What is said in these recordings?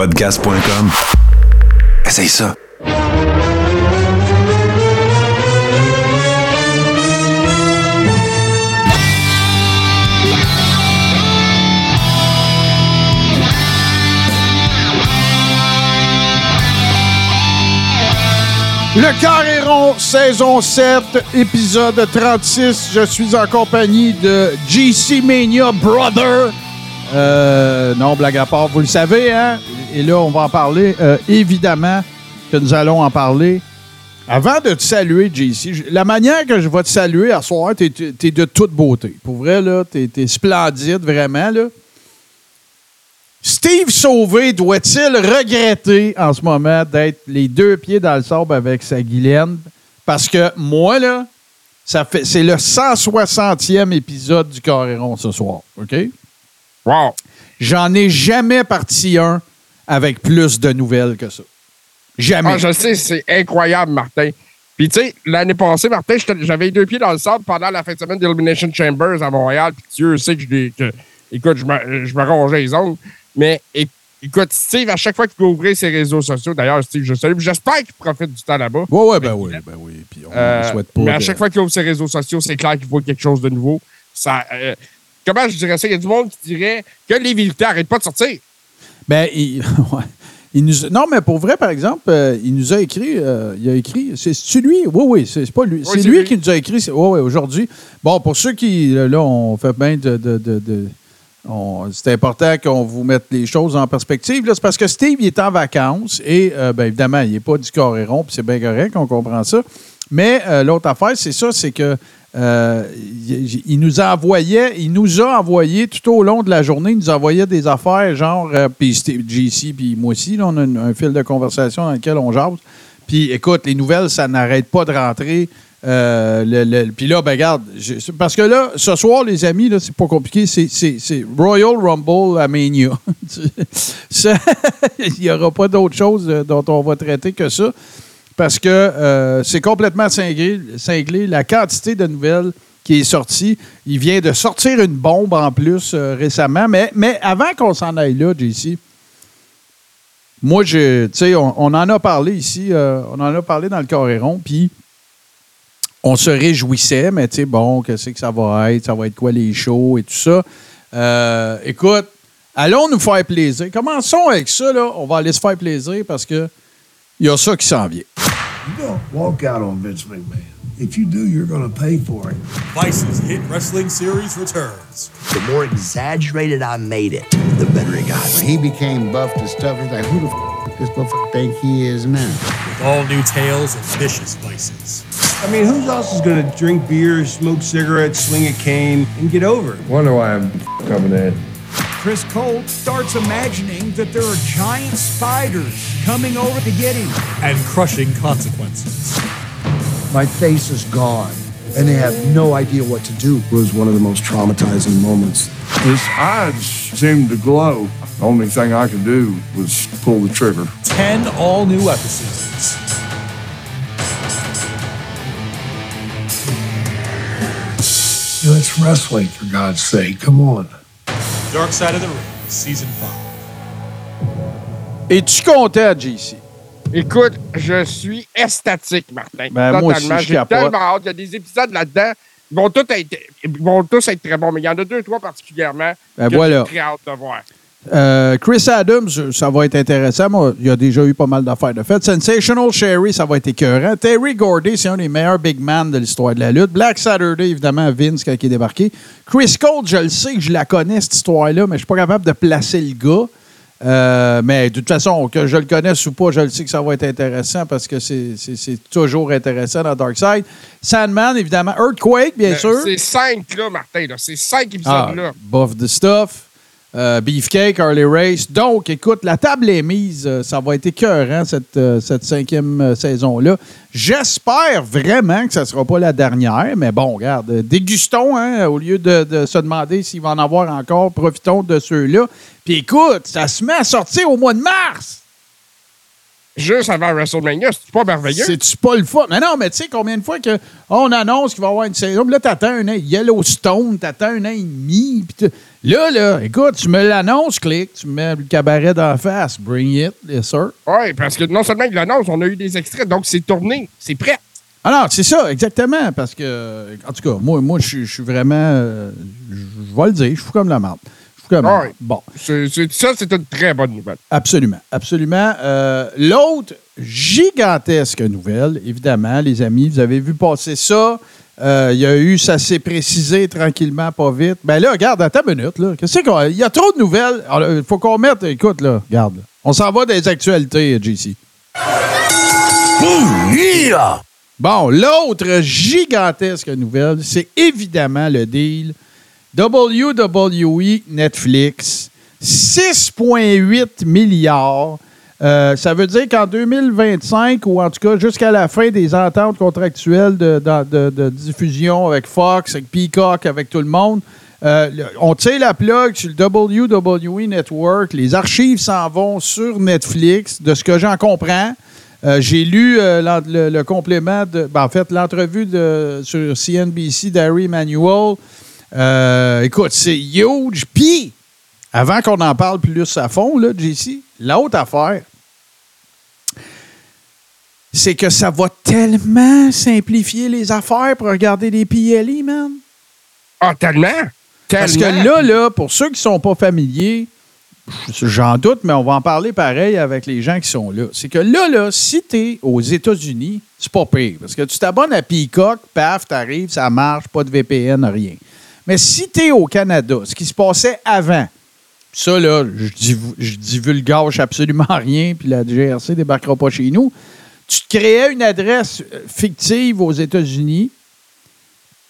Podcast.com. Essaye ça. Le Carré rond, saison 7, épisode 36. Je suis en compagnie de GC Mania Brother. Euh, non, blague à part, vous le savez, hein? Et là, on va en parler. Euh, évidemment que nous allons en parler. Avant de te saluer, JC, la manière que je vais te saluer à soir, t'es es de toute beauté. Pour vrai, là, t'es es splendide, vraiment, là. Steve Sauvé doit-il regretter en ce moment d'être les deux pieds dans le sable avec sa Guylaine? Parce que moi, là, ça fait c'est le 160e épisode du Coréron ce soir, OK? Wow. J'en ai jamais parti un avec plus de nouvelles que ça. Jamais. Ah, je sais, c'est incroyable, Martin. Puis, tu sais, l'année passée, Martin, j'avais deux pieds dans le sable pendant la fin de semaine d'Elimination Chambers à Montréal. Puis, Dieu sait que je que- écoute, je me, je me rongeais les ongles. Mais, écoute, Steve, à chaque fois qu'il ouvrir ses réseaux sociaux, d'ailleurs, Steve, je salue. J'espère qu'il profite du temps là-bas. Ouais, ouais, ben oui, ben oui. Puis on Euh, souhaite pas. mais à de- chaque fois qu'il ouvre ses réseaux sociaux, c'est clair qu'il voit quelque chose de nouveau. Ça, euh, comment je dirais ça? Il y a du monde qui dirait que les militaires n'arrêtent pas de sortir. Ben, il, ouais. Il nous, non, mais pour vrai, par exemple, euh, il nous a écrit. euh, il a écrit. C'est lui? Oui, oui, c'est pas lui. c'est c'est lui, lui. qui nous a écrit. Oui, oui, aujourd'hui. Bon, pour ceux qui. Là, on fait bien de. de, de- de- on- c'est important qu'on vous mette les choses en perspective. C'est parce que Steve, il est en vacances et, euh, ben, évidemment, il n'est pas du coréron, puis c'est bien correct, on comprend ça. Mais euh, l'autre affaire, c'est ça, c'est que euh, il, nous a envoyé, il nous a envoyé tout au long de la journée, il nous envoyait des affaires genre, euh, puis JC, puis moi aussi, là, on a un, fil de conversation dans lequel on jase. Puis écoute, les nouvelles, ça n'arrête pas de rentrer. Euh, puis là, ben regarde, je- parce que là, ce soir, les amis, là, c'est pas compliqué, c'est, Royal Rumble à Mania. Il n'y aura pas d'autre chose euh, dont on va traiter que ça parce que euh, c'est complètement cinglé, cinglé. La quantité de nouvelles qui est sortie, il vient de sortir une bombe en plus euh, récemment. Mais, mais avant qu'on s'en aille là, JC, moi, je, on, on en a parlé ici, euh, on en a parlé dans le Coréron, puis on se réjouissait, mais tu sais, bon, qu'est-ce que ça va être, ça va être quoi les shows et tout ça? Écoute, allons nous faire plaisir. Commençons avec ça, là. On va aller se faire plaisir parce que il y a ça qui s'en vient. You don't walk out on Vince McMahon. If you do, you're going to pay for it. Vice's hit wrestling series returns. The more exaggerated I made it, the better it got. When he became buffed and stuff, he's like, who the f- this motherfucker think he is now? With all new tales and vicious vices. I mean, who else is going to drink beer, smoke cigarettes, swing a cane, and get over it? Wonder why I'm coming in. Chris Cole starts imagining that there are giant spiders coming over to get him. And crushing consequences. My face is gone, and they have no idea what to do. It was one of the most traumatizing moments. His eyes seemed to glow. The only thing I could do was pull the trigger. 10 all new episodes. You know, it's wrestling, for God's sake. Come on. Dark Side of the Ring, Season 5. Es-tu content, JC? Écoute, je suis estatique, Martin. Ben, moi aussi, Totalement. je J'ai capote. tellement hâte. Il y a des épisodes là-dedans. Ils vont, tous être, ils vont tous être très bons, mais il y en a deux, trois particulièrement Ben, que voilà. j'ai très hâte de voir. Euh, Chris Adams, ça va être intéressant. Moi, il y a déjà eu pas mal d'affaires de fait. Sensational Sherry, ça va être écœurant. Terry Gordy, c'est un des meilleurs big man de l'histoire de la lutte. Black Saturday, évidemment, Vince quand il est débarqué. Chris Cole, je le sais que je la connais, cette histoire-là, mais je suis pas capable de placer le gars. Euh, mais de toute façon, que je le connaisse ou pas, je le sais que ça va être intéressant parce que c'est c'est- c'est toujours intéressant dans Dark Side. Sandman, évidemment. Earthquake, bien Euh, sûr. Ces cinq là, Martin, là, ces cinq Ah, épisodes-là. Buff the Stuff, euh, Beefcake, Harley Race. Donc, écoute, la table est mise. Euh, Ça va être écœurant, cette, euh, cette cinquième saison-là. J'espère vraiment que ça ne sera pas la dernière, mais bon, regarde, dégustons, hein, au lieu de, de se demander s'il va en avoir encore, profitons de ceux-là. Puis écoute, ça se met à sortir au mois de mars. Juste avant WrestleMania, c'est pas merveilleux? C'est-tu pas le fun? Mais non, mais tu sais combien de fois que on annonce qu'il va y avoir une saison, puis là, t'attends un an. Yellowstone, t'attends un an et demi. puis Là, là, écoute, tu me l'annonces, clic, tu me mets le cabaret d'en face. Bring it, yes sir. Oui, parce que non seulement il l'annonce, on a eu des extraits, donc c'est tourné, c'est prêt. Alors, c'est ça, exactement, parce que, en tout cas, moi, moi je suis- vraiment, euh, je vais le dire, je suis comme la marde. Je suis comme la Ouais. marde. Bon. C'est- c'est- ça, c'est une très bonne nouvelle. Absolument, absolument. Euh, L'autre gigantesque nouvelle, évidemment, les amis, vous avez vu passer ça. Euh, Il y a eu, ça s'est précisé tranquillement, pas vite. Ben là, regarde, attends une minute. Là. Qu'est-ce qu'on. Il y a trop de nouvelles. Il faut qu'on mette. Écoute, là, regarde. là. On s'en va des actualités, JC. Bon, l'autre gigantesque nouvelle, c'est évidemment le deal WWE Netflix. 6,8 milliards. Euh, ça veut dire qu'en 2025, ou en tout cas jusqu'à la fin des ententes contractuelles de, diffusion avec Fox, avec Peacock, avec tout le monde, euh, on tire la plug sur le WWE Network. Les archives s'en vont sur Netflix, de ce que j'en comprends. Euh, J'ai lu le, complément, de, ben, en fait, l'entrevue sur CNBC d'Harry Manuel. Écoute, c'est huge. Puis, avant qu'on en parle plus à fond, là, JC, l'autre affaire, c'est que ça va tellement simplifier les affaires pour regarder des PLI, man. Ah, tellement? Parce que là, là, pour ceux qui ne sont pas familiers, j'en doute, mais on va en parler pareil avec les gens qui sont là. C'est que là, là, si tu es aux États-Unis, c'est pas pire. Parce que tu t'abonnes à Peacock, paf, t'arrives, ça marche, pas de VPN, rien. Mais si tu es au Canada, ce qui se passait avant, ça, là, je, div- je divulgage absolument rien, puis la GRC débarquera pas chez nous. Tu te créais une adresse euh, fictive aux États-Unis,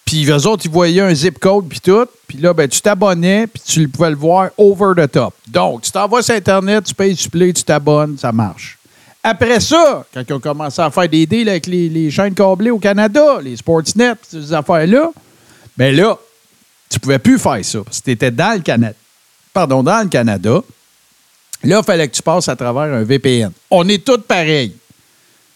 puis eux autres, ils voyaient un zip code, puis tout. Puis là, ben, tu t'abonnais, puis tu pouvais le voir over the top. Donc, tu t'envoies sur Internet, tu payes supplé, tu t'abonnes, ça marche. Après ça, quand ils ont commencé à faire des deals avec les, chaînes câblées au Canada, les Sportsnet, ces affaires-là, ben là, tu pouvais plus faire ça, parce que tu étais dans le Canada. Pardon, dans le Canada. Là, il fallait que tu passes à travers un VPN. On est tous pareils.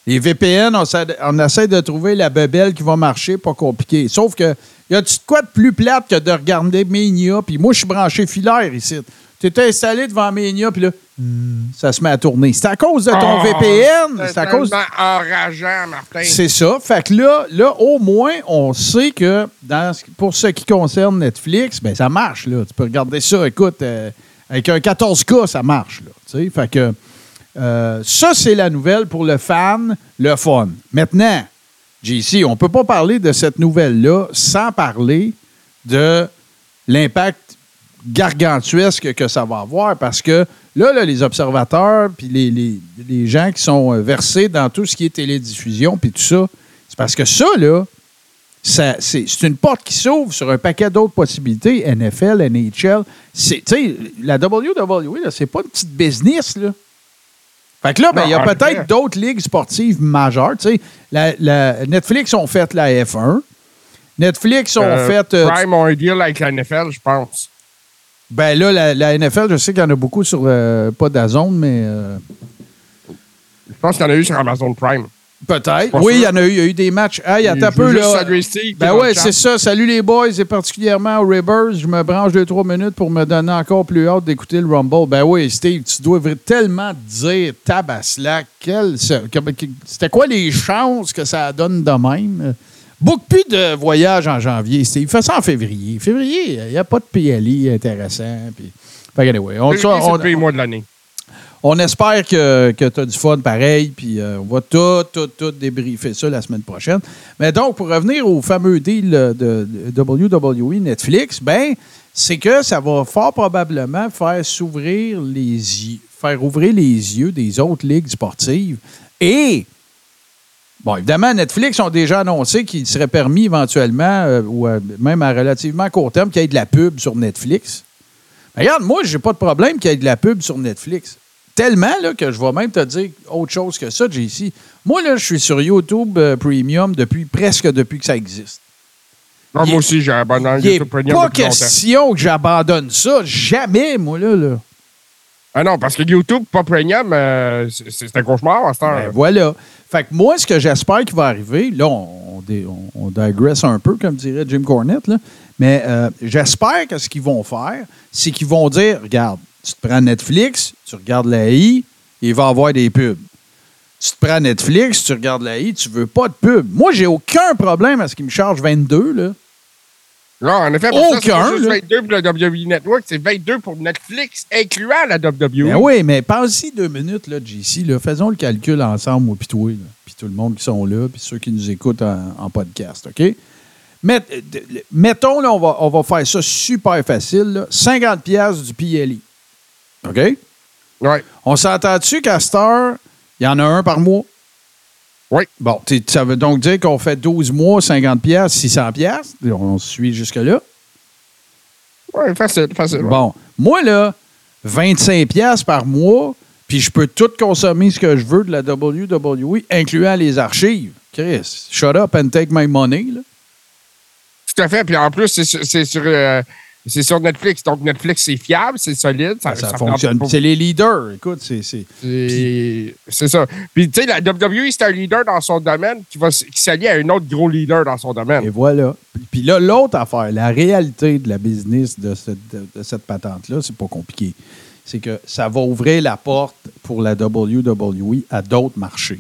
Les VPN, on, essaie de- on essaie de trouver la bebelle qui va marcher, pas compliqué. Sauf que, y a-tu de quoi de plus plate que de regarder Mania? Puis moi, je suis branché filaire ici. Tu étais installé devant Mania, puis là, hmm, ça se met à tourner. C'est à cause de ton Ah, VPN. C'est à cause. enrageant, Martin. C'est ça. Fait que là, là, au moins, on sait que dans, pour ce qui concerne Netflix, ben ça marche. Là. Tu peux regarder ça, écoute, euh, avec un 14K, ça marche. Là, fait que euh, ça, c'est la nouvelle pour le fan, le fun. Maintenant, JC, on ne peut pas parler de cette nouvelle-là sans parler de l'impact gargantuesque que ça va avoir parce que là, là, les observateurs puis les, les- les gens qui sont euh, versés dans tout ce qui est télédiffusion puis tout ça, c'est parce que ça, là, ça- c'est c'est une porte qui s'ouvre sur un paquet d'autres possibilités, NFL, NHL. C'est- la WWE, là, c'est pas une petite business, là. Fait que là, ben, il y a peut-être d'autres ligues sportives majeures. Tu sais, la, la- Netflix ont fait la F1. Netflix ont Euh, fait. euh, Prime ont un deal avec la NFL, je pense. ben là, la, la NFL, je sais qu'il y en a beaucoup sur, euh, pas Dazone, mais euh, Je pense qu'il y en a eu sur Amazon Prime. Peut-être. Oui, il y en a eu. Il y a eu des matchs. Hey, attends un peu, là. Ben ouais, c'est ça. Salut les boys, et particulièrement aux Rivers. Je me branche deux, trois minutes pour me donner encore plus hâte d'écouter le Rumble. Ben oui, Steve, tu dois tellement dire tabaslac. Que- C'était quoi les chances que ça donne de même? Book plus de voyages en janvier, Steve. Fais ça en février. Février, il n'y a pas de PLI intéressant. Puis... Fait que anyway, on, on- le pire mois de l'année. On espère que, que tu as du fun pareil, puis euh, on va tout, tout, tout débriefer ça la semaine prochaine. Mais donc, pour revenir au fameux deal de, WWE Netflix, ben, c'est que ça va fort probablement faire s'ouvrir les yeux, faire ouvrir les yeux des autres ligues sportives. Et, bon, évidemment, Netflix ont déjà annoncé qu'il serait permis éventuellement, euh, ou euh, même à relativement court terme, qu'il y ait de la pub sur Netflix. Mais regarde, moi, j'ai pas de problème qu'il y ait de la pub sur Netflix. Tellement là, que je vais même te dire autre chose que ça, JC. Moi, là, je suis sur YouTube euh, Premium depuis presque depuis que ça existe. Non, Il- moi aussi, j'ai abandonné YouTube Premium pas depuis longtemps. question que j'abandonne ça. Jamais, moi, là. là. Ah non, parce que YouTube, pas Premium, euh, c'est un cauchemar à heure. Ben, voilà. Fait que moi, ce que j'espère qu'il va arriver, là, on digresse un peu, comme dirait Jim Cornette, là, Mais euh, j'espère que ce qu'ils vont faire, c'est qu'ils vont dire regarde, tu te prends Netflix, tu regardes la I, il va y avoir des pubs. Tu te prends Netflix, tu regardes la I, tu veux pas de pub. Moi, j'ai aucun problème à ce qu'ils me chargent 22, là. Non, en effet, c'est Aucun, pas juste là. 22 pour le WWE Network, c'est 22 pour Netflix, incluant la WWE. Ben oui, mais pense-y deux minutes, là, JC. Là, faisons le calcul ensemble, moi puis toi, puis tout le monde qui sont là, puis ceux qui nous écoutent en, en podcast, OK? Met- euh, mettons, là, on va, on va faire ça super facile. là. 50 pièces du PLI. OK? Ouais. On s'entend-tu qu'à cette heure, il y en a un par mois? Oui. Bon, ça veut donc dire qu'on fait 12 mois, 50 pièces, 600 pièces. On, suit jusque-là? Ouais, facile, facile. ouais. Bon, moi, là, 25 pièces par mois, puis je peux tout consommer ce que je veux de la WWE, incluant les archives. Chris, shut up and take my money. Là. Tout à fait. Puis en plus, c'est sur, c'est sur, euh, c'est sur Netflix. Donc, Netflix, c'est fiable, c'est solide. Ça, Ça, ça fonctionne. C'est les leaders. Écoute, c'est. c'est- ça. Puis, tu sais, la WWE, c'est un leader dans son domaine qui, va, qui s'allie à un autre gros leader dans son Et domaine. voilà. Puis- là, l'autre affaire, la réalité de la business de cette, de- cette patente-là, c'est pas compliqué. C'est que ça va ouvrir la porte pour la WWE à d'autres marchés.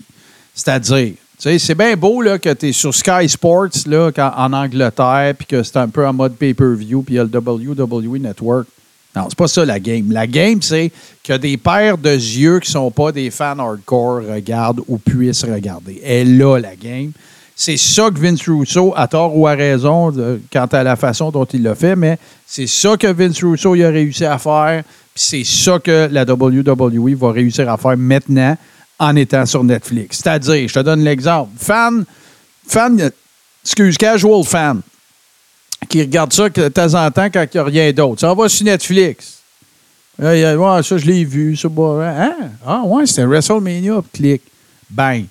C'est-à-dire, sais, c'est bien beau là, que tu es sur Sky Sports là, en Angleterre, puis que c'est un peu en mode pay-per-view, puis il y a le WWE Network. Non, c'est pas ça la game. La game, c'est que des paires de yeux qui sont pas des fans hardcore regardent ou puissent regarder. Et là, la game. C'est ça que Vince Russo, à tort ou à raison, de- quant à la façon dont il l'a fait, mais c'est ça que Vince Russo il a réussi à faire, puis c'est ça que la WWE va réussir à faire maintenant en étant sur Netflix. C'est-à-dire, je te donne l'exemple, fan, fan, euh, excuse, casual fan, qui regarde ça que de temps en temps quand il n'y a rien d'autre. Ça va sur Netflix. Ouais, ça, je l'ai vu. Ça, bah, hein? Ah, ouais, c'était WrestleMania. Clic. Bang.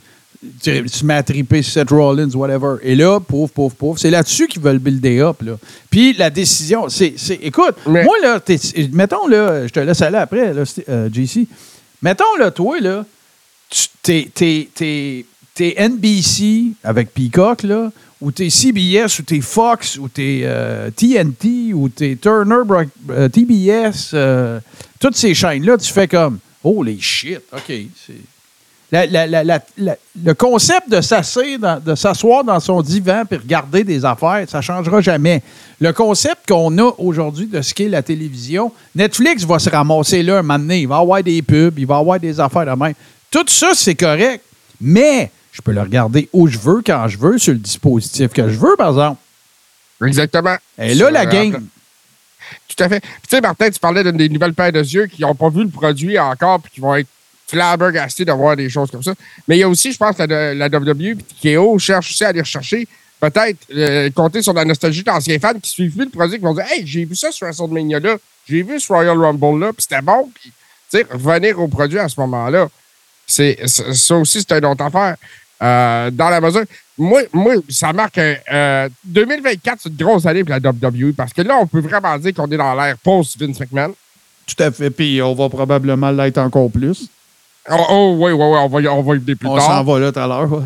Tu, tu m'as trippé sur Seth Rollins, whatever. Et là, pouf, pouf, pouf. C'est là-dessus qu'ils veulent builder up. Là. Puis la décision, c'est. c'est- écoute, Mais- moi, là, mettons, là, je te laisse aller après, là, euh, JC. Mettons, là, toi, là, t'es, t'es, NBC avec Peacock, là, ou t'es CBS, ou t'es Fox, ou t'es euh, TNT, ou t'es Turner, euh, TBS, euh, toutes ces chaînes-là, tu fais comme, holy shit, OK. le concept de s'asseoir dans, son divan et regarder des affaires, ça ne changera jamais. Le concept qu'on a aujourd'hui de ce qu'est la télévision, Netflix va se ramasser là un moment. Il va avoir des pubs, il va avoir des affaires de même. Tout ça, c'est correct. Mais je peux le regarder où je veux, quand je veux, sur le dispositif que je veux, par exemple. Exactement. Et là, la Sur, euh, game. Tout à fait. Puis, tu sais, Martin, tu parlais d'une des nouvelles paires de yeux qui n'ont pas vu le produit encore puis qui vont être flabbergastés de voir des choses comme ça. Mais il y a aussi, je pense, la, la WWE puis TKO cherche aussi à aller rechercher, peut-être, euh, compter sur la nostalgie d'anciens fans qui suivent plus le produit, qui vont dire Hey, j'ai vu ça sur WrestleMania-là, j'ai vu ce Royal Rumble-là, puis c'était bon. Puis, tu sais, revenir au produit à ce moment-là, c'est, ça aussi, c'est une autre affaire. Euh, dans la mesure. Moi, moi ça marque. un, euh, 2024, c'est une grosse année pour la WWE parce que là, on peut vraiment dire qu'on est dans l'ère post-Vince McMahon. Tout à fait. Puis on va probablement l'être encore plus. Oh, oh, oui, oui, oui, on va, y- on va y venir plus On tard. s'en va là tout à l'heure. ouais.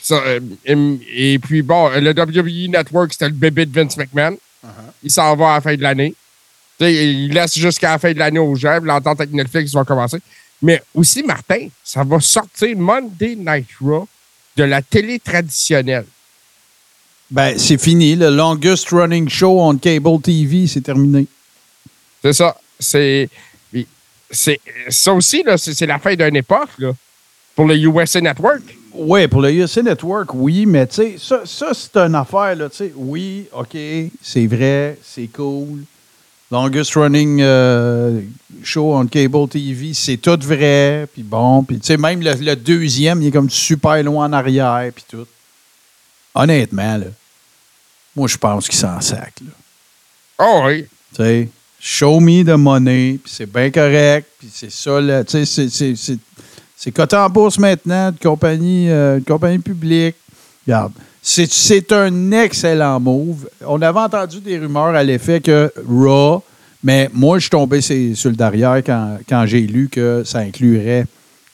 Ça, euh, et, et puis, bon, le WWE Network, c'était le bébé de Vince McMahon. Il s'en va à la fin de l'année. Il laisse jusqu'à la fin de l'année aux gens. L'entente avec Netflix va commencer. Mais aussi, Martin, ça va sortir Monday Night Raw de la télé traditionnelle. Ben, c'est fini. Le longest running show on cable TV, c'est terminé. C'est ça. C'est. c'est ça aussi, là, c'est c'est la fin d'une époque, là, pour le USA Network. Oui, pour le USA Network, oui, mais tu sais, ça, ça c'est une affaire, là, tu sais. Oui, OK, c'est vrai, c'est cool. Longest running euh, show on cable TV, c'est tout vrai, puis bon, puis tu sais, même le, le deuxième, il est comme super loin en arrière, puis tout. Honnêtement, là, moi, je pense qu'il s'en sac, là. Oh oui. Tu sais, show me the money, puis c'est bien correct, puis c'est ça, là, tu sais, c'est- c'est- c'est- c'est coté en bourse maintenant, de compagnie, euh, de compagnie publique. Regarde, c'est- un excellent move. On avait entendu des rumeurs à l'effet que Raw, mais moi, je suis tombé sur, le derrière quand, j'ai lu que ça inclurait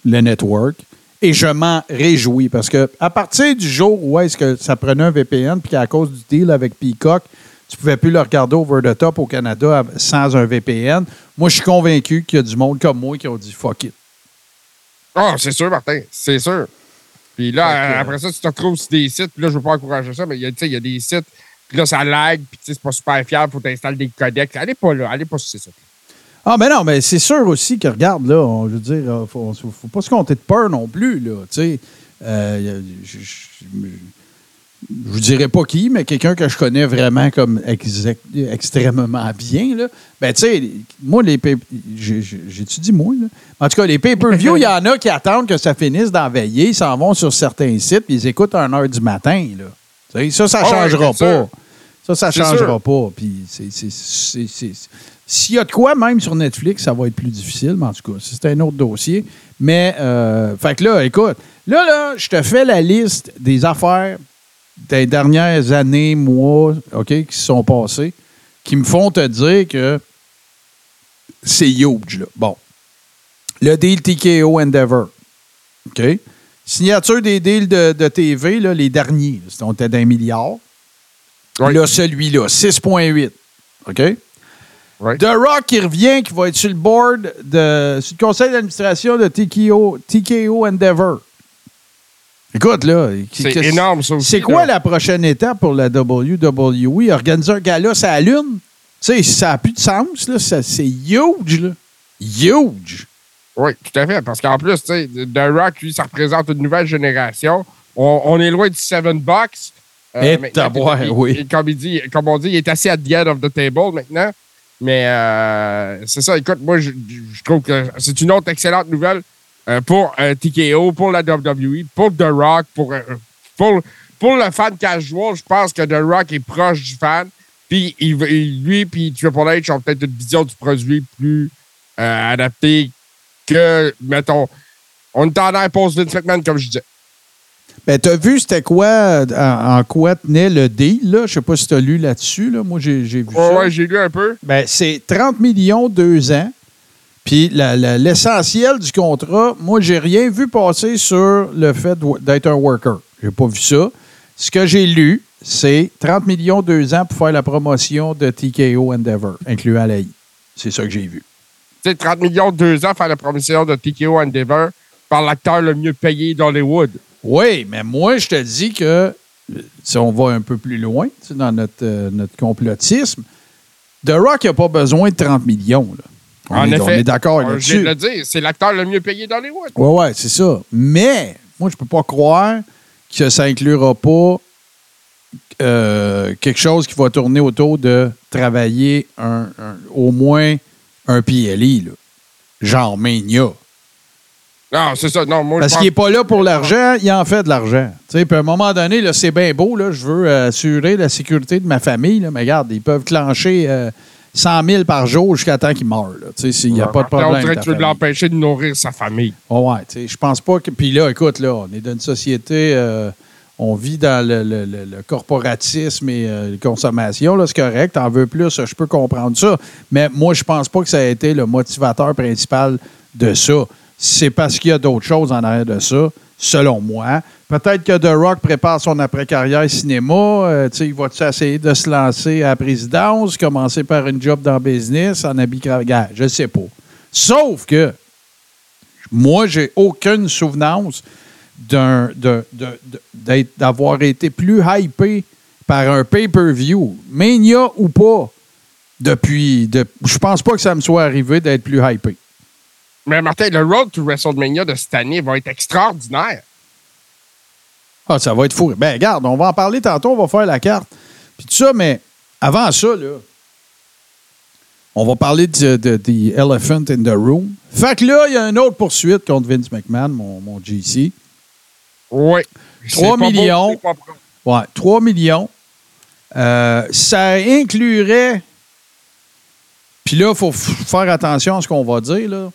le network. Et je m'en réjouis parce que à partir du jour où est-ce que ça prenait un VPN puis qu'à cause du deal avec Peacock, tu pouvais plus le regarder over the top au Canada sans un VPN. Moi, je suis convaincu qu'il y a du monde comme moi qui ont dit fuck it. Ah, c'est sûr, Martin, c'est sûr. Puis là, que- après ça, tu te retrouves sur des sites, puis là, je veux pas encourager ça, mais il y a, des sites, puis là, ça lag, puis tu sais, c'est pas super fiable, faut t'installes des codecs. Allez pas là, allez pas sur ces sites. Ah, mais non, mais c'est sûr aussi que, regarde, là, on- je veux dire, euh, faut, faut, faut pas se compter de peur non plus, là, tu sais. Euh, je, je, je vous dirais pas qui, mais quelqu'un que je connais vraiment comme extrêmement bien, là. Ben, tu sais, moi, les dit moi, là? En tout cas, les pay-per-view, il y en a qui attendent que ça finisse d'enveiller, ils s'en vont sur certains sites, puis ils écoutent à 1 h du matin, là. Ça, ça Ah changera pas. Ça, ça changera sûr. pas. Puis c'est- S'il y a de quoi, même sur Netflix, ça va être plus difficile, mais en tout cas, c'est un autre dossier. Mais, euh, fait que là, écoute, là, là, je te fais la liste des affaires des dernières années, mois, OK, qui se sont passées, qui me font te dire que c'est huge, là. Bon. Le deal TKO Endeavor. OK? Signature des deals de, de TV, là, les derniers, là, on était d'un milliard. Là, celui-là, 6,8. OK? The Rock qui revient, qui va être sur le board, de, sur le conseil d'administration de TKO, TKO Endeavor. Écoute, là. C'est énorme, ça aussi. C'est quoi là. la prochaine étape pour la WWE? Organiser un gala sur la Lune? Tu sais, ça n'a plus de sens, là. C'est huge, là. Huge. Oui, tout à fait. Parce qu'en plus, tu sais, The Rock, lui, ça représente une nouvelle génération. On, on est loin du Seven Bucks. Eh, maintenant, taboire, il- oui. comme, il dit, comme on dit, il est assis at the end of the table maintenant. Mais euh, c'est ça. Écoute, moi, je, je trouve que c'est une autre excellente nouvelle euh, pour euh, TKO, pour la WWE, pour The Rock, pour, euh, pour, pour le fan casual. Je pense que The Rock est proche du fan. Puis lui puis Triple H ont peut-être une vision du produit plus euh, adaptée que, mettons, on est en air pose Vince McMahon, comme je disais. Ben, t'as vu, c'était quoi, euh, en, en quoi tenait le deal, là? Je sais pas si t'as lu là-dessus, là. Moi, j'ai j'ai vu Ouais, ça. ouais, j'ai lu un peu. Ben, c'est 30 millions, deux ans. Puis l'essentiel du contrat, moi, j'ai rien vu passer sur le fait d'être un worker. J'ai pas vu ça. Ce que j'ai lu, c'est 30 millions, deux ans pour faire la promotion de TKO Endeavor, incluant la I. C'est ça que j'ai vu. Tu sais, 30 millions, deux ans, faire la promotion de TKO Endeavor par l'acteur le mieux payé d'Hollywood. Oui, mais moi, je te dis que euh, si on va un peu plus loin tu sais, dans notre, euh, notre complotisme, The Rock n'a pas besoin de 30 millions. là. On en est, effet. on est d'accord Euh, Je viens là-dessus. de le dire, c'est l'acteur le mieux payé d'Hollywood. Oui, oui, c'est ça. Mais, moi, je peux pas croire que ça inclura pas euh, quelque chose qui va tourner autour de travailler un, un- au moins un PLI, là. genre Mania. Non, c'est ça. Non, moi, Parce qu'il n'est pas là pour l'argent, il en fait de l'argent. Tu sais, Puis à un moment donné, là, c'est bien beau, là, je veux assurer la sécurité de ma famille, là, mais regarde, ils peuvent clencher euh, 100 000 par jour jusqu'à temps. Tu sais, Il n'y a pas de On problème. dirait que tu veux l'empêcher de nourrir sa famille. Ouais, ouais, tu sais, je pense pas que. Puis là, écoute, là, on est dans une société. euh, on vit dans le, le- le- le corporatisme et euh, la consommation. C'est correct. T'en veux plus, je peux comprendre ça. Mais moi, je pense pas que ça a été le motivateur principal de ça. C'est parce qu'il y a d'autres choses en arrière de ça, selon moi. Peut-être que The Rock prépare son après-carrière cinéma. Euh, il va-tu essayer de se lancer à la présidence, commencer par une job dans le business, en habit cravate? Je sais pas. Sauf que moi, j'ai aucune souvenance d'avoir été plus hypé par un pay-per-view, Mania ou pas, depuis. De, je pense pas que ça me soit arrivé d'être plus hypé. Mais Martin, le Road to WrestleMania de cette année va être extraordinaire. Ah, ça va être fou. Ben, regarde, on va en parler tantôt, on va faire la carte. Puis tout ça, mais avant ça, là, on va parler de, de- de Elephant in the Room. Fait que là, il y a une autre poursuite contre Vince McMahon, mon, mon GC. Oui. 3 millions. Beau, Ouais, 3 millions. Euh, ça inclurait. Puis là, il faut faire attention à ce qu'on va dire. Là.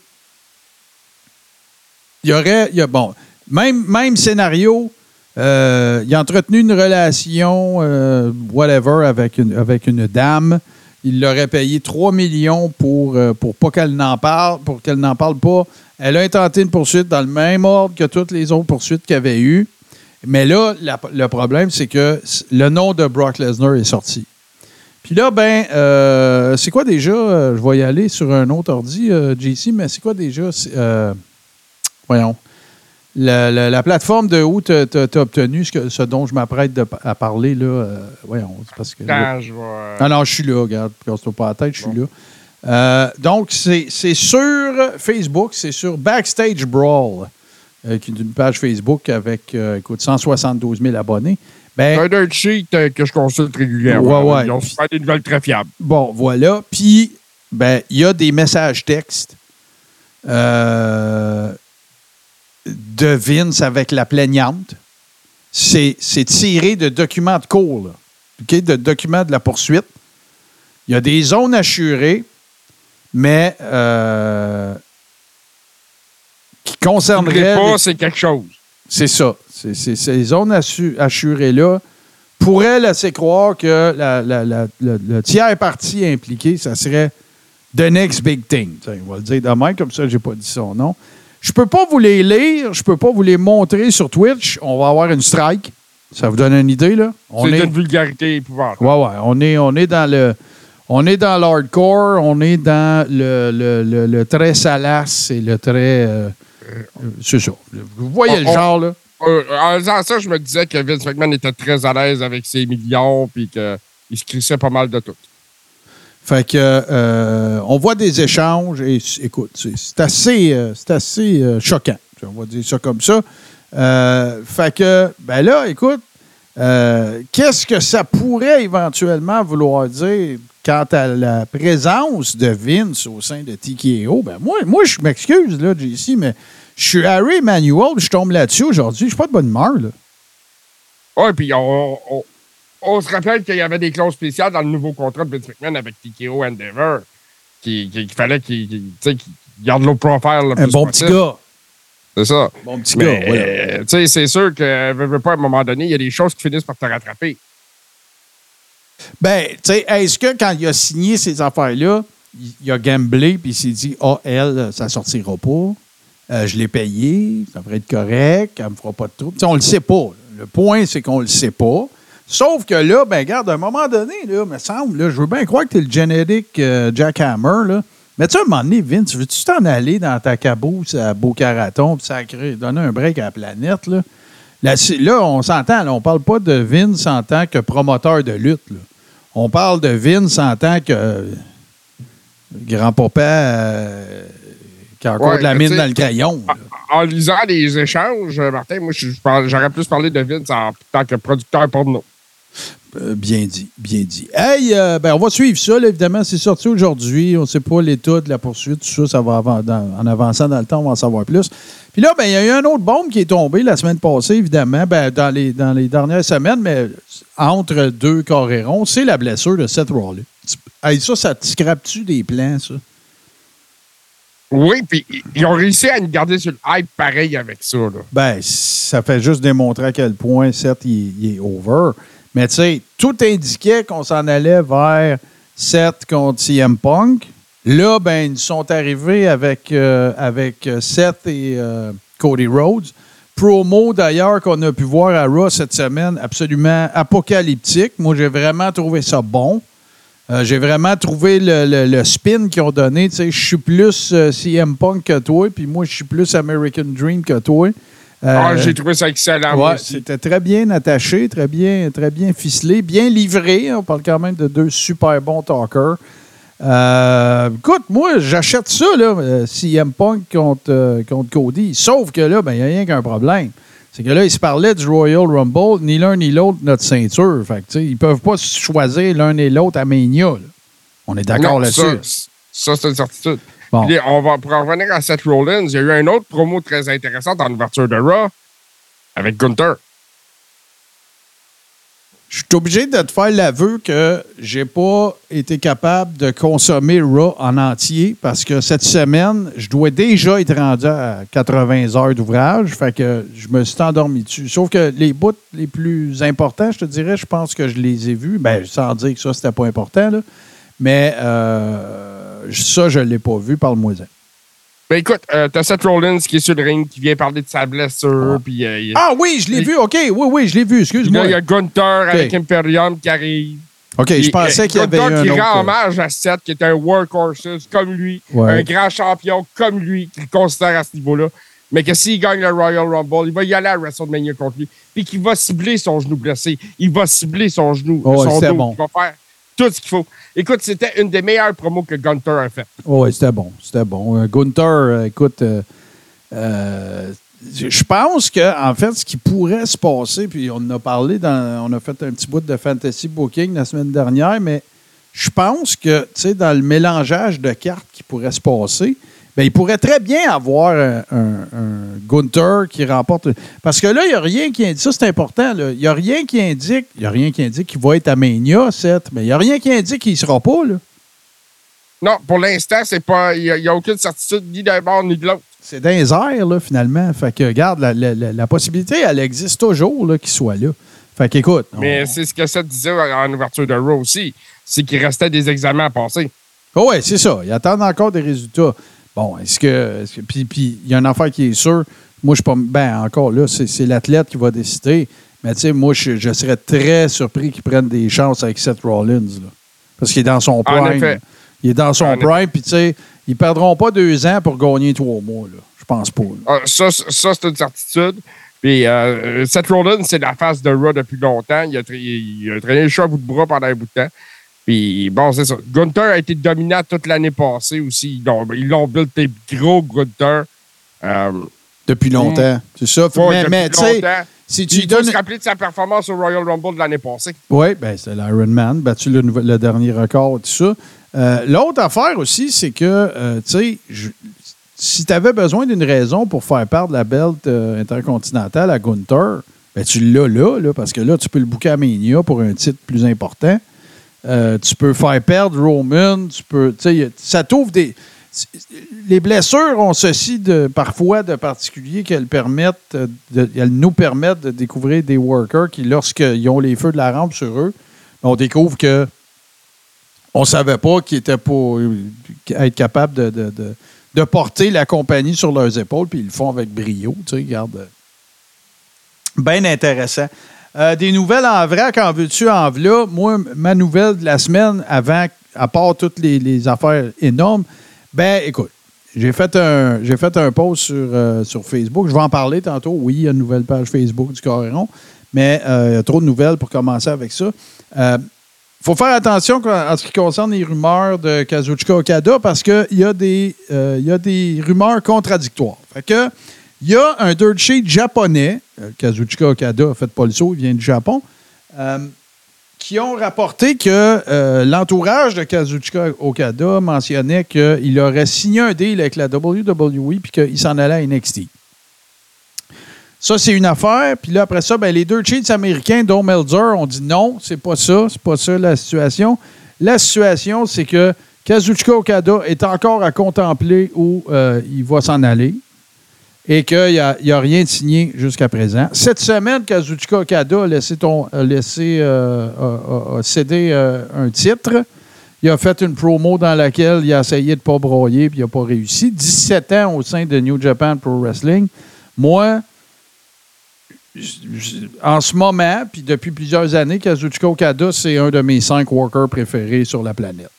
Il y aurait. a- bon, même, même scénario. euh, il a entretenu une relation, euh, whatever, avec une, avec une dame. Il l'aurait payé 3 millions pour, euh, pour pas qu'elle n'en parle, pour qu'elle n'en parle pas. Elle a intenté une poursuite dans le même ordre que toutes les autres poursuites qu'il avait eues. Mais là, le problème, c'est que le nom de Brock Lesnar est sorti. Puis là, ben, c'est quoi déjà? je vais y aller sur un autre ordi, JC, mais c'est quoi déjà? Euh, voyons. La, la- la plateforme de où tu as obtenu ce, que- ce dont je m'apprête à parler, là. euh, voyons, c'est parce que. là- je vais. ah non, je suis là, regarde. Casse-toi pas la tête, je suis là. Euh, donc, c'est sur Facebook, c'est sur Backstage Brawl, euh, qui est une page Facebook avec, euh, écoute, 172 000 abonnés. Ben, C'est un euh, que je consulte régulièrement. Ouais, ouais. Ils ont souvent des nouvelles très fiables. Bon, voilà. Puis, ben, il y a des messages textes euh, de Vince avec la plaignante. C'est tiré de documents de cours, là. De documents de la poursuite. Il y a des zones assurées, mais euh, qui concerneraient. pas, c'est quelque chose. c'est ça. C'est- c'est- ces zones assu- assurées-là pourraient laisser croire que la- la- la- le, tiers parti impliqué, ça serait The Next Big Thing. On va le dire de même, comme ça, je n'ai pas dit son nom. Je peux pas vous les lire, je peux pas vous les montrer sur Twitch. On va avoir une strike. Ça vous donne une idée, là? On C'est est, une vulgarité épouvantable. ouais, ouais, on est, on est dans le. On est dans l'hardcore, on est dans le, le- le- le très salace et le très. euh, euh, c'est ça. Vous voyez le on- genre, là? Euh, en disant ça, je me disais que Vince McMahon était très à l'aise avec ses millions puis qu'il se crissait pas mal de tout. Fait que euh, on voit des échanges et écoute, c'est assez, euh, c'est assez euh, choquant. On va dire ça comme ça. Euh, fait que, ben là, écoute, euh, qu'est-ce que ça pourrait éventuellement vouloir dire quant à la présence de Vince au sein de TKO? Ben moi, moi je m'excuse, là, JC, mais je suis Harry Emmanuel, je tombe là-dessus aujourd'hui. Je suis pas de bonne humeur, là. Oui, puis on- on se rappelle qu'il y avait des clauses spéciales dans le nouveau contrat de Vince McMahon avec TKO Endeavor qui- qui- qu'il fallait qu'il garde low profile. le Un bon petit gars. C'est ça. Bon petit Mais, gars, voilà. euh, tu sais, c'est sûr que, veux, veux pas, à un moment donné, il y a des choses qui finissent par te rattraper. Ben, tu sais, est-ce que quand il a signé ces affaires-là, il, a gamblé puis il s'est dit Ah, elle, ça sortira pas. Euh, je l'ai payé, ça devrait être correct, elle me fera pas de trouble. Tu sais, on le sait pas. Le point, c'est qu'on le sait pas. Sauf que là, ben, regarde, à un moment donné, là, me semble, là, je veux bien croire que tu es le génétique euh, Jackhammer, là. Mais tu sais, à un moment donné, Vince, veux-tu t'en aller dans ta caboose à Beau-Caraton puis sacrer, donner un break à la planète, là? Là, on s'entend, on parle pas de Vince en tant que promoteur de lutte, là. On parle de Vince en tant que euh, grand-papa euh, qui a encore Ouais, de la mine dans le crayon. En lisant les échanges, Martin, moi, j'aurais plus parlé de Vince en tant que producteur porno. Euh, bien dit, bien dit. Hey, euh, ben, on va suivre ça, là, évidemment. C'est sorti aujourd'hui. On ne sait pas l'état de la poursuite, tout ça. Ça va dans- en avançant dans le temps, on va en savoir plus. Puis là, ben, il y a eu un autre bombe qui est tombé la semaine passée, évidemment, ben, dans, les, dans les dernières semaines, mais entre deux carrérons, c'est la blessure de Seth Rollins. Hey, ça, ça te scrape-tu des plans, ça? Oui, puis ils ont réussi à nous garder sur le hype pareil avec ça. Là. Ben, ça fait juste démontrer à quel point, Seth, il, il est over. Mais tu sais, tout indiquait qu'on s'en allait vers Seth contre CM Punk. Là, ben, ils sont arrivés avec, euh, euh, Seth et euh, Cody Rhodes. Promo, d'ailleurs, qu'on a pu voir à Raw cette semaine, absolument apocalyptique. Moi, j'ai vraiment trouvé ça bon. J'ai vraiment trouvé le, le- spin qu'ils ont donné. Je suis plus CM Punk que toi, puis moi, je suis plus American Dream que toi. Ah, Euh, J'ai trouvé ça excellent. Ouais, c'était très bien attaché, très bien, très bien ficelé, bien livré. On parle quand même de deux super bons talkers. Euh, écoute, moi, j'achète ça, là, euh, CM Punk contre, euh, contre Cody. Sauf que là, ben, il n'y a rien qu'un problème. C'est que là, ils se parlaient du Royal Rumble, ni l'un ni l'autre notre ceinture. Fait que, ils peuvent pas choisir l'un et l'autre à Mania. là. On est d'accord là-dessus. Ça, ça, c'est une certitude. Bon. Puis, on va, pour en revenir à Seth Rollins, il y a eu un autre promo très intéressant en ouverture de Raw avec Gunther. Je suis obligé de te faire l'aveu que j'ai pas été capable de consommer Raw en entier parce que cette semaine, je dois déjà être rendu à 80 heures d'ouvrage. Fait que je me suis endormi dessus. Sauf que les bouts les plus importants, je te dirais, je pense que je les ai vus. Ben, sans dire que ça, c'était pas important, là. Mais euh, ça, je l'ai pas vu. Parle-moi-en. Ben écoute, euh, t'as Seth Rollins qui est sur le ring, qui vient parler de sa blessure, euh, il- Ah oui, je l'ai Il- vu. OK, oui, oui, je l'ai vu. Excuse-moi. il y a Gunther avec. Imperium qui arrive. OK, je Puis, pensais euh, qu'il y avait Gunther un qui autre. rend euh, hommage à Seth, qui est un workhorse comme lui, Ouais. un grand champion comme lui, qu'il considère à ce niveau-là. Mais que s'il gagne le Royal Rumble, il va y aller à WrestleMania contre lui. Puis qu'il va cibler son genou blessé. Il va cibler son genou, Oh, son dos. bon. Il va faire tout ce qu'il faut. Écoute, c'était une des meilleures promos que Gunther a fait. Oui, c'était bon. C'était bon. Euh, Gunther, euh, écoute, euh, je pense que, en fait, ce qui pourrait se passer, puis on a parlé, dans, on a fait un petit bout de fantasy booking la semaine dernière, mais je pense que, tu sais, dans le mélangeage de cartes qui pourrait se passer, ben, il pourrait très bien avoir un, un- un Gunther qui remporte. Parce que là, il n'y a rien qui indique. Ça, c'est important. là. Il n'y a rien qui indique. Il a rien qui indique qu'il va être à Mania, Seth, mais il n'y a rien qui indique qu'il ne sera pas. Là. Non, pour l'instant, c'est pas. Il n'y a, aucune certitude ni d'un bord ni de l'autre. C'est dans les airs, là, finalement. Fait que, regarde, la, la- la- la possibilité, elle existe toujours, qu'il soit là. Fait qu'écoute. on- Mais c'est ce que Seth disait en ouverture de Raw aussi. C'est qu'il restait des examens à passer. Oh ouais, c'est ça. Ils attendent encore des résultats. Bon, est-ce que. est-ce que- puis, puis, il y a une affaire qui est sûre. Moi, je suis pas. Ben, encore là, c'est, l'athlète qui va décider. Mais, tu sais, moi, je, je serais très surpris qu'ils prennent des chances avec Seth Rollins, là. Parce qu'il est dans son En prime. effet. Il est dans son En prime, puis, tu sais, ils perdront pas deux ans pour gagner trois mois, là. Je pense pas. là. Ah, ça, ça c'est une certitude. Puis euh, Seth Rollins, c'est la face de Raw depuis longtemps. Il a, il a traîné le chat à bout de bras pendant un bout de temps. Puis bon, c'est ça. Gunther a été dominant toute l'année passée aussi. Ils l'ont, ils l'ont built des gros Gunther. Euh, Depuis longtemps. C'est ça. ouais, mais, tu sais, si tu il faut donnes. se rappeler de sa performance au Royal Rumble de l'année passée. Oui, ben c'est l'Iron Man, battu le, le dernier record, tout ça. Euh, L'autre affaire aussi, c'est que, euh, tu sais, si tu avais besoin d'une raison pour faire perdre la belt euh, intercontinentale à Gunther, ben tu l'as là, là, parce que là, tu peux le bouquer à Mania pour un titre plus important. Euh, tu peux faire perdre Roman, tu peux, ça t'ouvre des... Les blessures ont ceci de, parfois de particulier qu'elles permettent, euh, de- elles nous permettent de découvrir des workers qui, lorsqu'ils ont les feux de la rampe sur eux, on découvre que on savait pas qu'ils étaient pour être capables de, de, de- porter la compagnie sur leurs épaules, puis ils le font avec brio. Tu sais. Bien intéressant. Euh, des nouvelles en vrac, en veux-tu, en v'là? Moi, ma nouvelle de la semaine, avant, à part toutes les, affaires énormes, ben écoute, j'ai fait un j'ai fait un post sur, euh, sur Facebook. Je vais en parler tantôt. Oui, il y a une nouvelle page Facebook du Coréron, mais euh, il y a trop de nouvelles pour commencer avec ça. Il faut faire attention en ce qui concerne les rumeurs de Kazuchika Okada parce qu'il y, a des, y a des rumeurs contradictoires. Fait que, il y a un dirt sheet japonais, euh, Kazuchika Okada, faites pas le saut, il vient du Japon, euh, qui ont rapporté que euh, l'entourage de Kazuchika Okada mentionnait qu'il aurait signé un deal avec la WWE puis qu'il s'en allait à NXT. Ça, c'est une affaire. Puis là, après ça, ben, les deux cheats américains, dont Melzer, ont dit non, c'est pas ça, c'est pas ça la situation. La situation, c'est que Kazuchika Okada est encore à contempler où il va s'en aller et qu'il n'y a, rien de signé jusqu'à présent. Cette semaine, Kazuchika Okada a laissé, euh, cédé euh, un titre. Il a fait une promo dans laquelle il a essayé de ne pas broyer puis il n'a pas réussi. 17 ans au sein de New Japan Pro Wrestling. Moi, en ce moment, puis depuis plusieurs années, Kazuchika Okada, c'est un de mes cinq workers préférés sur la planète.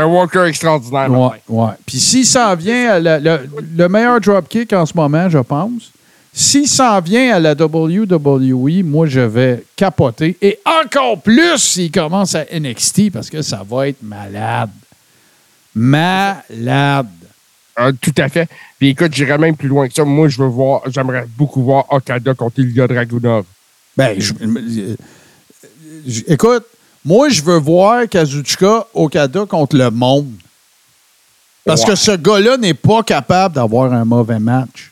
Un worker extraordinaire. Ouais, ouais. Puis s'il s'en vient à la- le, le meilleur dropkick en ce moment, je pense, s'il s'en vient à la WWE, moi, je vais capoter. Et encore plus s'il commence à NXT parce que ça va être malade. Malade. Euh, tout à fait. Puis écoute, j'irais même plus loin que ça. Moi, je veux voir, j'aimerais beaucoup voir Okada contre Ilya Dragunov. Ben, je- euh, je- écoute, moi, je veux voir Kazuchika Okada contre le monde. Parce Ouais. que ce gars-là n'est pas capable d'avoir un mauvais match.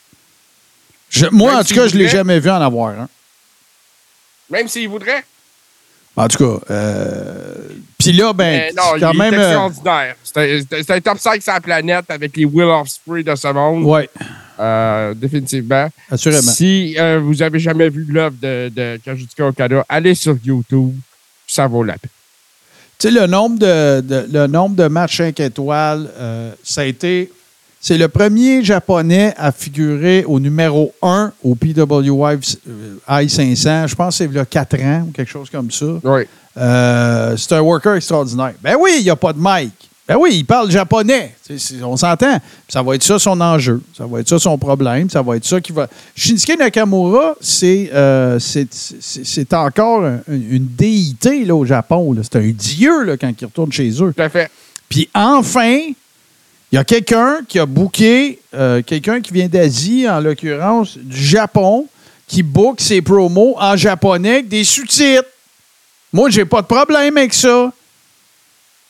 Je- moi, Même en tout cas, je ne l'ai jamais vu en avoir un. Même s'il voudrait. En tout cas, euh, puis là, ben, non, c'est quand il même. est euh, extraordinaire. C'est un- c'est c'est top 5 sur la planète avec les Will of Spree de ce monde. ouais, Euh, définitivement. assurément. Si euh, vous avez jamais vu l'œuvre de, de Kazuchika Okada, allez sur YouTube. Ça vaut la peine. Tu sais, le nombre de, de- le nombre de matchs 5 étoiles, euh, ça a été. c'est le premier japonais à figurer au numéro 1 au PWI euh, 500. Je pense que c'est il y a 4 ans ou quelque chose comme ça. Oui. Euh, c'est un worker extraordinaire. Ben oui, il n'y a pas de mic. Ben oui, il parle japonais. On s'entend. Ça va être ça son enjeu. Ça va être ça son problème. Ça va être ça qui va. Shinsuke Nakamura, c'est euh, c'est- c'est- c'est encore un- une déité là, au Japon. C'est un dieu là, quand il retourne chez eux. Tout à fait. Puis enfin, il y a quelqu'un qui a booké, euh, quelqu'un qui vient d'Asie, en l'occurrence du Japon, qui book ses promos en japonais avec des sous-titres. Moi, j'ai pas de problème avec ça.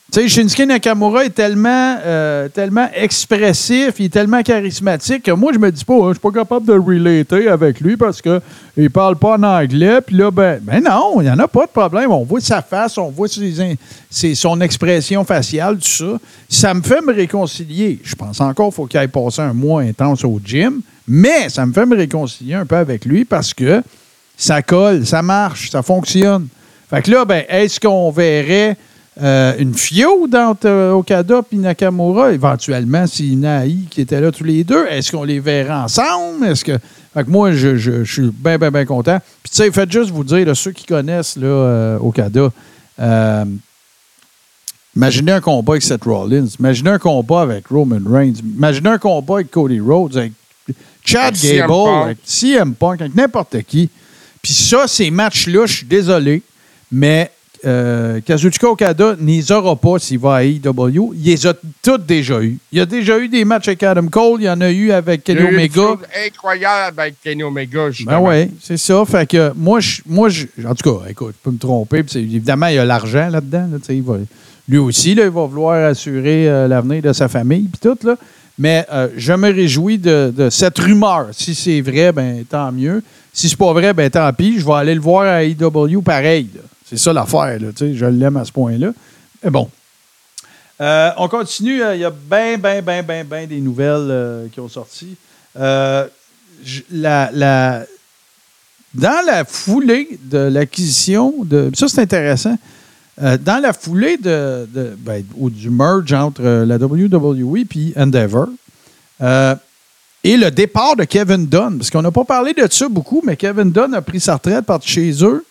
Tu sais, Shinsuke Nakamura est tellement, euh, tellement expressif, il est tellement charismatique que moi, je me dis pas, hein, je suis pas capable de relater avec lui parce qu'il parle pas en anglais. Puis là, ben, ben non, il n'y en a pas de problème. On voit sa face, on voit ses son expression faciale, tout ça. Ça me fait me réconcilier. Je pense encore qu'il faut qu'il aille passer un mois intense au gym, mais ça me fait me réconcilier un peu avec lui parce que ça colle, ça marche, ça fonctionne. Fait que là, ben, est-ce qu'on verrait euh, une feud entre euh, Okada et Nakamura, éventuellement, si Naï qui étaient là tous les deux, est-ce qu'on les verrait ensemble? Est-ce que. Fait que moi, je, je- je suis bien, bien, bien content. Puis, tu sais, faites juste vous dire, là, ceux qui connaissent là, euh, Okada, imaginez un combat avec Seth Rollins, imaginez un combat avec Roman Reigns, imaginez un combat avec Cody Rhodes, avec Chad Avec CM Gable, Punk. avec CM Punk, avec n'importe qui. Puis ça, ces matchs-là, je suis désolé, mais euh, Kazuchika Okada n'y aura pas s'il va à AEW. Il les a tous déjà eu. Il y a déjà eu des matchs avec Adam Cole, il y en a eu avec Il y Kenny a eu une Omega. incroyable avec Kenny Omega, Ben justement. oui, c'est ça. Fait que moi, je, moi je, en tout cas, écoute, je peux me tromper. évidemment, il y a l'argent là-dedans. là, tu sais, il va- lui aussi, là, il va vouloir assurer euh, l'avenir de sa famille puis tout. Là. Mais euh, je me réjouis de, de cette rumeur. Si c'est vrai, ben tant mieux. Si c'est pas vrai, ben tant pis. Je vais aller le voir à AEW pareil. là. C'est ça l'affaire. là, Je l'aime à ce point-là. Mais bon. Euh, on continue. Euh, Il y a bien, bien, bien, bien, bien des nouvelles euh, qui ont sorti. La, la- dans la foulée de l'acquisition de. Ça, c'est intéressant. Dans la foulée de, de- ben, ou du merge entre la WWE et Endeavor, et le départ de Kevin Dunn, parce qu'on n'a pas parlé de ça beaucoup, mais Kevin Dunn a pris sa retraite, parti chez eux.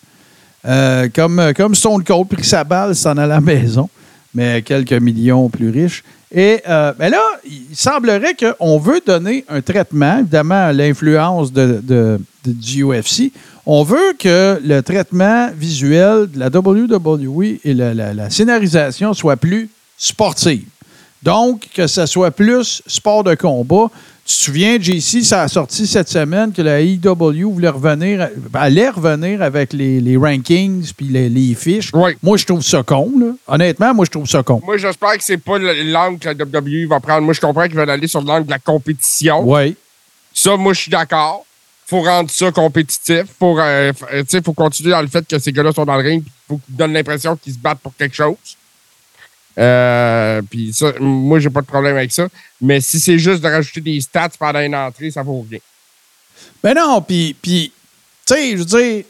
Euh, comme, comme Stone Cold, pris sa balle, s'en allait à la maison, mais quelques millions plus riches. Et euh, ben là, il semblerait qu'on veut donner un traitement, évidemment, à l'influence de- du UFC. On veut que le traitement visuel de la WWE et la, la- la scénarisation soit plus sportive. Donc, que ça soit plus sport de combat. Tu te souviens, JC, ça a sorti cette semaine que la IW voulait revenir, allait revenir avec les, les rankings puis les, les fiches. Moi, je trouve ça con. là. Honnêtement, moi, je trouve ça con. Moi, j'espère que c'est pas le- l'angle que la WWE va prendre. Moi, je comprends qu'ils veulent aller sur l'angle de la compétition. Oui. Ça, moi, je suis d'accord. faut rendre ça compétitif. Faut, euh, euh, faut continuer dans le fait que ces gars-là sont dans le ring. Faut qu'ils donnent l'impression qu'ils se battent pour quelque chose. Euh, puis ça, moi, j'ai pas de problème avec ça. Mais si c'est juste de rajouter des stats pendant une entrée, ça vaut rien. Ben non, puis, tu sais, je veux dire,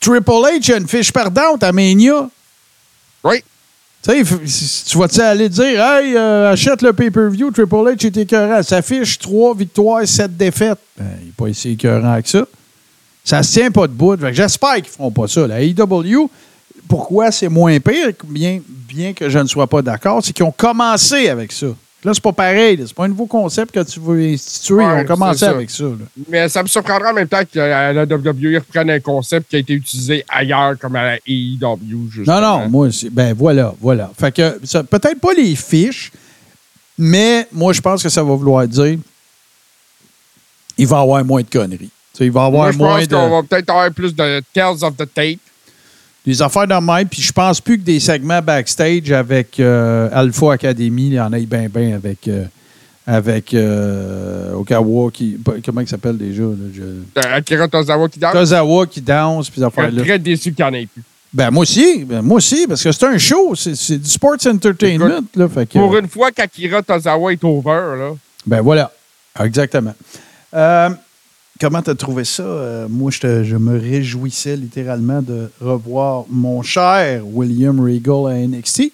Triple H a une fiche perdante à Mania. Oui. Tu sais, f- si- tu vas-tu aller dire, hey, euh, achète le pay-per-view, Triple H est écœurant. Ça fiche 3 victoires, 7 défaites. Ben, il n'est pas si écœurant que ça. Ça se tient pas debout. Fait que J'espère qu'ils feront pas ça. La AEW, pourquoi c'est moins pire, bien, bien que je ne sois pas d'accord, c'est qu'ils ont commencé avec ça. Là, c'est pas pareil. C'est pas un nouveau concept que tu veux instituer. Ils ont commencé ça. avec ça. là. Mais ça me surprendra en même temps que la WWE reprenne un concept qui a été utilisé ailleurs, comme à la AEW. justement. Non, non, moi, c'est- ben voilà, voilà. Fait que peut-être pas les fiches, mais moi, je pense que ça va vouloir dire il va y avoir moins de conneries. Il va y avoir Moi, je moins pense de. qu'on va peut-être avoir plus de Tales of the Tape. Des affaires de même, puis je pense plus que des segments backstage avec euh, Alpha Academy, il y en a bien, bien avec, euh, avec euh, Okawa, qui, comment il s'appelle déjà? Là, je- Akira Tozawa qui danse. Tozawa qui danse, puis suis affaires-là. très déçu qu'il n'y en ait plus. Ben, moi aussi, ben, moi aussi, parce que c'est un show, c'est du sports entertainment. Là, fait que, Pour une fois qu'Akira Tozawa est over, là. Ben voilà, exactement. Euh, comment tu as trouvé ça? Euh, moi, je, te- je me réjouissais littéralement de revoir mon cher William Regal à NXT.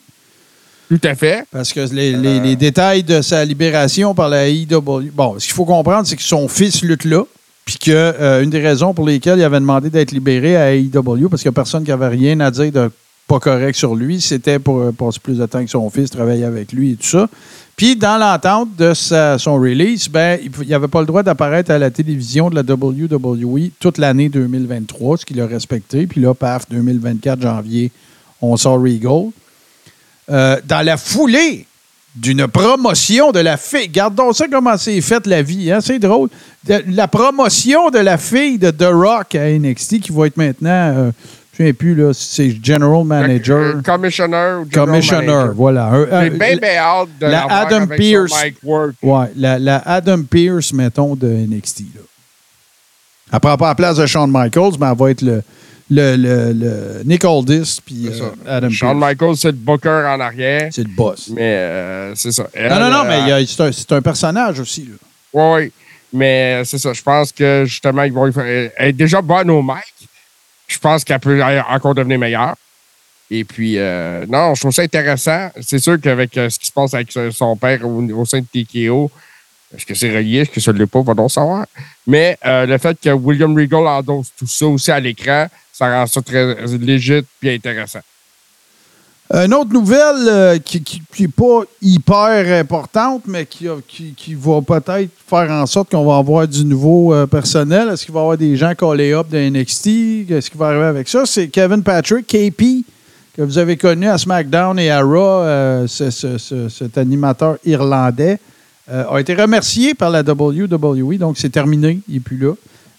Tout à fait. Parce que les, les- les détails de sa libération par la IW. Bon, ce qu'il faut comprendre, c'est que son fils lutte là. Puis que euh, une des raisons pour lesquelles il avait demandé d'être libéré à AEW, parce qu'il n'y a personne qui avait rien à dire de pas sur lui, c'était pour euh, passer plus de temps que son fils, travailler avec lui et tout ça. Puis dans l'entente de sa- son release, ben, il n'avait pas le droit d'apparaître à la télévision de la WWE toute l'année 2023, ce qu'il a respecté. Puis là, paf, 2024, janvier, on sort Regal. Euh, dans la foulée d'une promotion de la fille. Gardons ça comment c'est fait la vie. Hein? C'est drôle. La promotion de la fille de The Rock à NXT qui va être maintenant, euh, je ne sais plus, là, c'est General Manager. Euh, Commissioner ou General Commissioner, Manager. voilà. J'ai bien, bien hâte de la Adam avec mic work. Ouais, la, la Adam Pierce, mettons, de NXT. Là. Elle prend pas la place de Shawn Michaels, mais elle va être le, le, le, le Nick Aldis puis euh. Adam Shawn. Michaels, c'est le booker en arrière. C'est le boss. Mais euh, c'est ça. Non, non, non, Elle, mais a- c'est un, c'est un personnage aussi. Oui. Mais c'est ça. Je pense que justement, ils vont y faire- elle est déjà bonne au mic. Je pense qu'elle peut encore devenir meilleure. Et puis, euh, non, je trouve ça intéressant. C'est sûr qu'avec euh, ce qui se passe avec euh, son père au, sein de TKO, est-ce que c'est relié? Est-ce que ça ne l'est pas? Va donc savoir. Mais le fait que William Regal endosse tout ça aussi à l'écran, ça rend ça très légit et intéressant. Une autre nouvelle euh, qui n'est pas hyper importante, mais qui, va peut-être faire en sorte qu'on va avoir du nouveau euh, personnel. Est-ce qu'il va y avoir des gens collés up de NXT? Qu'est-ce qui va arriver avec ça? C'est Kevin Patrick, KP, que vous avez connu à SmackDown et à Raw, euh, ce- ce- ce- cet animateur irlandais, a été remercié par la WWE, donc c'est terminé, il n'est plus là.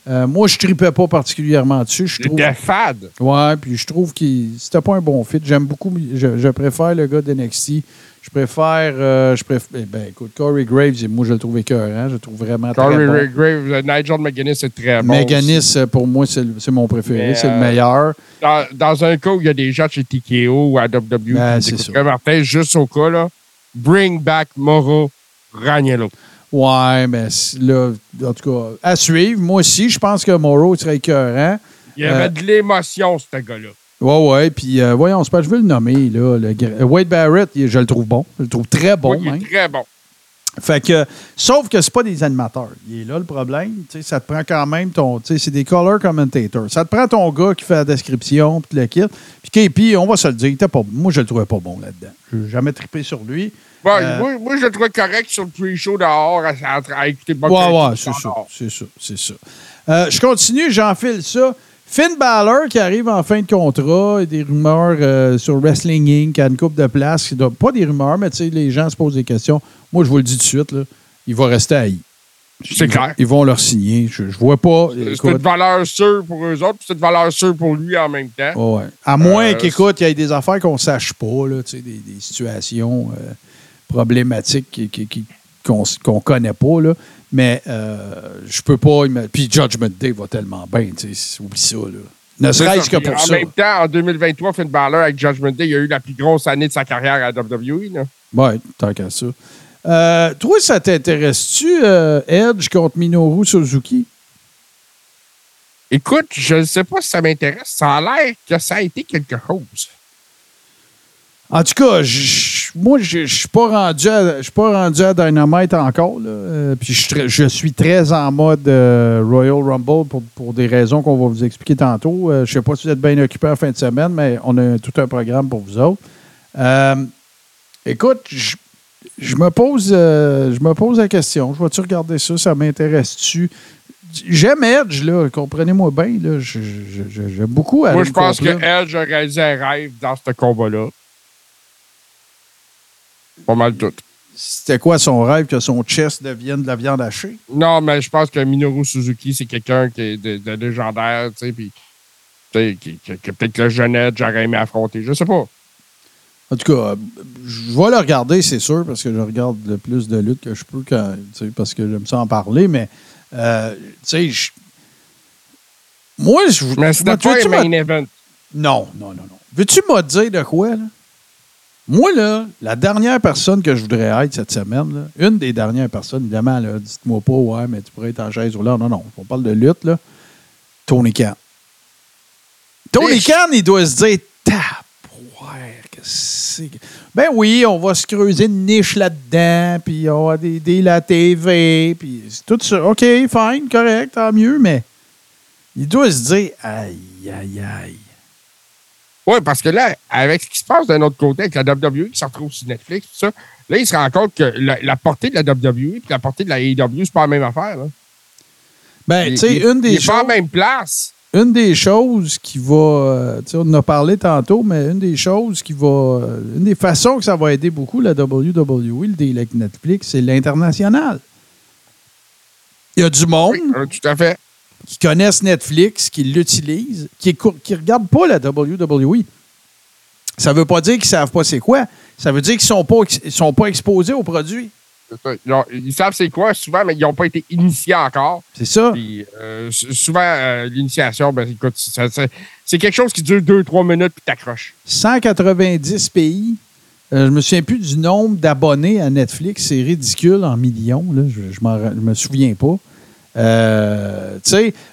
Euh, moi, je tripais pas particulièrement dessus. Je Il trouve... était fade. Ouais, puis je trouve que c'était pas un bon fit. J'aime beaucoup, je, je préfère le gars d'NXT. Je préfère, euh, je préfère, eh ben écoute, Corey Graves, moi je le trouve écœurant. Je le trouve vraiment Corey très bon. Graves, euh, Nigel McGuinness, c'est très bon. Euh, pour moi, c'est mon préféré, c'est le meilleur. dans, dans un cas où il y a des gens chez TKO ou à WWE Ben, c'est. Martin, juste au cas, là, bring back Moro Ragnello. Ouais, mais là, en tout cas, à suivre. Moi aussi, je pense que Morrow serait écœurant. Il y avait Euh, de l'émotion, ce gars-là. Ouais, ouais. Puis, euh, voyons, c'est pas, je veux le nommer, là. le euh, Wade Barrett, je le trouve bon. Je le trouve très bon, Oui, il est très bon. Fait que, sauf que c'est pas des animateurs. Il est là le problème. Ça te prend quand même ton. C'est des color commentators. Ça te prend ton gars qui fait la description, puis le kit. Puis KP, on va se le dire, il était pas, moi, je le trouvais pas bon là-dedans. Je n'ai jamais trippé sur lui. Bon, Euh, moi, moi, je le trouvais correct sur le pre-show dehors à, à- à écouter Buck Ouais, ouais, c'est ça. C'est ça. C'est ça. Euh, je continue, j'enfile ça. Finn Balor qui arrive en fin de contrat, et des rumeurs euh, sur Wrestling Inc. à une coupe de place. Pas des rumeurs, mais tu sais, les gens se posent des questions. Moi, je vous le dis tout de suite, là, il va rester à I. C'est clair. Ils vont leur signer. Je, je vois pas. C'est une valeur sûre pour eux autres, puis c'est une valeur sûre pour lui en même temps. ouais. À moins Euh, qu'écoute, il y ait des affaires qu'on sache pas, là, tu sais, des, des situations euh, problématiques qui- qui- qui- qu'on qu'on connaît pas. Là. Mais euh, je peux pas. Puis Judgment Day va tellement bien. Oublie ça. Là. Ne serait-ce que pour en ça. même temps, en 2023, Finn Balor avec Judgment Day, il a eu la plus grosse année de sa carrière à WWE. Oui, tant qu'à ça. Euh, toi, ça t'intéresse-tu, euh, Edge contre Minoru Suzuki? Écoute, je ne sais pas si ça m'intéresse. Ça a l'air que ça a été quelque chose. En tout cas, je- moi, je ne suis pas rendu à, je suis pas rendu à Dynamite encore. là. Euh, puis je, suis très- je suis très en mode euh, Royal Rumble pour, pour des raisons qu'on va vous expliquer tantôt. Euh, je ne sais pas si vous êtes bien occupé en fin de semaine, mais on a tout un programme pour vous autres. Euh, écoute, je, je me pose, je me pose la question. Je vais-tu regarder ça? Ça m'intéresse-tu? J'aime Edge, là. Comprenez-moi bien. J'aime beaucoup Moi, Adam je pense que. Edge a réalisé un rêve dans ce combat-là. Pas mal tout. C'était quoi son rêve que son chest devienne de la viande hachée? Non, mais je pense que Minoru Suzuki, c'est quelqu'un qui est de, de légendaire, tu sais, puis que peut-être que le jeune Edge j'aurais aimé affronter. Je sais pas. En tout cas, je vais le regarder, c'est sûr, parce que je regarde le plus de lutte que je peux quand, parce que j'aime ça en parler, mais euh, tu sais, je- moi, je Mais c'était pas un main event. Non, non, non, non. Veux-tu me dire de quoi, là? Moi, là, la dernière personne que je voudrais être cette semaine, là, une des dernières personnes, évidemment, là, dites-moi pas, ouais, mais tu pourrais être en chaise roulante. Non, non, on parle de lutte, là. Tony Khan. Tony. Khan, il doit se dire, tabouère, que c'est- Ben oui, on va se creuser une niche là-dedans, puis on va des, des la TV, puis c'est tout ça. OK, fine, correct, tant mieux, mais il doit se dire aïe, aïe, aïe. Oui, parce que là, avec ce qui se passe d'un autre côté, avec la WWE qui se retrouve sur Netflix, tout ça, là, il se rend compte que la, la portée de la WWE et la portée de la AEW, c'est pas la même affaire. Là. Ben, tu sais, une des pas à choses. la même place. une des choses qui va, euh, tu sais, on en a parlé tantôt, mais une des choses qui va, euh, une des façons que ça va aider beaucoup la WWE, le deal avec Netflix, c'est l'international. Il y a du monde Oui, euh, tout à fait. Qui connaissent Netflix, qui l'utilisent, qui ne regardent pas la WWE. Ça ne veut pas dire qu'ils ne savent pas c'est quoi. Ça veut dire qu'ils ne sont, pas ex- ils sont pas exposés aux produits. Ils, ont- ils savent c'est quoi souvent, mais ils n'ont pas été initiés encore. C'est ça. Puis, euh, souvent, euh, l'initiation, ben, écoute, c'est quelque chose qui dure deux, trois minutes puis t'accroches. 190 pays. Euh, je me souviens plus du nombre d'abonnés à Netflix. C'est ridicule en millions. Là. Je, je me souviens pas. Euh,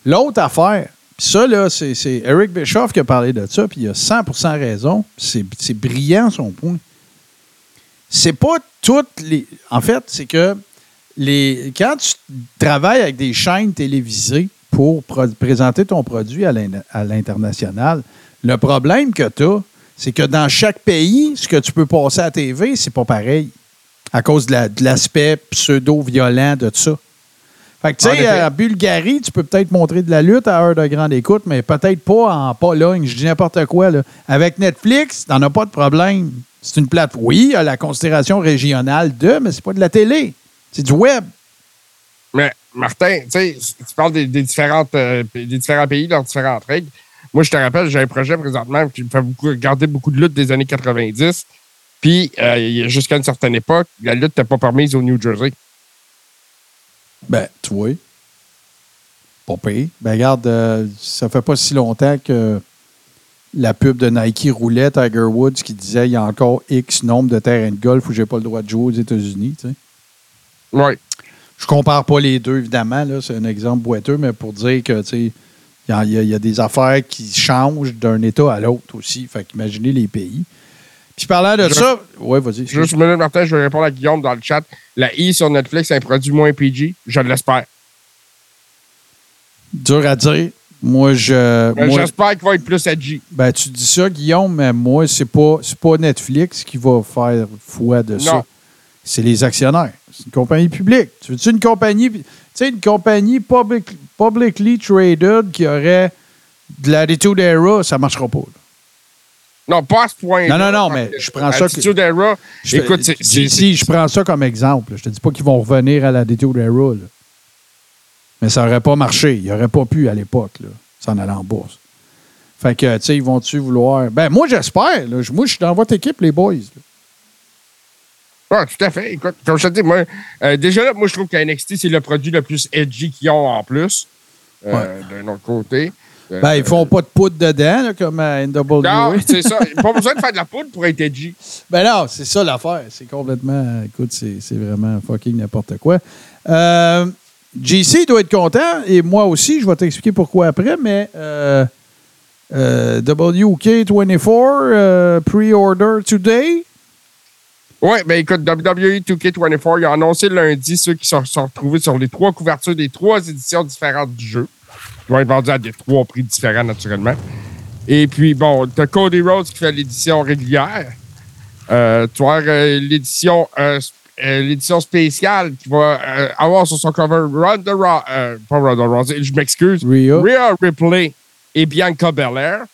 l'autre affaire, ça, là, c'est, Eric Bischoff qui a parlé de ça, puis il a 100% raison. C'est, brillant, son point. C'est pas toutes les. En fait, c'est que les, quand tu travailles avec des chaînes télévisées pour présenter ton produit à l'in- à l'international, le problème que tu as, c'est que dans chaque pays, ce que tu peux passer à TV, c'est pas pareil. À cause de l'aspect pseudo-violent de ça. Fait que, tu sais, en Bulgarie, tu peux peut-être montrer de la lutte à heure de grande écoute, mais peut-être pas en Pologne. Je dis n'importe quoi. Là. Avec Netflix, t'en as pas de problème. C'est une plate. Oui, il y a la considération régionale de, mais c'est pas de la télé. C'est du web. Mais, Martin, tu sais, tu parles des, des différentes, euh, des différents pays, leurs différentes règles. Moi, je te rappelle, j'ai un projet présentement qui me fait beaucoup, regarder beaucoup de luttes des années 90. Puis, euh, jusqu'à une certaine époque, la lutte n'était pas permise au New Jersey. Ben, tu vois. Pas pire. Ben, regarde, euh, ça fait pas si longtemps que la pub de Nike roulait, Tiger Woods, qui disait il y a encore X nombre de terrains de golf où j'ai pas le droit de jouer aux États-Unis. tu sais. Oui. Je compare pas les deux, évidemment. là, C'est un exemple boiteux, mais pour dire que, tu sais, il y, y a des affaires qui changent d'un État à l'autre aussi. Fait qu'imaginez les pays. Puis parlant de Je- ça, ouais, vas-y. Juste une minute, Martin, je vais répondre à Guillaume dans le chat. La I sur Netflix, c'est un produit moins PG. Je l'espère. Dur à dire. Moi, je. Moi- J'espère qu'il va être plus edgy. Ben, tu dis ça, Guillaume, mais moi, c'est pas, c'est pas Netflix qui va faire foi de ça. Non. C'est les actionnaires. C'est une compagnie publique. Tu veux-tu une compagnie, tu sais, une compagnie public, publicly traded qui aurait de l'attitude era, ça marchera pas. là. Non, pas à ce point. Non, non, non, mais je prends ça que- Attitude Era, Je écoute, c'est. prends ça comme exemple. Je te dis pas qu'ils vont revenir à l'attitude era. là. Mais ça aurait pas marché. Il aurait pas pu à l'époque, là, s'en aller en bourse. Fait que, tu sais, ils vont-tu vouloir? Ben, moi, j'espère. là. Moi, je suis dans votre équipe, les boys. là. Ah, tout à fait. Écoute, comme je te dis, moi, euh, déjà là, moi, je trouve que NXT, c'est le produit le plus edgy qu'ils ont en plus. Euh, D'un autre côté. Euh, Ben, ils font pas de poudre dedans, là, comme à NWA. Non, c'est ça. Pas besoin de faire de la poudre pour être edgy. Ben non, c'est ça l'affaire. C'est complètement. Écoute, c'est vraiment fucking n'importe quoi. Euh, JC doit être content, et moi aussi, je vais t'expliquer pourquoi après, mais euh, euh, WK24, euh, pre-order today. Oui, ben écoute, WWE 2K24, ils ont annoncé lundi ceux qui sont, sont retrouvés sur les trois couvertures des trois éditions différentes du jeu. Vont être vendus à des trois prix différents, naturellement. Et puis, bon, t'as Cody Rhodes qui fait l'édition régulière. Euh, tu vois euh, l'édition euh, euh, l'édition spéciale qui va avoir sur son cover Ronda Rousey, pas Ronda Rousey, je m'excuse, Rhea. Rhea Ripley et Bianca Belair.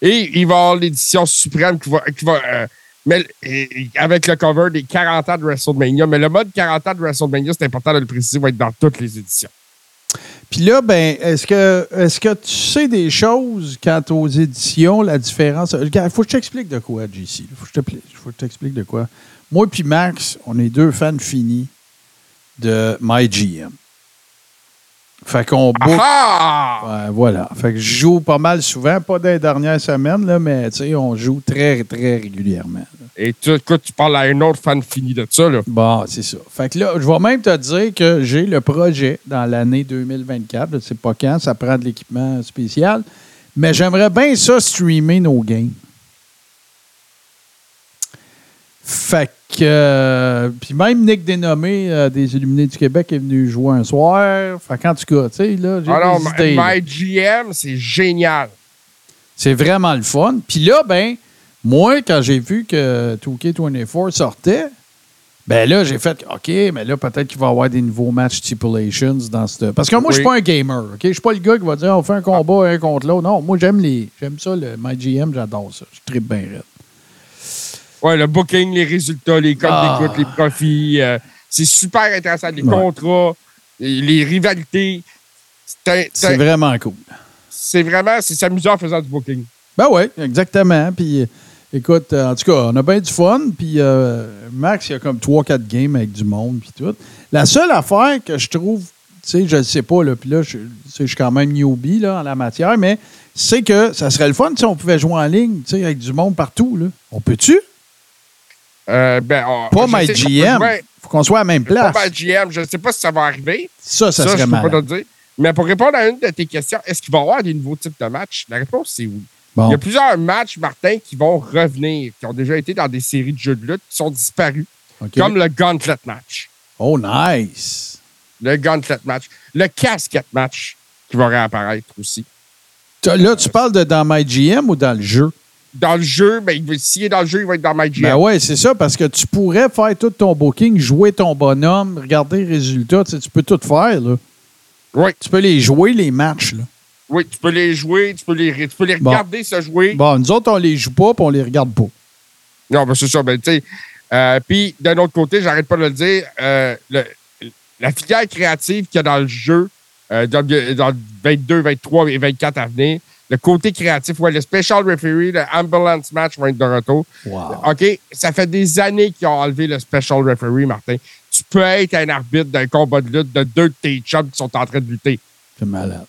Et il va y avoir l'édition suprême qui va, qui va mais, avec le cover des 40 ans de WrestleMania. Mais le mode 40 ans de WrestleMania, c'est important de le préciser, va être dans toutes les éditions. Puis là, ben, est-ce que, est que tu sais des choses quant aux éditions, la différence? Il faut que je t'explique de quoi, JC. Il faut que je t'explique de quoi. Moi puis Max, on est deux fans finis de MyGM. Fait qu'on book. Ah! Ouais, voilà. Fait que je joue pas mal souvent, pas les dernières semaines, là, mais tu sais, on joue très, très régulièrement. là. Et tu, écoute, tu parles à un autre fan fini de ça, là. Bon, c'est ça. Fait que là, je vais même te dire que j'ai le projet dans l'année 2024. Je ne sais pas quand, ça prend de l'équipement spécial. Mais j'aimerais bien ça streamer nos games. Fait que. euh, puis même Nick Dénommé euh, des Illuminés du Québec est venu jouer un soir. Fait qu'en tout cas, tu sais, là, j'ai Alors, des idées. My GM, c'est génial. C'est vraiment le fun. Puis là, ben, moi, quand j'ai vu que 2K24 sortait, ben là, j'ai fait OK, mais là, peut-être qu'il va y avoir des nouveaux match stipulations dans ce. Parce que moi, je suis Oui. pas un gamer. OK? Je suis pas le gars qui va dire on fait un combat un contre l'autre. Non, moi, j'aime les. J'aime ça, le MyGM, j'adore ça. Je tripe bien raide. Ouais, le booking, les résultats, les codes Ah. d'écoute, les profits. euh, c'est super intéressant. Les Ouais. contrats, les, les rivalités. C'est un- C'est c'est vraiment cool. c'est vraiment, c'est s'amuser en faisant du booking. Ben oui, exactement. Puis, euh, écoute, euh, en tout cas, on a bien du fun. Puis, euh, Max, il y a comme 3-4 games avec du monde. Puis tout. La seule affaire que je trouve, tu sais, je ne sais pas, là, puis là, je, je suis quand même newbie là, en la matière, mais c'est que ça serait le fun si on pouvait jouer en ligne, tu sais, avec du monde partout. Là. On peut-tu? Euh, ben, on- Pas je sais peut MyGM. jouer- faut qu'on soit à la même place. Pas MyGM. Je ne sais pas si ça va arriver. Ça, ça, je serait peux malade. pas te dire. Mais pour répondre à une de tes questions, est-ce qu'il va y avoir des nouveaux types de matchs? La réponse, c'est oui. Bon. Il y a plusieurs matchs, Martin, qui vont revenir, qui ont déjà été dans des séries de jeux de lutte, qui sont disparus, comme le Gauntlet match. Oh, nice. Le Gauntlet match. Le Casquette match, qui va réapparaître aussi. Là, tu parles de dans MyGM ou dans le jeu? Dans le jeu, ben, s'il est dans le jeu, il va être dans MyGM. Ben ouais, c'est ça, parce que tu pourrais faire tout ton booking, jouer ton bonhomme, regarder les résultats, tu, sais, tu peux tout faire, là. Oui. Tu peux les jouer, les matchs, là. Oui, tu peux les jouer, tu peux les, tu peux les Bon. regarder se jouer. Bon, nous autres, on les joue pas, puis on les regarde pas. Non, ben c'est ça. Ben, tu sais. euh, Puis, d'un autre côté, j'arrête pas de le dire, euh, le- la filière créative qu'il y a dans le jeu, euh, dans, dans le 22, 23 et 24 à venir, le côté créatif, ouais, le special referee, le ambulance match vont être de retour. Wow. OK, ça fait des années qu'ils ont enlevé le special referee, Martin. Tu peux être un arbitre d'un combat de lutte de deux de tes chums qui sont en train de lutter. C'est malade.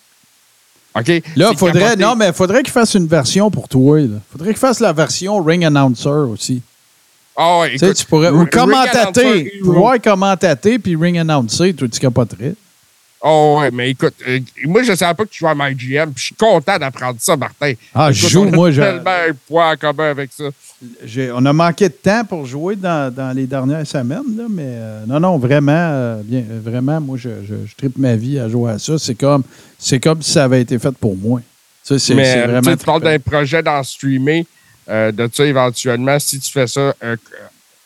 OK? Là, faudrait, non, mais faudrait qu'il fasse une version pour toi, là. Faudrait qu'il fasse la version ring announcer aussi. Ah ouais, Tu sais, écoute, tu pourrais, ou commentater. Pouvoir commentater, puis ring announcer, toi, tu capoterais. Oh ouais, mais écoute, euh, moi je savais pas que tu jouais à MyGM, puis je suis content d'apprendre ça, Martin. Ah, je joue, on a moi, je- tellement un point en commun avec ça. J'ai- on a manqué de temps pour jouer dans, dans les dernières semaines, là, mais euh, non, non, vraiment, euh, bien, euh, vraiment, moi, je, je, je tripe ma vie à jouer à ça. C'est comme, c'est comme si ça avait été fait pour moi. Ça, c'est, mais c'est tu vraiment. tu parles trippant. d'un projet dans streamer, euh, de ça éventuellement, si tu fais ça, euh,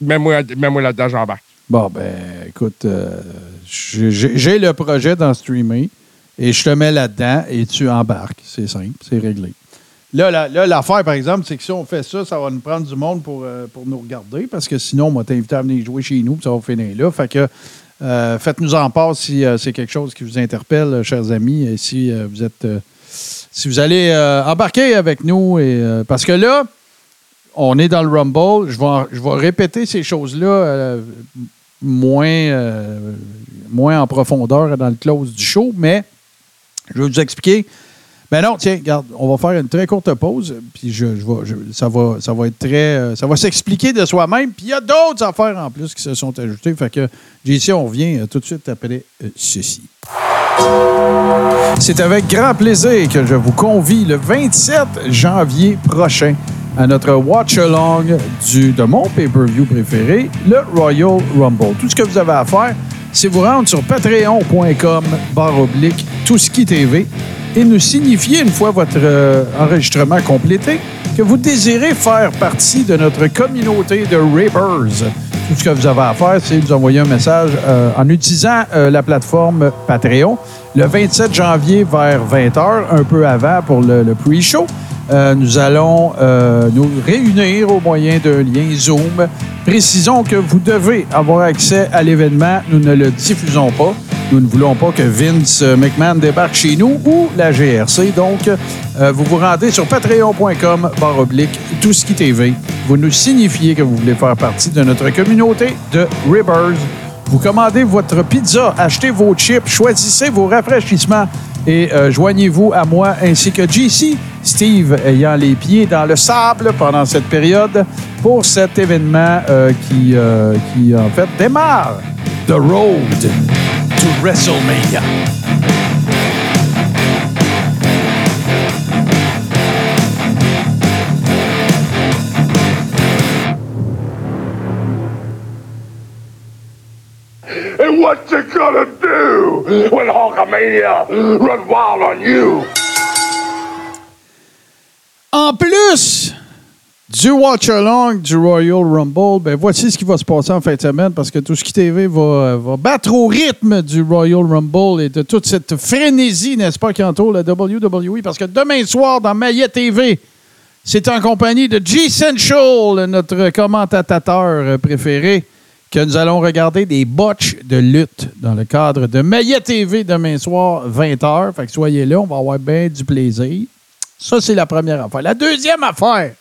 mets-moi mets-moi là-dedans, j'embarque. Bon, ben, écoute, euh, j'ai, le projet dans streamer et je te mets là-dedans et tu embarques. C'est simple, c'est réglé. Là, la- l'affaire, par exemple, c'est que si on fait ça, ça va nous prendre du monde pour, euh, pour nous regarder parce que sinon, on va t'inviter à venir jouer chez nous puis ça va finir là. Fait que euh, faites-nous en part si c'est quelque chose qui vous interpelle, chers amis, et si vous êtes. si vous allez embarquer avec nous, et, parce que là, on est dans le Rumble. Je vais, répéter ces choses-là euh, moins, euh, moins en profondeur dans le close du show, mais je vais vous expliquer. Ben non, tiens, regarde, on va faire une très courte pause, puis je, ça, va, ça va être très. euh, ça va s'expliquer de soi-même, puis il y a d'autres affaires en plus qui se sont ajoutées. Fait que, JC, on revient tout de suite après ceci. C'est avec grand plaisir que je vous convie le 27 janvier prochain à notre watch-along de mon pay-per-view préféré, le Royal Rumble. Tout ce que vous avez à faire, c'est vous rendre sur patreon.com barre oblique TV et nous signifier une fois votre euh, enregistrement complété que vous désirez faire partie de notre communauté de Ravers. Tout ce que vous avez à faire, c'est nous envoyer un message euh, en utilisant euh, la plateforme Patreon le 27 janvier vers 20h, un peu avant pour le, le pre-show. Euh, nous allons euh, nous réunir au moyen d'un lien Zoom. Précisons que vous devez avoir accès à l'événement. Nous ne le diffusons pas. Nous ne voulons pas que Vince McMahon débarque chez nous ou la GRC. Donc, euh, vous vous rendez sur patreon.com barre oblique tout ce qui TV. Vous nous signifiez que vous voulez faire partie de notre communauté de Ribbers. Vous commandez votre pizza, achetez vos chips, choisissez vos rafraîchissements et euh, joignez-vous à moi ainsi que JC, Steve ayant les pieds dans le sable pendant cette période pour cet événement euh, qui, euh, qui en fait démarre. The Road to WrestleMania. WrestleMania run wild on you? En plus du Watch Along du Royal Rumble, ben voici ce qui va se passer en fin de semaine parce que tout ce qui TV va, va battre au rythme du Royal Rumble et de toute cette frénésie, n'est-ce pas, qui entoure la WWE. Parce que demain soir, dans Maillet TV, c'est en compagnie de G. Central, notre commentateur préféré, que nous allons regarder des botches de lutte dans le cadre de Maillet TV demain soir, 20h. Fait que soyez là, on va avoir bien du plaisir. Ça, c'est la première affaire. La deuxième affaire,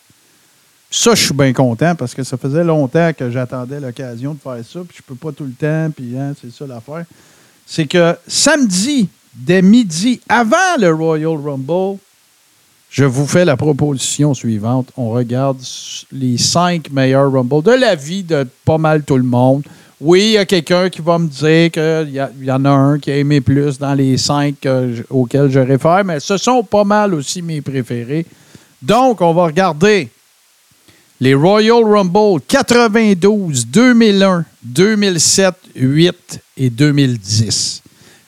ça, je suis bien content parce que ça faisait longtemps que j'attendais l'occasion de faire ça, puis je peux pas tout le temps, puis hein, c'est ça l'affaire. C'est que samedi, dès midi, avant le Royal Rumble, je vous fais la proposition suivante. On regarde les cinq meilleurs Rumble de la vie de pas mal tout le monde. Oui, il y a quelqu'un qui va me dire qu'il y, y, en a un qui a aimé plus dans les cinq je, auxquels je réfère, mais ce sont pas mal aussi mes préférés. Donc, on va regarder les Royal Rumble 92, 2001, 2007, 8 et 2010.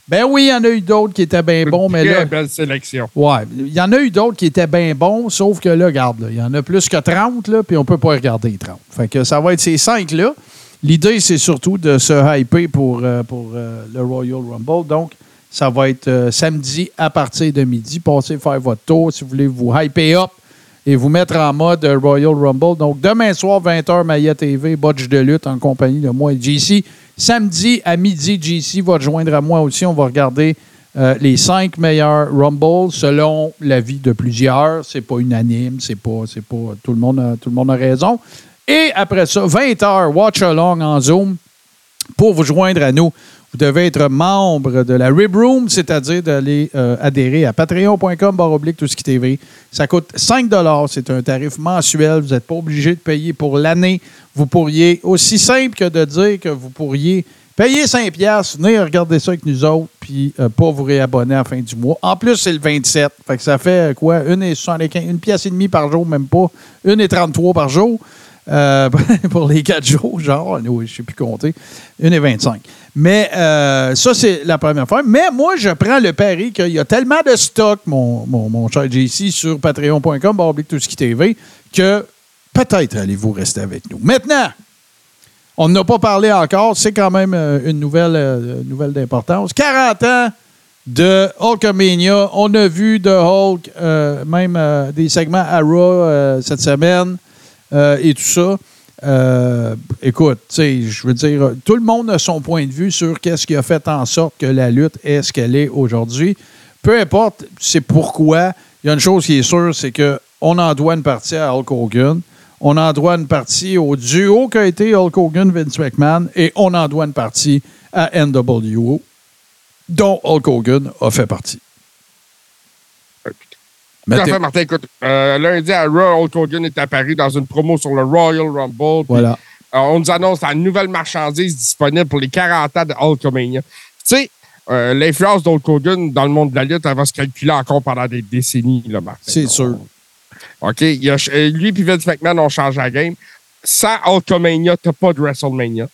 Ben oui, il y en a eu d'autres qui étaient bien bons, mais là. belle sélection. Ouais, il y en a eu d'autres qui étaient bien bons, sauf que là, regarde, il y en a plus que 30, là, puis on peut pas regarder les 30. Fait que ça va être ces cinq-là. L'idée, c'est surtout de se hyper pour, euh, pour euh, le Royal Rumble. Donc, ça va être euh, samedi à partir de midi. Passez faire votre tour si vous voulez vous hyper up et vous mettre en mode Royal Rumble. Donc, demain soir, 20h, Maya TV, Botch de lutte en compagnie de moi et JC. Samedi à midi, JC va rejoindre à moi aussi. On va regarder euh, les cinq meilleurs Rumble selon l'avis de plusieurs. C'est pas unanime, c'est pas, c'est pas tout le monde a, tout le monde a raison. Et après ça, 20h, Watch Along en Zoom pour vous joindre à nous. Vous devez être membre de la Rib Room, c'est-à-dire d'aller euh, adhérer à patreon.com baroblique tout ce qui TV. Ça coûte 5 C'est un tarif mensuel. Vous n'êtes pas obligé de payer pour l'année. Vous pourriez, aussi simple que de dire que vous pourriez payer 5 piastres, venir regarder ça avec nous autres, puis euh, pas vous réabonner à la fin du mois. En plus, c'est le 27. Fait que ça fait euh, quoi? Une, et 75, une pièce et demie par jour, même pas. Une et 33 par jour. Euh, pour les quatre jours, genre, oui, je ne sais plus compter, 1 et 25. Mais ça, c'est la première fois. Mais moi, je prends le pari qu'il y a tellement de stock, mon, mon, mon cher JC, sur patreon.com, barbique tout ce qui TV, que peut-être allez-vous rester avec nous. Maintenant, on n'a pas parlé encore, c'est quand même une nouvelle, euh, nouvelle d'importance. 40 ans de Hulkamania. On a vu de Hulk, euh, même euh, des segments à Raw cette semaine. Euh, et tout ça. Euh, écoute, je veux dire, tout le monde a son point de vue sur qu'est-ce qui a fait en sorte que la lutte est ce qu'elle est aujourd'hui. Peu importe, c'est pourquoi. Il y a une chose qui est sûre, c'est qu'on en doit une partie à Hulk Hogan. On en doit une partie au duo qu'a été Hulk Hogan, Vince McMahon, et on en doit une partie à NWO, dont Hulk Hogan a fait partie. Enfin, Martin, écoute, euh, lundi à Raw, Hulk Hogan est apparu dans une promo sur le Royal Rumble. Voilà. Euh, on nous annonce la nouvelle marchandise disponible pour les 40 ans de Hulkamania. Tu sais, euh, l'influence d'Hulk Hogan dans le monde de la lutte, elle va se calculer encore pendant des décennies, là, Martin. C'est sûr. OK? Il a, lui et Vince McMahon ont changé la game. Sans Hulkamania, t'as pas de WrestleMania.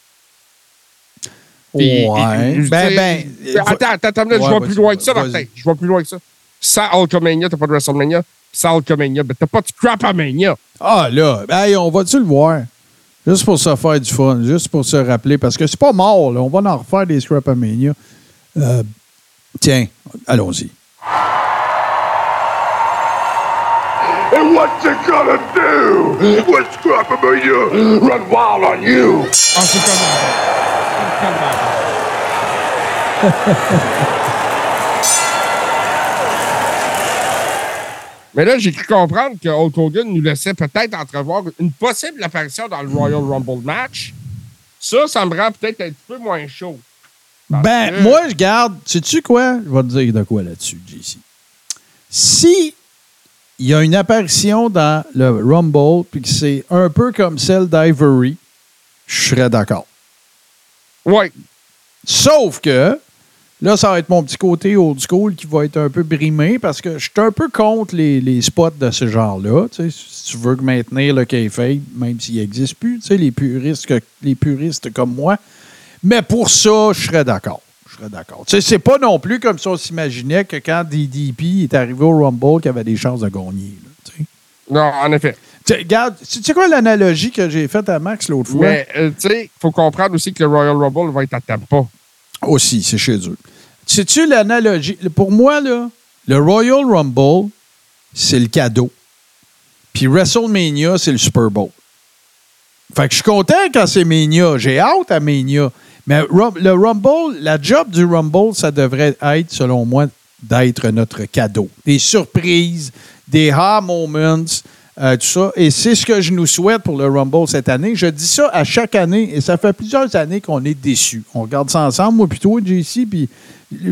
Puis, ouais. Et, ben, ben. Attends, attends, attends, ouais, je vais plus loin que ça, Martin. Je vais plus loin que ça. Sans Hulkamania, t'as pas de WrestleMania. Sans Hulkamania, ben t'as pas de Crapamania. Ah là, ben, on va-tu le voir? Juste pour se faire du fun, juste pour se rappeler, parce que c'est pas mort, là. On va en refaire des Scrapamania. Euh, tiens, allons-y. What you gonna do? When Scrapamania run wild on you? Ah, c'est comme Mais là, j'ai cru comprendre que Hulk Hogan nous laissait peut-être entrevoir une possible apparition dans le Royal Rumble match. Ça, ça me rend peut-être un petit peu moins chaud. Ben, que... moi, je garde. Sais-tu quoi? Je vais te dire de quoi là-dessus, JC. Si il y a une apparition dans le Rumble, puis c'est un peu comme celle d'Ivory, je serais d'accord. Oui. Sauf que Là, ça va être mon petit côté old school qui va être un peu brimé parce que je suis un peu contre les, les spots de ce genre-là. Si tu veux maintenir le kayfabe, même s'il n'existe plus, les puristes, les puristes comme moi. Mais pour ça, je serais d'accord. Serais d'accord. Tu sais, c'est pas non plus comme si on s'imaginait que quand DDP est arrivé au Rumble, qu'il avait des chances de gagner. là. Non, en effet. Tu sais, Regarde, tu sais quoi l'analogie que j'ai faite à Max l'autre fois? Mais, euh, tu sais, il faut comprendre aussi que le Royal Rumble va être à Tampa. Aussi, c'est chez eux. Sais-tu l'analogie? Pour moi, là, le Royal Rumble, c'est le cadeau. Puis WrestleMania, c'est le Super Bowl. Fait que je suis content quand c'est Mania. J'ai hâte à Mania. Mais le Rumble, la job du Rumble, ça devrait être, selon moi, d'être notre cadeau. Des surprises, des ha moments, euh, tout ça. Et c'est ce que je nous souhaite pour le Rumble cette année. Je dis ça à chaque année et ça fait plusieurs années qu'on est déçus. On regarde ça ensemble, moi plutôt, JC, puis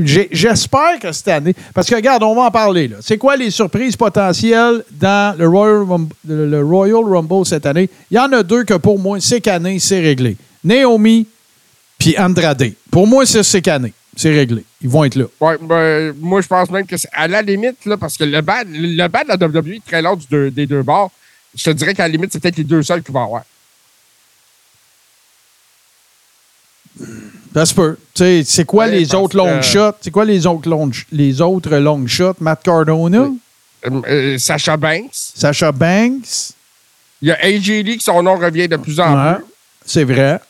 j'espère que cette année. Parce que regarde, on va en parler. C'est quoi les surprises potentielles dans le Royal, Rumble, le le Royal Rumble cette année? Il y en a deux que pour moi, c'est cané, c'est réglé. Naomi puis Andrade. Pour moi, c'est cané. C'est réglé. Ils vont être là. Ouais, ben, moi, je pense même que c'est à la limite, là, parce que le bas, le bas de la WWE est très du deux- des deux bords. Je te dirais qu'à la limite, c'est peut-être les deux seuls qui vont avoir. Ça se peut. C'est quoi Ouais, les autres long que- shots? C'est quoi les autres long, les autres long shots? Matt Cardona, Euh, euh, Sacha Banks. Sacha Banks? Il y a AJ Lee, que son nom revient de plus en Ouais, c'est vrai.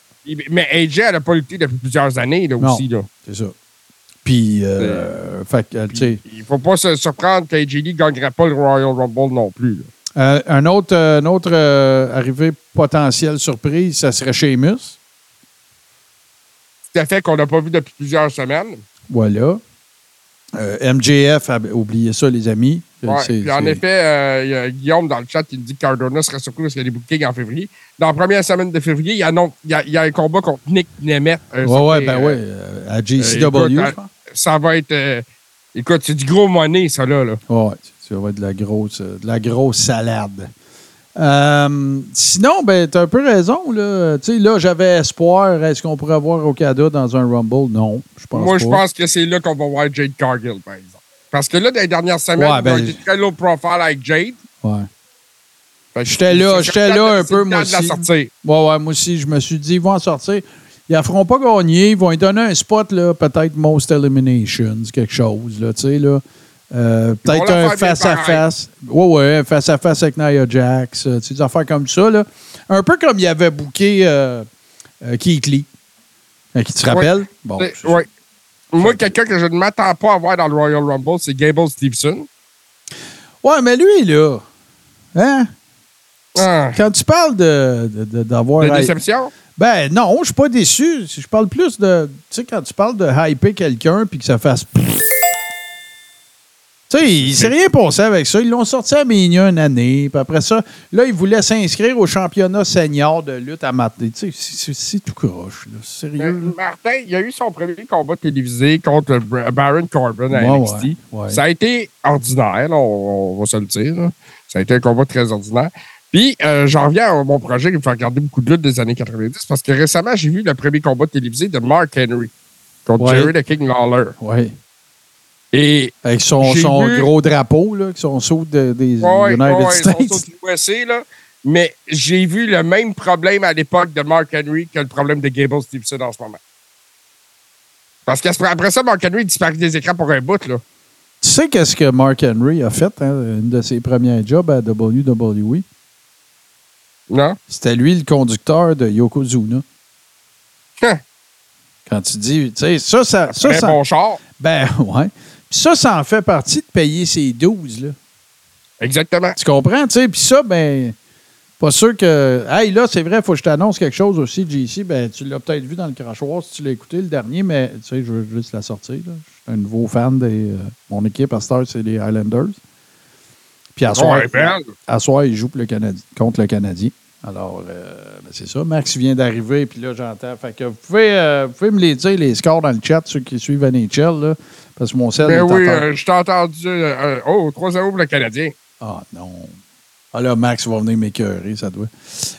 Mais AJ, elle n'a pas lutté depuis plusieurs années, là, Non. aussi. Là. C'est ça. Puis, euh, fait sais, Il ne faut pas se surprendre qu'AJ Lee ne gagnerait pas le Royal Rumble non plus. euh, un autre, euh, un autre euh, arrivée potentielle surprise, ça serait Sheamus. Tout à fait qu'on n'a pas vu depuis plusieurs semaines. Voilà. Euh, MJF, a oublié ça, les amis. Ouais, C'est- puis en effet, euh, y a Guillaume dans le chat qui dit que Cardona serait surpris parce qu'il y a des bookings en février. Dans la première semaine de février, il y, a non- il y a, il y a un combat contre Nick Nemeth. un Ouais, ben euh, ouais. euh, à euh, JCW, écoute, je pense. Ça va être. euh, écoute, c'est du gros money, ça, là. là. Ouais, ça va être de la grosse, euh, de la grosse salade. Euh, sinon, ben, tu as un peu raison. Là, Tu sais, là j'avais espoir. Est-ce qu'on pourrait voir Okada dans un Rumble? Non, je pense Moi, je pense que c'est là qu'on va voir Jade Cargill, par exemple. Parce que là, dans les dernières semaines, Ouais, ben, été très low profile avec Jade. Ouais. J'étais là, j'étais là un peu, moi aussi. Ouais, ouais, moi aussi, je me suis dit, ils vont en sortir. Ils ne feront pas gagner. Ils vont lui donner un spot, là, peut-être Most Eliminations, quelque chose, là, tu sais, là. Euh, peut-être un face-à-face. Ouais, ouais, un face-à-face avec Nia Jax. euh, des affaires comme ça, là. Un peu comme il avait booké euh, euh, Keith Lee. Qui te rappelle? Bon. Moi, quelqu'un que je ne m'attends pas à voir dans le Royal Rumble, c'est Gable Stevenson. Ouais, mais lui, là. Hein? Ah. Quand tu parles de, de- de- d'avoir. De déception? Ben non, je suis pas déçu. Je parle plus de. Tu sais, quand tu parles de hyper quelqu'un puis que ça fasse. Tu sais, il s'est rien passé avec ça. Ils l'ont sorti à Ménia une année. Puis après ça, là, ils voulaient s'inscrire au championnat senior de lutte à matin. Tu sais, c'est- tout croche, là. Sérieux. Euh, Martin, il a eu son premier combat télévisé contre Baron Corbin à Ouais, NXT. ouais, ouais. Ça a été ordinaire, là, on, on va se le dire. là. Ça a été un combat très ordinaire. Puis, euh, j'en reviens à mon projet qui me fait regarder beaucoup de luttes des années 90 parce que récemment, j'ai vu le premier combat télévisé de Mark Henry contre. Jerry the King Lawler. Ouais. Et Avec son, son vu- gros drapeau, là, son saut de- des Ouais, United ouais, States. tous USA, là. Mais j'ai vu le même problème à l'époque de Mark Henry que le problème de Gable Stevenson en ce moment. Parce qu'après ça, Mark Henry disparaît des écrans pour un bout, là. Tu sais qu'est-ce que Mark Henry a fait, hein, une de ses premiers jobs à WWE? Non? C'était lui le conducteur de Yokozuna. Hein. Quand tu dis, tu sais, ça, ça, ça, ça- bon char. Ben, ouais. Puis ça, ça en fait partie de payer ses 12, là. Exactement. Tu comprends, tu sais? Puis ça, ben, pas sûr que. Hey, là, c'est vrai, il faut que je t'annonce quelque chose aussi, JC. Ben, tu l'as peut-être vu dans le crachoir si tu l'as écouté le dernier, mais tu sais, je veux juste la sortir, là. Je suis un nouveau fan des. euh, mon équipe à Star, c'est les Highlanders. Puis à soir, Ouais, belle. à soir, il joue pour le Canadi- contre le Canadien. Alors, euh, ben, c'est ça. Max vient d'arriver, puis là, j'entends. Fait que vous pouvez, euh, vous pouvez me les dire, les scores dans le chat, ceux qui suivent NHL, là, parce que mon sel Ben oui, euh, je t'ai entendu. euh, oh, 3-0 pour le Canadien. Ah non. Ah là, Max va venir m'écœurer, ça doit.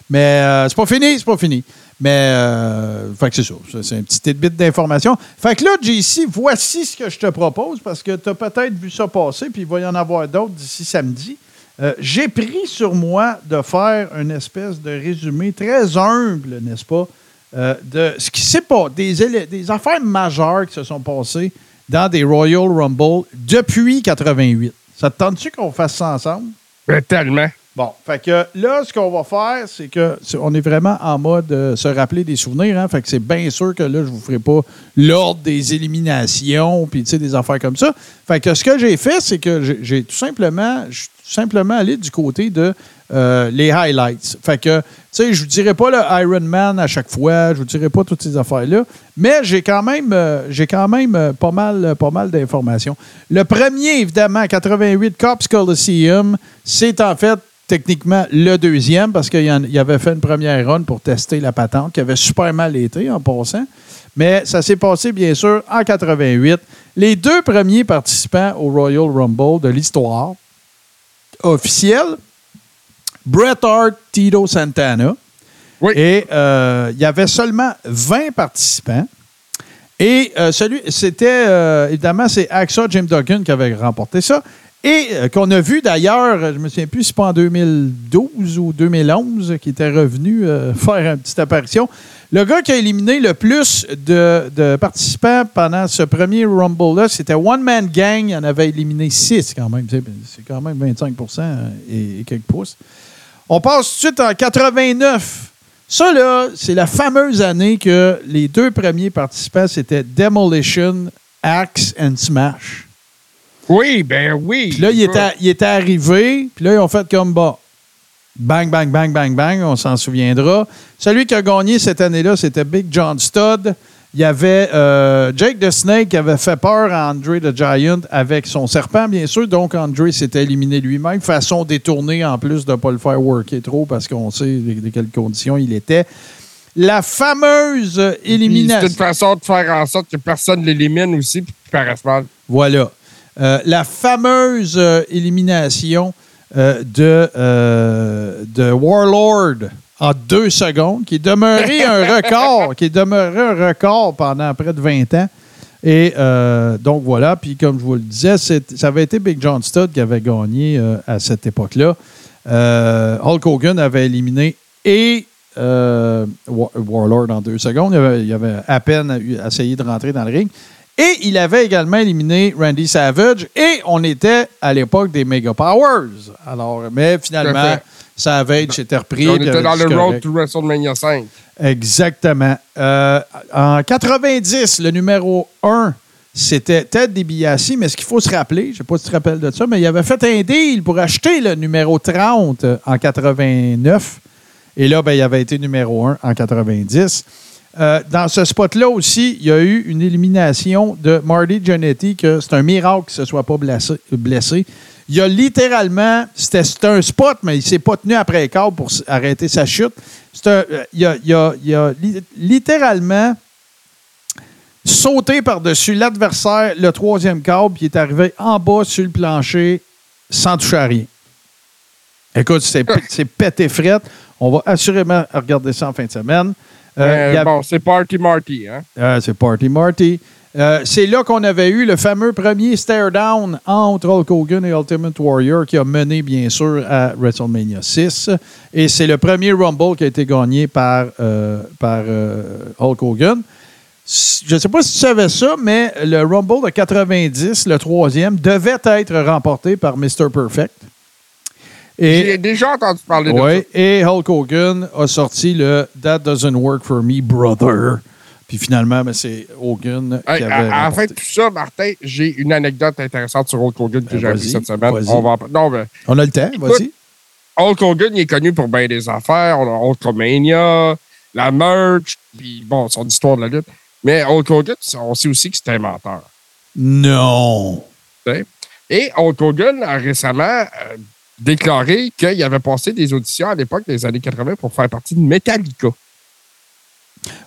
Mais c'est pas fini, c'est pas fini. Mais, fait que c'est ça. Ça, C'est un petit tidbit d'information. Fait que là, JC, voici ce que je te propose, parce que tu as peut-être vu ça passer, puis il va y en avoir d'autres d'ici samedi. Euh, J'ai pris sur moi de faire une espèce de résumé très humble, n'est-ce pas, euh, de ce qui s'est pas des, des affaires majeures qui se sont passées dans des Royal Rumble depuis 88. Ça te tente-tu qu'on fasse ça ensemble? Ben, tellement. Bon, fait que là, ce qu'on va faire, c'est que c'est- on est vraiment en mode euh, se rappeler des souvenirs. Hein? Fait que c'est bien sûr que là, je vous ferai pas l'ordre des éliminations puis tu sais des affaires comme ça. Fait que ce que j'ai fait, c'est que j'ai- tout simplement, je simplement allé du côté de euh, les highlights. Fait que, tu sais, je vous dirai pas le Iron Man à chaque fois, je vous dirai pas toutes ces affaires-là, mais j'ai quand même, euh, quand même euh, pas mal, pas mal d'informations. Le premier, évidemment, 88 Cops Coliseum, c'est en fait techniquement le deuxième parce qu'il avait fait une première run pour tester la patente qui avait super mal été en passant. Mais ça s'est passé, bien sûr, en 88. Les deux premiers participants au Royal Rumble de l'histoire officielle, Bret Hart, Tito Santana. Et euh, il y avait seulement 20 participants. Et euh, celui, c'était euh, évidemment, c'est AXA Jim Duggan qui avait remporté ça. Et qu'on a vu d'ailleurs, je me souviens plus si c'est pas en 2012 ou 2011 qui était revenu faire une petite apparition. Le gars qui a éliminé le plus de, de participants pendant ce premier Rumble-là, c'était One Man Gang. Il en avait éliminé 6 quand même. C'est quand même 25 et, et quelques pouces. On passe tout de suite en 89. Ça, là, c'est la fameuse année que les deux premiers participants, c'était Demolition, Axe and Smash. Oui, ben oui. Puis là, il était, il était arrivé, puis là, ils ont fait comme bas. Bang, bang, bang, bang, bang, on s'en souviendra. Celui qui a gagné cette année-là, c'était Big John Studd. Il y avait euh, Jake the Snake qui avait fait peur à Andre the Giant avec son serpent, bien sûr. Donc, Andre s'était éliminé lui-même. Façon détournée, en plus de ne pas le faire worker trop parce qu'on sait de, quelles conditions il était. La fameuse Puis C'est élimination. une façon de faire en sorte que personne l'élimine aussi puis qu'il paraisse mal. Voilà. Euh, la fameuse euh, élimination euh, de, euh, de Warlord en deux secondes, qui est demeuré un record, qui est demeuré un record pendant près de 20 ans. Et euh, donc voilà, puis comme je vous le disais, ça avait été Big John Studd qui avait gagné à cette époque-là. Hulk Hogan avait éliminé et War- Warlord en deux secondes. Il avait, il avait à peine essayé de rentrer dans le ring. Et il avait également éliminé Randy Savage. Et on était à l'époque des Mega Powers. Alors, mais finalement. Savage s'était repris. on était dans le c'est road correct. to WrestleMania 5. Exactement. Euh, en 90, le numéro 1, c'était Ted DiBiase, mais ce qu'il faut se rappeler, je ne sais pas si tu te rappelles de ça, mais il avait fait un deal pour acheter le numéro 30 en 89. Et là, ben, il avait été numéro 1 en 90. Euh, dans ce spot-là aussi, il y a eu une élimination de Marty Jannetty, que c'est un miracle qu'il ne se soit pas blessé. Il a littéralement, c'était un spot, mais il ne s'est pas tenu après câble pour arrêter sa chute. Euh, il, a, a- littéralement sauté par-dessus l'adversaire, le troisième câble, puis il est arrivé en bas sur le plancher sans toucher à rien. Écoute, c'est pété frette. On va assurément regarder ça en fin de semaine. Euh, Euh, a- Bon, c'est Party Marty. Hein? ah, c'est Party Marty. Euh, c'est là qu'on avait eu le fameux premier stare-down entre Hulk Hogan et Ultimate Warrior qui a mené, bien sûr, à WrestleMania 6. Et c'est le premier Rumble qui a été gagné par, euh, par euh, Hulk Hogan. Je ne sais pas si tu savais ça, mais le Rumble de 90, le troisième, devait être remporté par Mr. Perfect. J'ai déjà entendu parler de Ouais, et Hulk Hogan a sorti le That Doesn't Work for Me, Brother. Puis finalement, ben, c'est Hogan ça. Hey, qui avait. remporté. de tout ça, Martin, j'ai une anecdote intéressante sur Hulk Hogan que Ben, j'ai appris cette semaine. On va en- Non, On a le temps, vas-y. Hulk Hogan, il est connu pour bien des affaires. On a Hulkamania, la merch, puis bon, son histoire de la lutte. Mais Hulk Hogan, on sait aussi que c'est un menteur. Non. Et Hulk Hogan a récemment euh, déclaré qu'il avait passé des auditions à l'époque des années 80 pour faire partie de Metallica.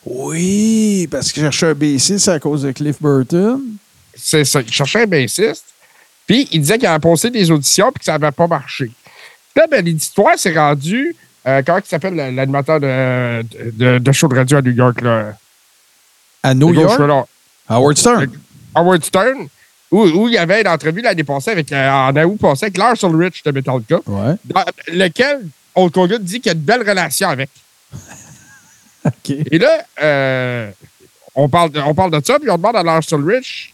Oui, parce qu'il cherchait un B6 à cause de Cliff Burton. C'est ça. Il cherchait un bassiste. Puis il disait qu'il avait passé des auditions puis que ça n'avait pas marché. Là, ben, l'histoire s'est rendue. Euh, comment il s'appelle le- l'animateur de, de, de show de radio à New York? Là? À New York? Howard Stern. Howard Stern, où, où il y avait une entrevue l'année passée avec, euh, en août passé avec Lars Ulrich de Metallica, Ouais. dans lequel Hulk Hogan dit qu'il a une belle relation avec. Et là, euh, on, parle de, on parle de ça, puis on demande à Lars Ulrich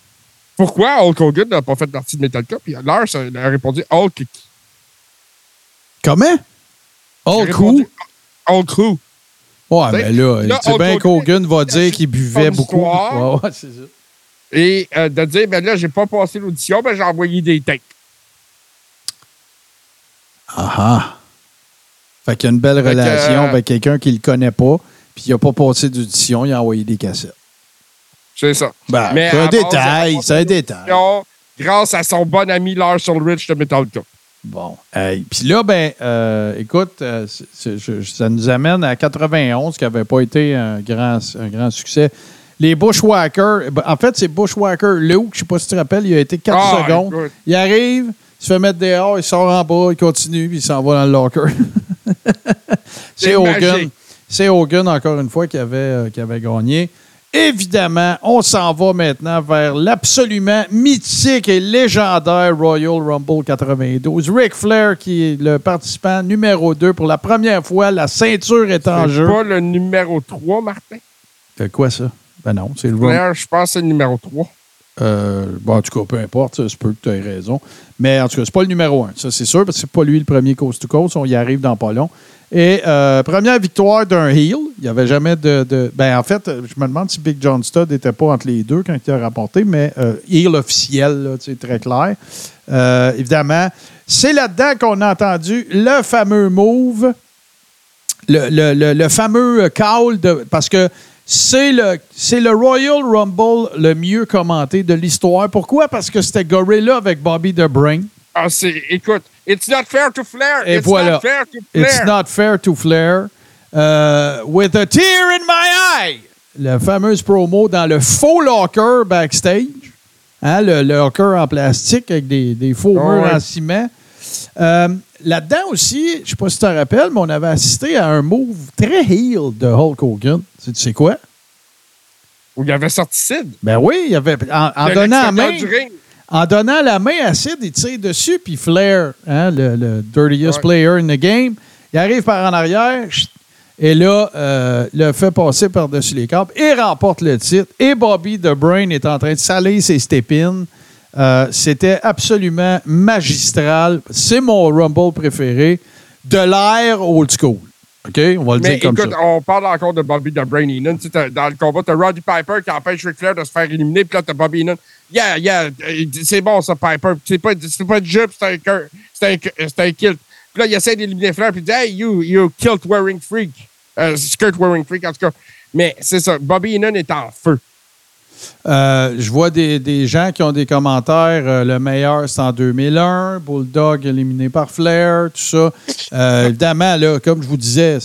pourquoi Hulk Hogan n'a pas fait partie de Metallica. Puis Lars a répondu Hulk. Comment? Hulk who? Hulk who? Ouais, mais là, tu sais bien qu'Hogan va dire qu'il buvait beaucoup. Ouais, ouais, c'est ça. Et euh, de dire, ben là, j'ai pas passé l'audition, ben j'ai envoyé des tapes. Ah ah. Fait qu'il y a une belle Fait relation euh, avec quelqu'un qui le connaît pas, puis il a pas passé d'audition, il a envoyé des cassettes. C'est ça. Ben, c'est un détail, c'est un détail. Grâce à son bon ami Lars Ulrich de Metallica. Bon. Hey, Puis là, ben, euh, écoute, euh, ça nous amène à 91, qui n'avait pas été un grand, un grand succès. Les Bushwhackers, ben, en fait, c'est Bushwhacker Luke, je sais pas si tu te rappelles, il a été 4 Ah, secondes. écoute. Il arrive, il se fait mettre dehors, il sort en bas, il continue, puis il s'en va dans le locker. c'est C'est Hogan. C'est Hogan, encore une fois, qui avait, euh, qui avait gagné. Évidemment, on s'en va maintenant vers l'absolument mythique et légendaire Royal Rumble 92. Ric Flair, qui est le participant numéro 2 pour la première fois, la ceinture est en C'est jeu. pas le numéro 3, Martin? Fait quoi ça? Ben non, c'est le je pense que c'est le numéro 3. Euh, bon, en tout cas, peu importe, ça se peut que tu aies raison. Mais en tout cas, c'est pas le numéro un. Ça, c'est sûr, parce que c'est pas lui le premier coast to coast. On y arrive dans pas long. Et euh, première victoire d'un heel. Il n'y avait jamais de, de- Ben, en fait, je me demande si Big John Studd n'était pas entre les deux quand il a rapporté, mais euh, heel officiel, sais, très clair. Évidemment, c'est là-dedans qu'on a entendu le fameux move le, le- le- le fameux call de. Parce que c'est le, c'est le Royal Rumble le mieux commenté de l'histoire. Pourquoi? Parce que c'était Gorilla avec Bobby the Brain. Ah, c'est. Écoute, it's not fair to Flair. Et it's voilà. not fair to Flair. It's not fair to Flair. Euh, with a tear in my eye. La fameuse promo dans le faux locker backstage. Hein, le, le locker en plastique avec des, des faux murs ouais. en ciment. Euh, Là-dedans aussi, je ne sais pas si tu te rappelles, mais on avait assisté à un move très heel de Hulk Hogan. Tu sais quoi? Où il avait sorti Sid. Ben oui, il avait, en, donnant la main, en donnant la main à Sid, il tire dessus, puis Flair, hein, le, le dirtiest Ouais. player in the game, il arrive par en arrière, et là, euh, le fait passer par-dessus les câbles et remporte le titre. Et Bobby The Brain est en train de saler ses stépines. Euh, C'était absolument magistral. C'est mon Rumble préféré de l'ère old school. OK? On va le Mais dire comme écoute, ça. on parle encore de Bobby the Brain Heenan. Tu sais, dans le combat, t'as Roddy Piper qui empêche Ric Flair de se faire éliminer, puis là, t'as Bobby Heenan. Yeah, yeah, euh, c'est bon, ça, Piper. C'est pas, c'est pas du jupe, c'est un, un, un kilt. Puis là, il essaie d'éliminer Flair, puis il dit, hey, you, you kilt wearing freak. Euh, skirt wearing freak, en tout cas. Mais c'est ça, Bobby Heenan est en feu. Euh, je vois des, gens qui ont des commentaires. euh, le meilleur, c'est en 2001. Bulldog éliminé par Flair, tout ça. Euh, évidemment, comme je vous disais,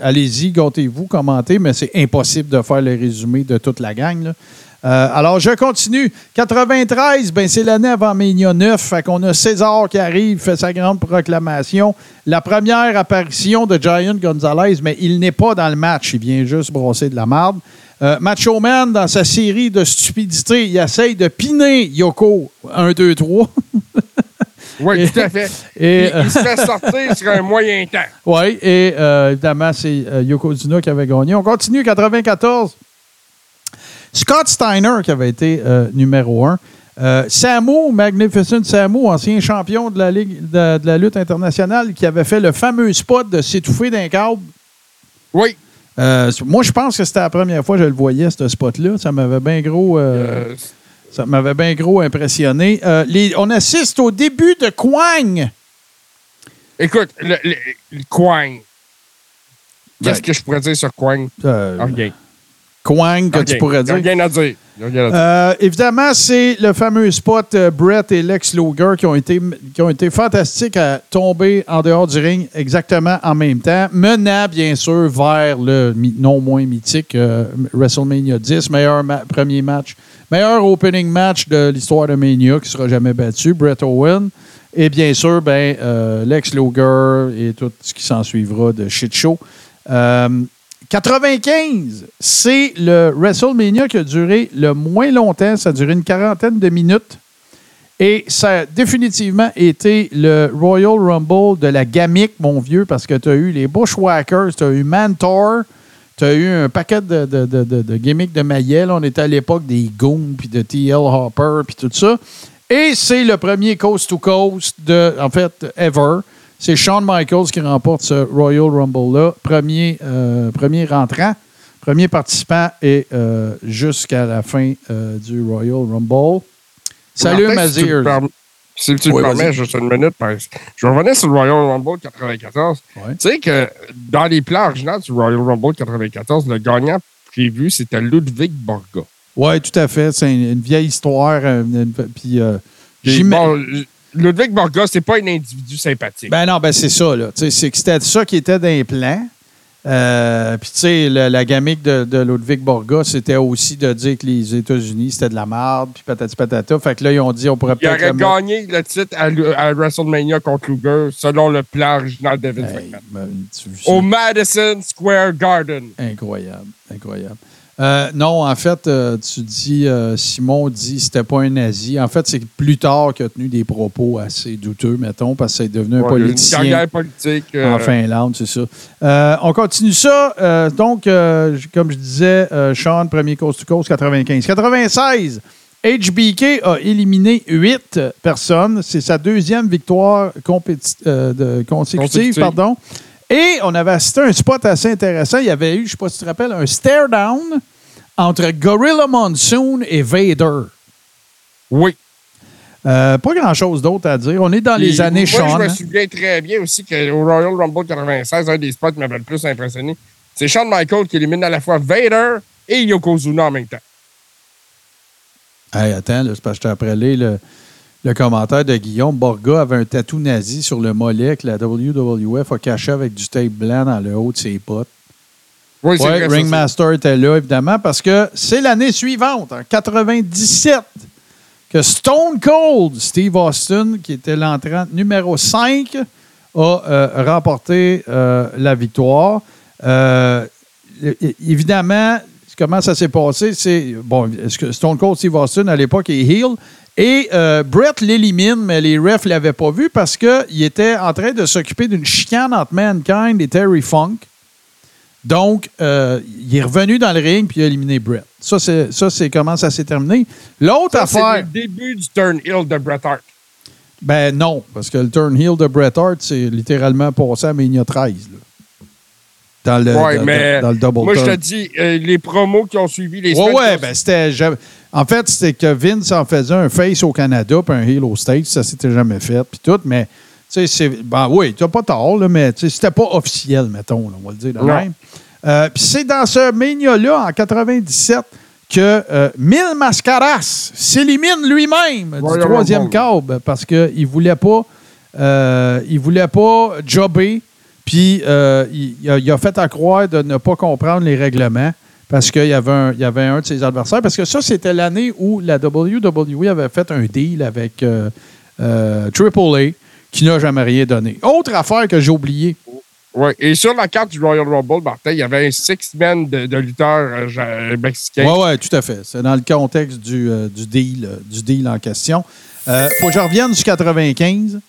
allez-y, gâtez-vous, commentez, mais c'est impossible de faire le résumé de toute la gang. alors, je continue. 93, ben, c'est l'année avant Mania 9. Fait qu'on a César qui arrive, fait sa grande proclamation. La première apparition de Giant Gonzalez, mais il n'est pas dans le match. Il vient juste brosser de la marde. Euh, Macho Man, dans sa série de stupidité, il essaye de piner Yoko 1, 2, 3. Oui, Et- tout à fait. et, il, il se fait sortir sur un moyen temps. Oui, et euh, évidemment, c'est euh, Yokozuna qui avait gagné. On continue, 94. Scott Steiner qui avait été euh, numéro un. Euh, Samu, Magnificent Samu, ancien champion de la, Ligue de, de la lutte internationale, qui avait fait le fameux spot de s'étouffer d'un câble. Oui. Euh, moi, je pense que c'était la première fois que je le voyais, ce spot-là. Ça m'avait bien gros, euh, ça m'avait bien gros impressionné. Euh, les- on assiste au début de Quang. écoute, le, le, le Quang. Qu'est-ce Ben, que je pourrais dire sur Quang? Quang, que tu pourrais dire? Rien à dire. Rien à dire. Euh, évidemment, c'est le fameux spot euh, Brett et Lex Luger qui ont, été, qui ont été fantastiques à tomber en dehors du ring exactement en même temps, menant bien sûr vers le non moins mythique euh, WrestleMania 10, meilleur ma- premier match, meilleur opening match de l'histoire de Mania qui sera jamais battu, Brett Owen. Et bien sûr, ben, Lex Luger et tout ce qui s'en suivra de shit show. Euh, 95, c'est le WrestleMania qui a duré le moins longtemps. Ça a duré une quarantaine de minutes. Et ça a définitivement été le Royal Rumble de la gamique, mon vieux, parce que tu as eu les Bushwhackers, tu as eu Mantor, Tu as eu un paquet de, de, de, gimmicks de là. On était à l'époque des Goons, puis de T.L. Hopper, puis tout ça. Et c'est le premier Coast to Coast de, en fait, ever. C'est Shawn Michaels qui remporte ce Royal Rumble-là. Premier, euh, premier rentrant, premier participant et euh, jusqu'à la fin euh, du Royal Rumble. Salut, Martin, si tu me Mazir. perm- Si tu Oui, me permets, juste une minute, parce que je vais revenir sur le Royal Rumble 94. Ouais. Tu sais que dans les plans originaux du Royal Rumble 94, le gagnant prévu, c'était Ludwig Borga. Oui, tout à fait. C'est une, une vieille histoire. une- puis, euh, Puis j'ima- bon, Ludwig Borga, c'est pas un individu sympathique. Ben non, ben c'est ça, là. C'est que c'était ça qui était dans les plans. Euh, Puis, tu sais, la, la gamique de, de Ludwig Borga, c'était aussi de dire que les États-Unis, c'était de la merde, puis patati patata. Fait que là, ils ont dit, on pourrait Il peut-être. aurait le mettre- gagné le titre à, à WrestleMania contre Luger, selon le plan original de Vince Hey, McMahon. ben, Au Madison Square Garden. Incroyable, incroyable. Euh, non, en fait, euh, tu dis, euh, Simon dit c'était pas un nazi. En fait, c'est plus tard qu'il a tenu des propos assez douteux, mettons, parce que c'est devenu un Ouais, Une politicien. carrière politique. En Finlande, c'est ça. On continue ça. Donc, comme je disais, Sean, premier coast to coast, 95. 96, HBK a éliminé huit personnes. C'est sa deuxième victoire de- consécutive. Consécutive. Pardon. Et on avait assisté à un spot assez intéressant. Il y avait eu, je ne sais pas si tu te rappelles, un stare-down entre Gorilla Monsoon et Vader. Oui. Euh, pas grand-chose d'autre à dire. On est dans les années moi, Sean. je me hein. souviens très bien aussi qu'au Royal Rumble 96, un des spots qui m'avait le plus impressionné, c'est Shawn Michaels qui élimine à la fois Vader et Yokozuna en même temps. Hey, attends, là, c'est parce que je t'ai appelé le, le commentaire de Guillaume. Borga avait un tatou nazi sur le mollet que la WWF a caché avec du tape blanc dans le haut de ses potes. Oui, c'est Ouais, vrai, ça, Ringmaster était là, évidemment, parce que c'est l'année suivante, en 97, que Stone Cold, Steve Austin, qui était l'entrant numéro 5, a euh, remporté euh, la victoire. Euh, évidemment, comment ça s'est passé? C'est bon, est-ce que Stone Cold Steve Austin à l'époque est heel et Brett l'élimine, mais les refs ne l'avaient pas vu parce qu'il était en train de s'occuper d'une chicane entre Mankind et Terry Funk. Donc, euh, il est revenu dans le ring puis il a éliminé Brett. Ça, c'est ça, c'est comment ça s'est terminé. L'autre Ça, c'est affaire. le début du turn heel de Bret Hart. Ben non, parce que le turn heel de Bret Hart, c'est littéralement passé à Mania 13. là. Dans le, Ouais, dans, mais dans- dans le double moi, je te dis, euh, les promos qui ont suivi les Ouais, ouais, ben c'était. En fait, c'était que Vince en faisait un face au Canada puis un heel aux States. Ça s'était jamais fait, puis tout. Mais, tu sais, c'est. Ben oui, tu pas tort, là, mais c'était pas officiel, mettons, là, on va le dire Non. même. Euh, puis c'est dans ce Mania-là, en 97, que euh, Mil Mascaras s'élimine lui-même du troisième câble parce qu'il ne voulait pas. euh, il voulait pas jobber, puis euh, il, il a, fait à croire de ne pas comprendre les règlements parce qu'il y, avait un- il y avait un de ses adversaires. Parce que ça, c'était l'année où la WWE avait fait un deal avec euh, euh, AAA qui n'a jamais rien donné. Autre affaire que j'ai oubliée. Ouais. Et sur la carte du Royal Rumble, Martin, il y avait un six-man de, de lutteurs euh, ja- mexicains. Oui, oui, tout à fait. C'est dans le contexte du, euh, du, deal, euh, du deal en question. Euh, faut que je revienne sur 95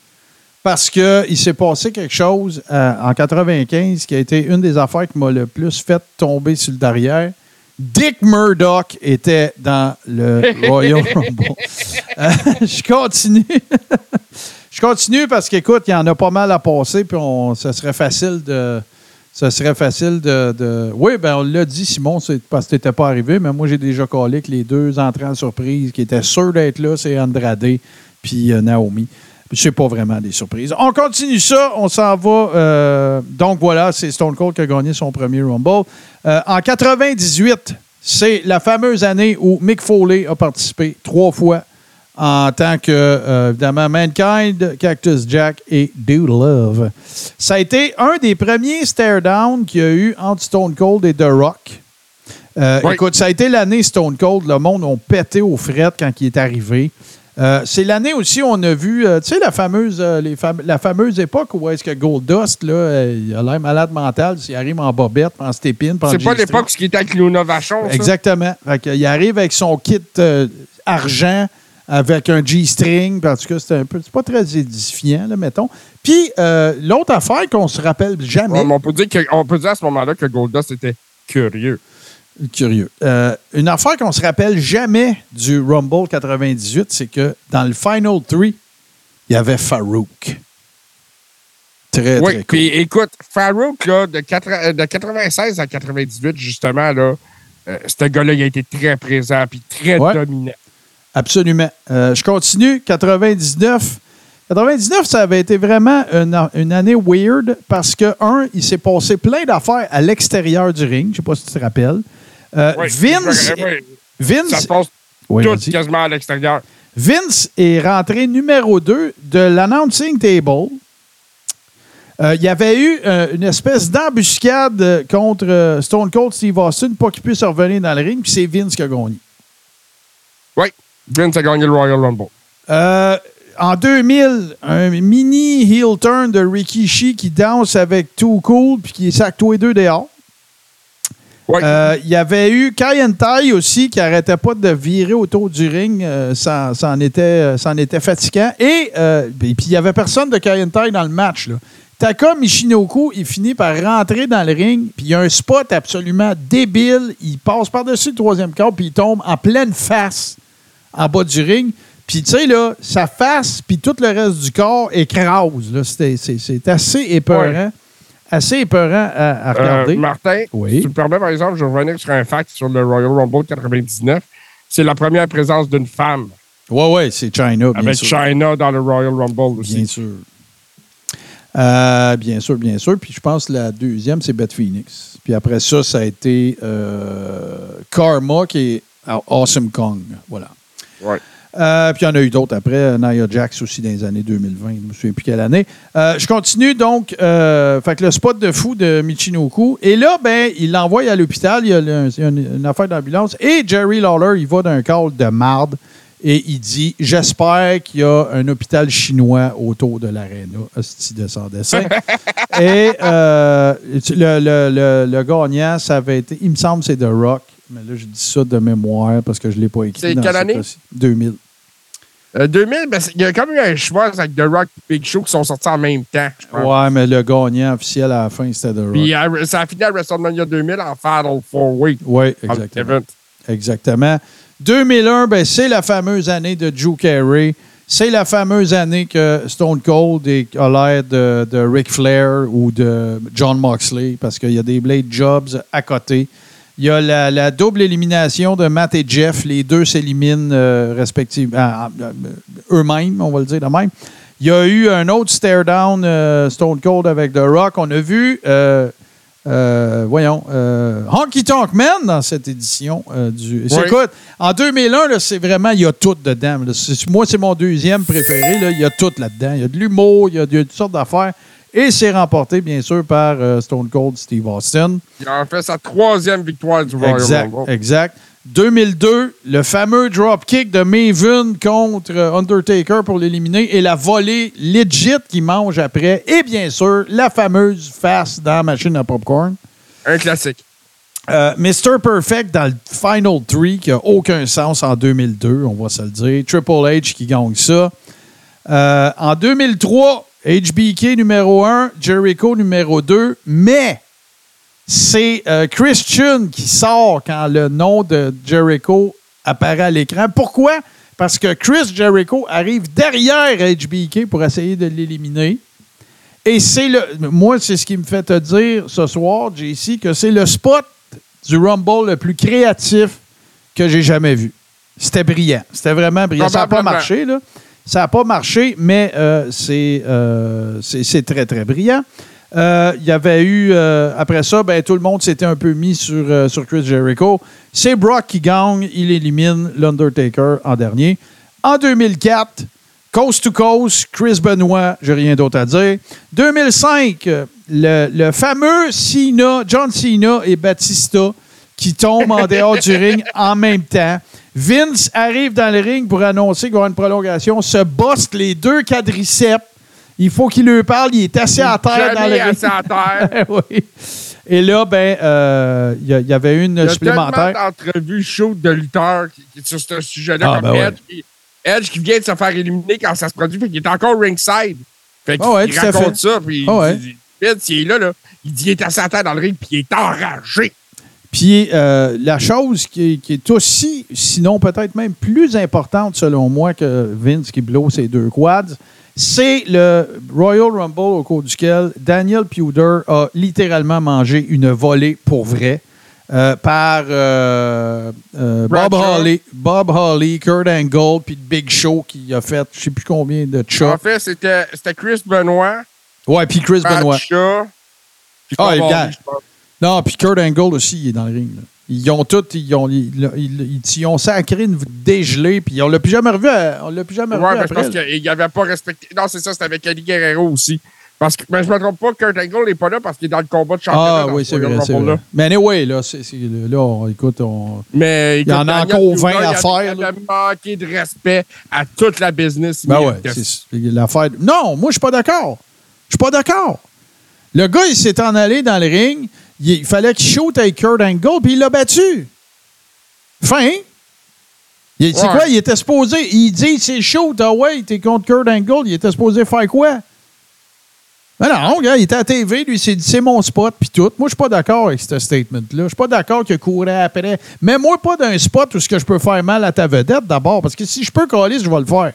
parce qu'il s'est passé quelque chose euh, en 95 qui a été une des affaires qui m'a le plus fait tomber sur le derrière. Dick Murdoch était dans le Royal Rumble. Euh, je continue. je continue parce qu'écoute, il y en a pas mal à passer, puis on, ça serait facile de. Ça serait facile de. Oui, ben on l'a dit, Simon, c'est parce que tu n'étais pas arrivé, mais moi j'ai déjà collé que les deux entrants surprises qui étaient sûrs d'être là, c'est Andrade puis euh, Naomi. C'est pas vraiment des surprises. On continue ça, on s'en va. euh, donc voilà, c'est Stone Cold qui a gagné son premier Rumble. Euh, en 98, c'est la fameuse année où Mick Foley a participé trois fois en tant que, euh, évidemment, Mankind, Cactus Jack et Dude Love. Ça a été un des premiers stare-down qu'il y a eu entre Stone Cold et The Rock. Euh, Oui. Écoute, ça a été l'année Stone Cold. Le monde a pété aux frettes quand il est arrivé. Euh, c'est l'année aussi où on a vu, tu sais, la fameuse, les fam- la fameuse époque où est-ce que Goldust, là, il a l'air malade mental, s'il arrive en bobette, en stépine, en C'est pas l'époque où il était avec Luna Vachon, ça? Exactement. Fait il arrive avec son kit argent avec un G-string. En tout cas, c'est un peu. C'est pas très édifiant, là, mettons. Puis, euh, l'autre affaire qu'on se rappelle jamais. Ouais, mais on, peut dire que- on peut dire à ce moment-là que Goldust était curieux. Curieux. Euh, une affaire qu'on se rappelle jamais du Rumble 98, c'est que dans le Final 3, il y avait Farouk. Très, Oui, très cool. puis écoute, Farouk, là, de, quatre- euh, de 96 à 98, justement, là, euh, ce gars-là, il a été très présent puis très Ouais. dominant. Absolument. Euh, je continue. 99. 99, ça avait été vraiment une, une année weird parce que, un, il s'est passé plein d'affaires à l'extérieur du ring. Je ne sais pas si tu te rappelles. Euh, Oui, Vince. Vince, Ça se passe Oui, tout vas-y. quasiment à l'extérieur. Vince est rentré numéro 2 de l'announcing table. Euh, il y avait eu euh, une espèce d'embuscade contre Stone Cold Steve Austin pour qu'il puisse revenir dans le ring, puis c'est Vince qui a gagné. Oui, Vince a gagné le Royal Rumble. Euh, en 2000, un mini heel turn de Rikishi qui danse avec Too Cool puis qui sac tous les deux dehors. Euh, Il y avait eu Tai aussi qui n'arrêtait pas de virer autour du ring. euh, ça, ça en était, ça en était fatigant. Et, euh, et puis il n'y avait personne de Tai dans le match. Là. Taka Michinoku, il finit par rentrer dans le ring, puis il y a un spot absolument débile. Il passe par-dessus le troisième corps, puis il tombe en pleine face en bas du ring. Puis, tu sais, là, sa face, puis tout le reste du corps écrase. C'est assez épeurant. Assez épeurant à, à regarder. Euh, Martin, Oui. si tu me permets, par exemple, je vais revenir sur un fact sur le Royal Rumble 99. C'est la première présence d'une femme Oui, oui, c'est China, bien avec sûr. China dans le Royal Rumble aussi. Bien sûr. Euh, bien sûr, bien sûr. Puis je pense que la deuxième, c'est Beth Phoenix. Puis après ça, ça a été euh, Karma qui est à Awesome Kong. Voilà. Euh, puis il y en a eu d'autres après. Nia Jax aussi dans les années 2020. Je ne me souviens plus quelle année. Euh, je continue donc. Euh, fait que le spot de fou de Michinoku. Et là, ben, il l'envoie à l'hôpital. Il y a, le- il y a une, une affaire d'ambulance. Et Jerry Lawler, il va d'un call de marde. Et il dit J'espère qu'il y a un hôpital chinois autour de l'aréna. Hostie de sans dessin. Et euh, le, le, le, le gagnant, ça avait été, il me semble, c'est The Rock. Mais là, je dis ça de mémoire parce que je ne l'ai pas écrit. C'est quelle année? cas-ci. 2000. Euh, 2000, ben, il y a comme eu un choix avec The Rock et Big Show qui sont sortis en même temps. je pense. Ouais, mais le gagnant officiel à la fin, c'était The Rock. Puis euh, ça a fini à WrestleMania 2000 en Fatal Four Way. Oui, exactement. Exactement. 2001, ben, c'est la fameuse année de Drew Carey. C'est la fameuse année que Stone Cold a l'air de, de Ric Flair ou de John Moxley parce qu'il y a des Blade Jobs à côté. Il y a la, double élimination de Matt et Jeff. Les deux s'éliminent euh, respectivement ah, ah, euh, eux-mêmes, on va le dire de même. Il y a eu un autre stare-down euh, Stone Cold avec The Rock. On a vu, euh, voyons, euh, Honky Tonk Man dans cette édition euh, du. Oui. Écoute, en 2001, là, c'est vraiment, il y a tout dedans. là. Moi, c'est mon deuxième préféré. Il y a tout là-dedans. Il y a de l'humour, il y a, il y a toutes sortes d'affaires. Et c'est remporté, bien sûr, par Stone Cold Steve Austin. Il a fait sa troisième victoire du Royal Rumble. exact. 2002, le fameux dropkick de Maven contre euh, Undertaker pour l'éliminer et la volée legit qui mange après. Et bien sûr, la fameuse face dans la machine à popcorn. Un classique. Euh, Mr. Perfect dans le Final 3 qui n'a aucun sens en 2002, on va se le dire. Triple H qui gagne ça. Euh, en 2003, HBK numéro 1, Jericho numéro 2, mais c'est euh, Christian qui sort quand le nom de Jericho apparaît à l'écran. Pourquoi? Parce que Chris Jericho arrive derrière HBK pour essayer de l'éliminer. Et c'est le. Moi, c'est ce qui me fait te dire ce soir, JC, que c'est le spot du Rumble le plus créatif que j'ai jamais vu. C'était brillant. C'était vraiment brillant. Ça n'a pas marché, là. Ça n'a pas marché, mais euh, c'est euh, c'est très, très brillant. Euh, Il y avait eu, euh, après ça, ben, tout le monde s'était un peu mis sur, euh, sur Chris Jericho. C'est Brock qui gagne. Il élimine l'Undertaker en dernier. En 2004, Coast to Coast, Chris Benoit, j'ai rien d'autre à dire. 2005, euh, le, le fameux Cena, John Cena et Batista qui tombent en dehors du ring en même temps. Vince arrive dans le ring pour annoncer qu'il y aura une prolongation, se bosse les deux quadriceps. Il faut qu'il lui parle, il est assis à terre dans le ring. assis à terre. oui. Et là, ben, euh, il y, avait une Il y a supplémentaire. d'entrevues chaudes de lutteurs qui, qui- sur ce sujet-là, Ah, comme ben. Edge, qui, Edge qui vient de se faire éliminer quand ça se produit, fait qu'il est encore ringside. Fait qu'il Ah ouais, raconte fait. ça, puis Ah ouais. il dit- Vince, il est là, là. Il dit il est assis à terre dans le ring, puis il est enragé. Puis euh, la chose qui est, qui est aussi, sinon peut-être même plus importante selon moi que Vince qui blow ses deux quads, c'est le Royal Rumble au cours duquel Daniel Pewter a littéralement mangé une volée pour vrai. euh, par euh, euh, Bob. Holly, Bob Kurt Angle, puis Big Show qui a fait je sais plus combien de En chops. fait, c'était Chris Benoit, Ouais, puis Chris Benoit. Ah, pense. Non, puis Kurt Angle aussi, il est dans le ring. là. Ils ont tous, ils ont, ils, ils- ont sacré une dégelée, puis on l'a plus jamais revu. à- on l'a plus jamais Ouais, revu mais je pense qu'il n'avait pas respecté. Non, c'est ça, c'était avec Eddie Guerrero aussi. Parce que, mais je ne me trompe pas, Kurt Angle n'est pas là parce qu'il est dans le combat de championnat. Ah oui, ce c'est vrai, c'est vrai. Mais anyway, là, là on, écoute, on... Mais Il y en a encore Brugger, 20 à faire, Il avait manqué de respect à toute la business. Ben ouais, l'affaire. Non, moi, je suis pas d'accord. Je suis pas d'accord. Le gars, il s'est en allé dans le ring. Il, fallait qu'il shoot avec Kurt Angle, puis il l'a battu. Fin. C'est Ouais. quoi? Il était supposé. Il dit c'est shoot. Ah ouais, t'es contre Kurt Angle. Il était supposé faire quoi? Ben non, gars, il était à TV, lui, il s'est dit c'est mon spot, puis tout. Moi, je suis pas d'accord avec ce statement-là. Je suis pas d'accord qu'il courait après. Mais moi, pas d'un spot où ce que je peux faire mal à ta vedette d'abord, parce que si je peux coller, je vais le faire.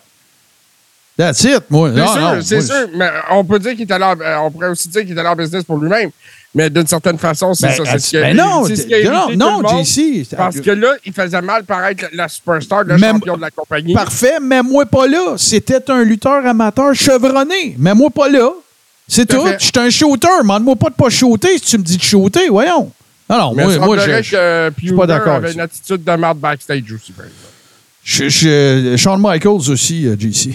That's it, moi. C'est sûr, c'est sûr. Mais on peut dire qu'il est allé en- euh, on pourrait aussi dire qu'il est allé en business pour lui-même. Mais d'une certaine façon, c'est Ben, ça. C'est ce qui a, ben non, ce non, non, monde. JC, Parce que là, il faisait mal paraître la, superstar, le Même- champion de la compagnie. Parfait, mais moi pas là. C'était un lutteur amateur chevronné. Mais moi pas là. C'est Tout. Je suis un shooter. Demande-moi pas de pas shooter si tu me dis de shooter. Voyons. Non, non, Mais moi, moi je, que suis pas d'accord avait une attitude de merde backstage aussi. par exemple. Je, je- Shawn Michaels aussi, euh, JC.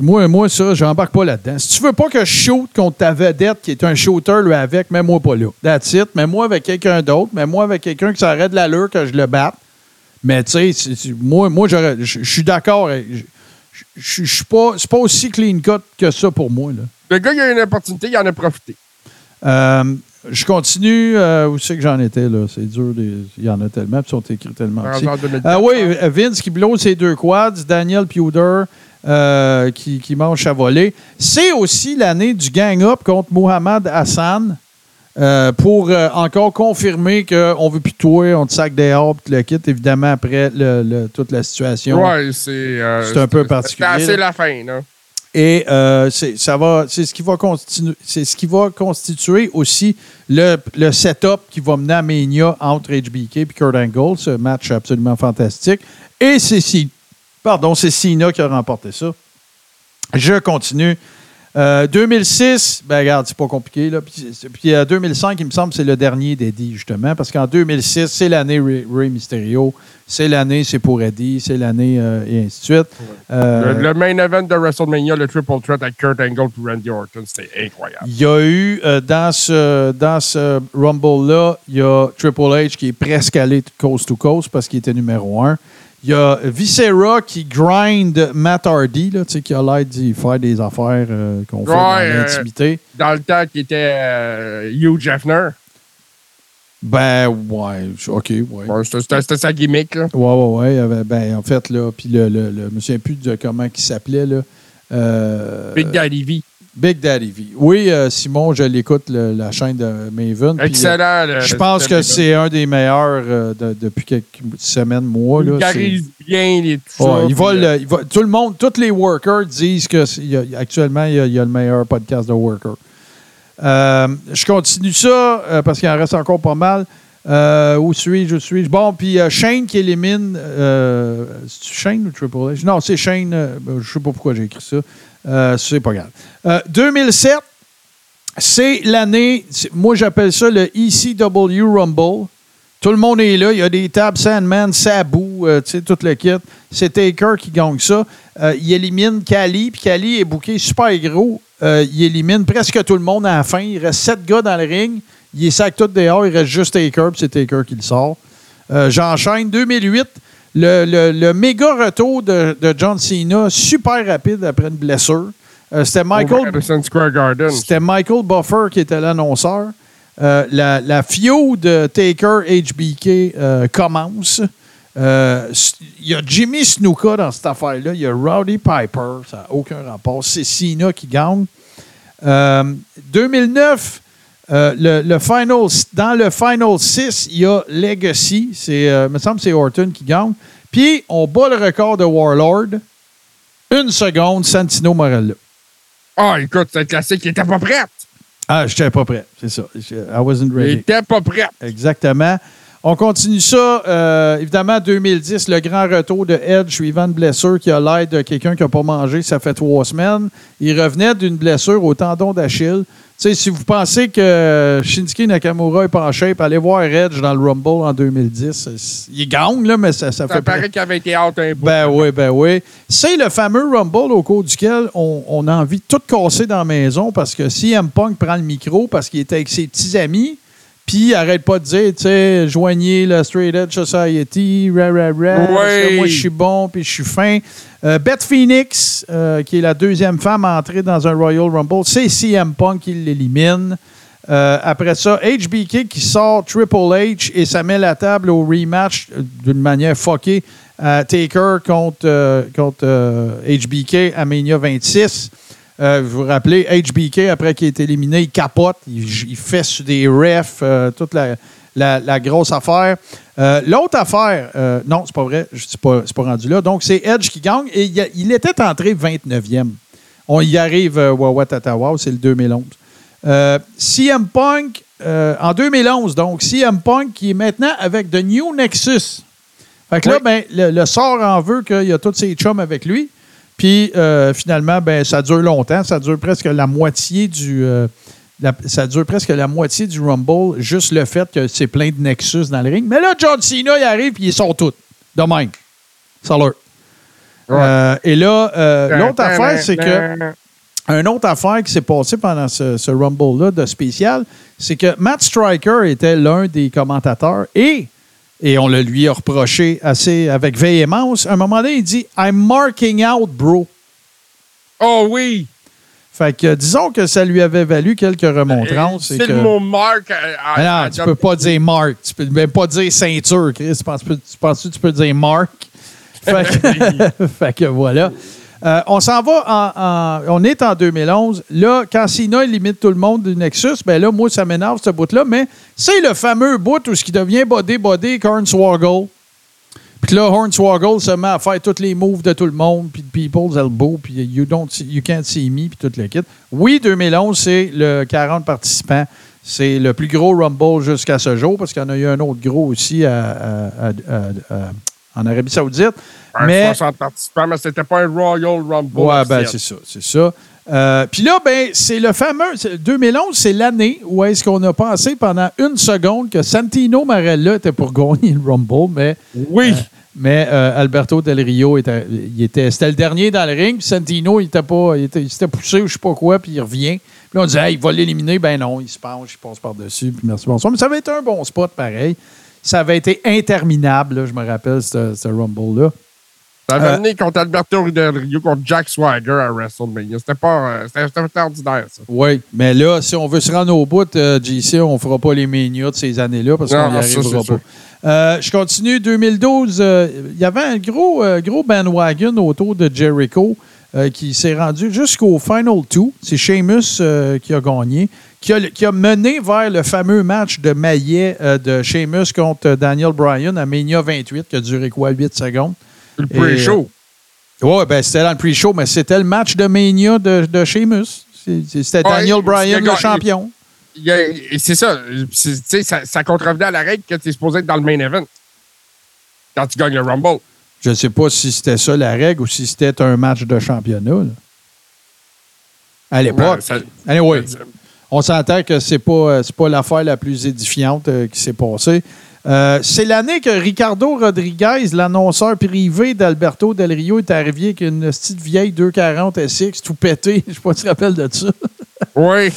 Moi, moi, ça, j'embarque pas là-dedans. Si tu veux pas que je shoot contre ta vedette qui est un shooter, lui, avec, mets-moi pas là. That's it. Mets-moi avec quelqu'un d'autre. Mets-moi avec quelqu'un qui s'arrête de l'allure que je le batte. Mais, tu sais, moi, moi j'aurais- je suis d'accord. Je suis pas... C'est pas aussi clean cut que ça pour moi, là. Le gars, il a une opportunité, il en a profité. Euh, je continue. euh, où c'est que j'en étais, là? C'est dur. des- Il y en a tellement, puis ils sont écrits tellement. Par petits. exemple, 2004, Ah oui, Vince qui blow ses deux quads, Daniel Pewter euh, qui, qui mange à voler. C'est aussi l'année du gang-up contre Mohamed Hassan pour encore confirmer qu'on veut plus toi, on te sac dehors, puis tu le quittes, évidemment, après le- le- toute la situation. Ouais, c'est. C'est un peu particulier, là. la fin, là. Et euh, c'est ce qui va ce qui va constituer aussi le, setup qui va mener à Mania entre HBK et Kurt Angle, ce match absolument fantastique. Et c'est Cena qui a remporté ça. Je continue. Euh, 2006, ben regarde, c'est pas compliqué. Là. Puis, puis, euh, 2005, il me semble, c'est le dernier d'Eddie, justement, parce qu'en 2006, c'est l'année Ray, Ray Mysterio, c'est l'année, c'est pour Eddie, c'est l'année, euh, et ainsi de suite. Euh, Le, le main event de WrestleMania, le triple threat avec Kurt Angle et Randy Orton, c'était incroyable. Il y a eu, euh, dans ce, dans ce Rumble-là, il y a Triple H qui est presque allé coast to coast parce qu'il était numéro un. Il y a Viscera qui grind Matt Hardy, là, tu sais, qui a l'air d'y faire des affaires euh, qu'on fait Ouais, dans euh, l'intimité. Dans le temps qui était euh, Hugh Jeffner. Ben, ouais, OK, ouais. Ouais, c'était- sa gimmick, là. Ouais, ouais, ouais. Ben, en fait, là, puis le, le, le- je me souviens plus de comment il s'appelait, là. Euh, Big Daddy V. Big Daddy V. Oui, euh, Simon, je l'écoute, le- la chaîne de Maven. puis, Excellent. euh, le- je pense que c'est un des meilleurs euh, de- depuis quelques semaines, mois. Il Là, c'est- bien les tout Ouais, va le- il va- tout le monde, tous les workers disent que c'est- il y a- actuellement, il y, a, il y a le meilleur podcast de workers. Euh, je continue ça euh, parce qu'il en reste encore pas mal. Euh, où suis-je? Où suis-je? Bon, puis euh, Shane qui élimine. Euh, c'est Shane ou Triple H? Non, c'est Shane. euh, je sais pas pourquoi j'ai écrit ça. Euh, c'est pas grave. Euh, 2007, c'est l'année. Moi, j'appelle ça le ECW Rumble. Tout le monde est là. Il y a des tables Sandman, Sabu, euh, tu sais, tout le kit. C'est Taker qui gagne ça. Euh, il élimine Kali, puis Kali est bouqué super gros. Euh, il élimine presque tout le monde à la fin. Il reste sept gars dans le ring. Il sac tout dehors. Il reste juste Taker, puis c'est Taker qui le sort. Euh, J'enchaîne. 2008, le, le- le méga retour de, de John Cena, super rapide après une blessure. Euh, C'était Michael, c'était Michael Buffer qui était l'annonceur. Euh, la, la de Taker HBK euh, commence. Il y a Jimmy Snuka dans cette affaire-là. Il y a Rowdy Piper. Ça n'a aucun rapport. C'est Cena qui gagne. Euh, 2009, Euh, le, le final, dans le Final 6, il y a Legacy. C'est, euh, me semble que c'est Orton qui gagne. Puis, on bat le record de Warlord. Une seconde, Santino Morella. Ah, écoute, c'est un classique qui était pas prête. Ah, je n'étais pas prêt, c'est ça. Je- I wasn't Il ready. était pas prête. Exactement. On continue ça. euh, évidemment, 2010, le grand retour de Edge suivant une blessure qui a l'air de quelqu'un qui n'a pas mangé, ça fait trois semaines. Il revenait d'une blessure au tendon d'Achille. Tu sais, si vous pensez que Shinsuke Nakamura n'est pas en shape, allez voir Edge dans le Rumble en 2010. Il gagne, là, mais ça, ça Ça fait paraît qu'il avait été out un bout. ben oui, ben oui. C'est le fameux Rumble au cours duquel on, on a envie de tout casser dans la maison parce que CM Punk prend le micro parce qu'il était avec ses petits amis, puis arrête pas de dire, tu sais, joignez la Straight Edge Society, ra, ra, ra, que moi je suis bon, puis je suis fin. Euh, Beth Phoenix, euh, qui est la deuxième femme à entrer dans un Royal Rumble, c'est CM Punk qui l'élimine. Euh, après ça, HBK qui sort Triple H et ça met la table au rematch d'une manière fuckée à Taker contre, contre HBK à Mania 26. Euh, vous vous rappelez, HBK, après qu'il est éliminé, il capote, il, il fait sur des refs, euh, toute la, la- la grosse affaire. Euh, L'autre affaire, non, c'est pas vrai, je suis pas, c'est pas rendu là. Donc, c'est Edge qui gagne et il, a- il était entré 29e. On y arrive, Wawa Tatawa, c'est le 2011. Euh, CM Punk, en 2011, donc, CM Punk qui est maintenant avec The New Nexus. Fait que là, ben, le, le sort en veut qu'il y a tous ses chums avec lui. Puis euh, finalement, ben, ça dure longtemps. Ça dure presque la moitié du. euh, la- ça dure presque la moitié du Rumble, juste le fait que c'est plein de Nexus dans le ring. Mais là, John Cena, il arrive et ils sont tous. De même. Salut. Euh, et là, l'autre affaire, c'est que. Une autre affaire qui s'est passée pendant ce, ce Rumble-là de spécial, c'est que Matt Striker était l'un des commentateurs et, et on le lui a reproché assez avec véhémence. À un moment donné, il dit I'm marking out, bro. Oh oui! Fait que disons que ça lui avait valu quelques remontrances. et C'est que- le mot marque. euh, non, tu peux pas dire marque. Tu peux même pas dire ceinture, Chris. Tu penses, tu penses que tu peux dire marque? Fait que, fait que voilà. Euh, on s'en va en, On est en 2011. Là, quand Sina limite tout le monde du Nexus, ben là, moi, ça m'énerve, ce bout-là. Mais c'est le fameux bout où ce qui devient body-body, Hornswoggle. Puis là, Hornswoggle se met à faire tous les moves de tout le monde, puis People's Elbow, puis you, don't see- you can't see me, puis tout le kit. Oui, 2011, c'est le 40 participants. C'est le plus gros Rumble jusqu'à ce jour, parce qu'il y en a eu un autre gros aussi en Arabie Saoudite. Un mais 60 participants, mais c'était pas un Royal Rumble. Ouais, ben c'est ça, c'est ça. Euh, Puis là, ben, c'est le fameux. c'est- 2011, c'est l'année où est-ce qu'on a pensé pendant une seconde que Santino Marella était pour gagner le Rumble, mais. Oui. mais euh, Alberto Del Rio était, il était, c'était le dernier dans le ring. Puis Santino, il était pas, il, était- il s'était poussé ou je sais pas quoi, puis il revient. Puis là, on disait, Hey, il va l'éliminer. Ben non, il se penche, il passe par-dessus. Puis merci, bonsoir. Mais ça avait été un bon spot, pareil. Ça avait été interminable, là, je me rappelle, ce, ce Rumble-là. Ça avait Euh, amené contre Alberto Del Rio contre Jack Swagger à WrestleMania. C'était pas. euh, C'était ordinaire, ça. Oui, mais là, si on veut se rendre au bout, euh, JC, on ne fera pas les Mania de ces années-là parce qu'on n'y arrivera pas. Euh, je continue. 2012, euh, il y avait un gros, euh, gros bandwagon autour de Jericho qui s'est rendu jusqu'au Final Two. C'est Sheamus qui a gagné, qui a, qui a mené vers le fameux match de maillet de Sheamus contre Daniel Bryan à Mania 28 qui a duré quoi, 8 secondes? Le pre-show. Oui, ben, c'était dans le pre-show, mais c'était le match de Mania de, de Sheamus. C'était Ouais, Daniel Bryan, le champion. C'est ça. Ça, ça contrevenait à la règle que tu es supposé être dans le main event quand tu gagnes le Rumble. Je ne sais pas si c'était ça la règle ou si c'était un match de championnat. là. À l'époque. Anyway, on s'entend que ce n'est pas, euh, c'est pas l'affaire la plus édifiante euh, qui s'est passée. Euh, c'est l'année que Ricardo Rodriguez, l'annonceur privé d'Alberto Del Rio, est arrivé avec une petite vieille 240 SX tout pété. Je ne sais pas si tu te rappelles de ça. Oui.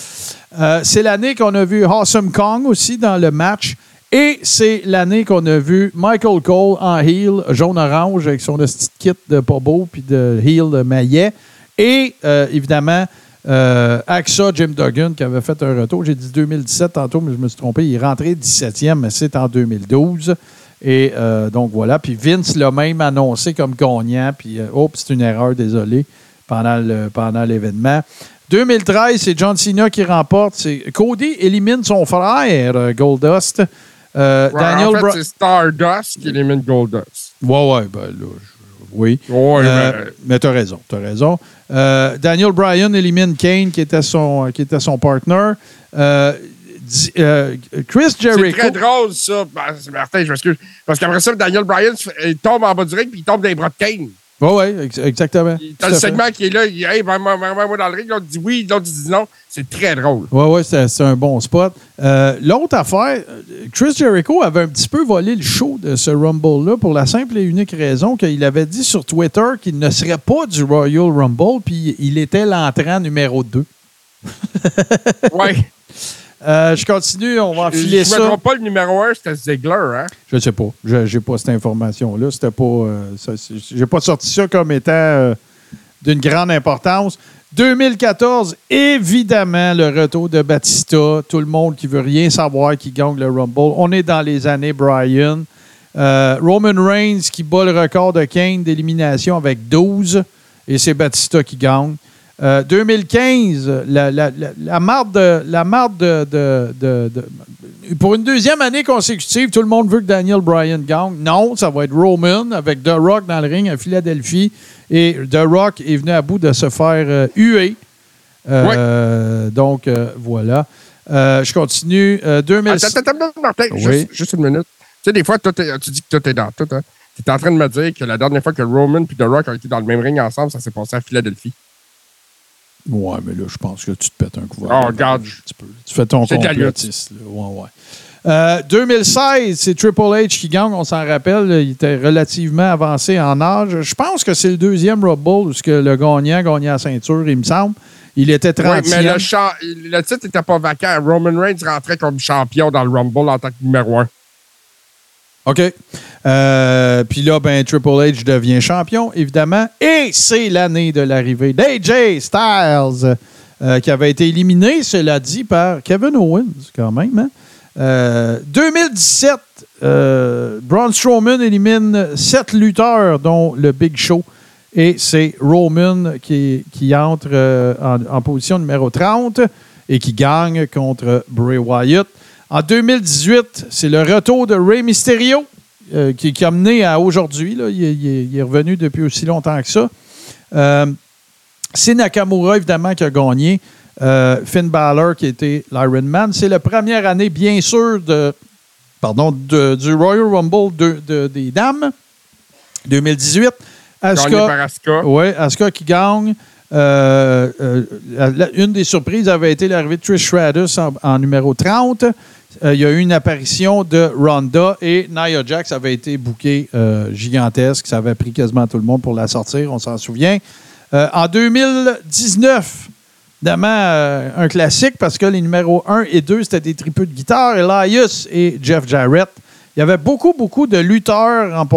Euh, c'est l'année qu'on a vu Awesome Kong aussi dans le match. Et c'est l'année qu'on a vu Michael Cole en heel jaune-orange avec son petit kit de pas beau puis de heel de maillet. Et euh, évidemment, euh, Axa Jim Duggan qui avait fait un retour. J'ai dit 2017 tantôt, mais je me suis trompé. Il est rentré 17e, mais c'est en 2012. Et euh, donc voilà. Puis Vince l'a même annoncé comme gagnant. Puis, euh, oh, c'est une erreur, désolé. pendant le- pendant l'événement. 2013, c'est John Cena qui remporte. C'est- Cody élimine son frère, euh, Goldust. Euh, Ouais, Daniel en fait, Bra- c'est Stardust qui élimine Goldust. Ouais, ouais, ben là, je- oui. Ouais, Euh, mais t'as raison, t'as raison. Euh, Daniel Bryan élimine Kane, qui était son, qui était son partner. Euh, di- Chris C'est Jericho. très drôle, ça. Ben, c'est Martin, je m'excuse. Parce qu'après ça, Daniel Bryan il tombe en bas du ring puis il tombe dans les bras de Kane. Oui, oui, ex- exactement. T'as le fait. segment qui est là, il dit Hey, ben, dans le ring, l'autre dit oui, l'autre dit non. C'est très drôle. Oui, oui, c'est un bon spot. Euh, L'autre affaire, Chris Jericho avait un petit peu volé le show de ce Rumble-là pour la simple et unique raison qu'il avait dit sur Twitter qu'il ne serait pas du Royal Rumble, puis il était l'entrant numéro 2. Ouais. Euh, je continue, on va enfiler Je ne ça. me trompe pas, le numéro 1, c'était Ziggler, hein? Je sais pas. Je n'ai pas cette information-là. C'était pas. euh, J'ai pas sorti ça comme étant euh, d'une grande importance. 2014, évidemment, le retour de Batista. Tout le monde qui veut rien savoir qui gagne le Rumble. On est dans les années Brian. Roman Reigns qui bat le record de Kane d'élimination avec 12. Et c'est Batista qui gagne. Euh, 2015, la, la, la, la marde de. La marde de, de- de- de- pour une deuxième année consécutive, tout le monde veut que Daniel Bryan gagne. Non, ça va être Roman avec The Rock dans le ring à Philadelphie. Et The Rock est venu à bout de se faire euh, huer. Euh, Donc, euh, voilà. Euh, je continue. Euh, 2006. Attends, attends, attends, Martin, Oui. juste, juste une minute. Tu sais, des fois, toi, tu dis que tout est dans tout. Hein? Tu es en train de me dire que la dernière fois que Roman et The Rock ont été dans le même ring ensemble, ça s'est passé à Philadelphie. Ouais, mais là, je pense que tu te pètes un couvert. Oh, regarde. Tu fais ton complotiste. là. Ouais, ouais. Euh, 2016, c'est Triple H qui gagne, on s'en rappelle. Il était relativement avancé en âge. Je pense que c'est le deuxième Rumble où le gagnant gagnait la ceinture, il me semble. Il était 30 Oui, mais le, le titre n'était pas vacant. Roman Reigns rentrait comme champion dans le Rumble en tant que numéro 1. OK. Euh, Puis là, ben, Triple H devient champion, évidemment. Et c'est l'année de l'arrivée d'AJ Styles, euh, qui avait été éliminé, cela dit, par Kevin Owens, quand même. hein. Euh, 2017, euh, Braun Strowman élimine sept lutteurs, dont le Big Show. Et c'est Roman qui, entre en, en position numéro 30 et qui gagne contre Bray Wyatt. En 2018, c'est le retour de Rey Mysterio euh, qui, qui a mené à aujourd'hui. là. Il, est- il est- il est revenu depuis aussi longtemps que ça. Euh, c'est Nakamura, évidemment, qui a gagné. Euh, Finn Balor, qui était l'Iron Man. C'est la première année, bien sûr, de, pardon, de- du Royal Rumble de- de- des dames. 2018. Gagné Asuka, oui, Asuka qui gagne. Euh, euh, une des surprises avait été l'arrivée de Trish Stratus en, numéro 30. Euh, il y a eu une apparition de Ronda et Nia Jax avait été bouquée gigantesque. Ça avait pris quasiment tout le monde pour la sortir, on s'en souvient. En 2019, évidemment, un classique parce que les numéros 1 et 2, c'était des tripeux de guitare, Elias et Jeff Jarrett. Il y avait beaucoup, beaucoup de lutteurs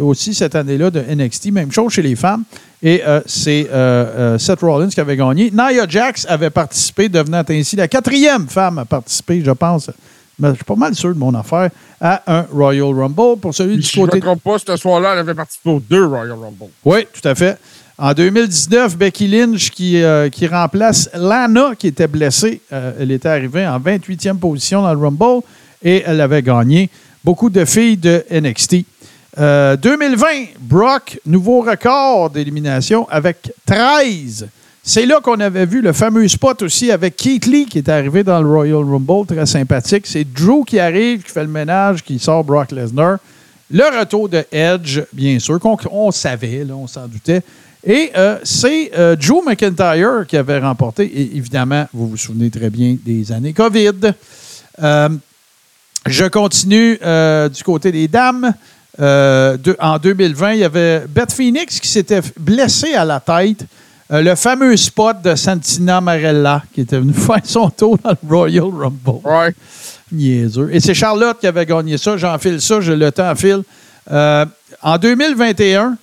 aussi cette année-là de NXT, même chose chez les femmes. Et euh, c'est euh, euh, Seth Rollins qui avait gagné. Nia Jax avait participé, devenant ainsi la quatrième femme à participer, je pense, mais je suis pas mal sûr de mon affaire, à un Royal Rumble. Pour celui du Si je ne côté me trompe pas, ce soir-là, elle avait participé aux deux Royal Rumble. oui, tout à fait. En 2019, Becky Lynch qui, euh, qui remplace Lana qui était blessée. Euh, elle était arrivée en 28e position dans le Rumble et elle avait gagné. Beaucoup de filles de NXT. Euh, 2020, Brock, nouveau record d'élimination avec 13. C'est là qu'on avait vu le fameux spot aussi avec Keith Lee qui est arrivé dans le Royal Rumble, très sympathique. C'est Drew qui arrive, qui fait le ménage, qui sort Brock Lesnar. Le retour de Edge, bien sûr, qu'on on savait, on s'en doutait. Et euh, c'est euh, Drew McIntyre qui avait remporté. Et évidemment, vous vous souvenez très bien des années COVID. Euh, je continue euh, du côté des dames. Euh, de- en 2020, il y avait Beth Phoenix qui s'était blessée à la tête. Euh, le fameux spot de Santina Marella qui était venu faire son tour dans le Royal Rumble. Ouais. Niaiseux. Et c'est Charlotte qui avait gagné ça. J'enfile ça, je le temps file. Euh, en 2021,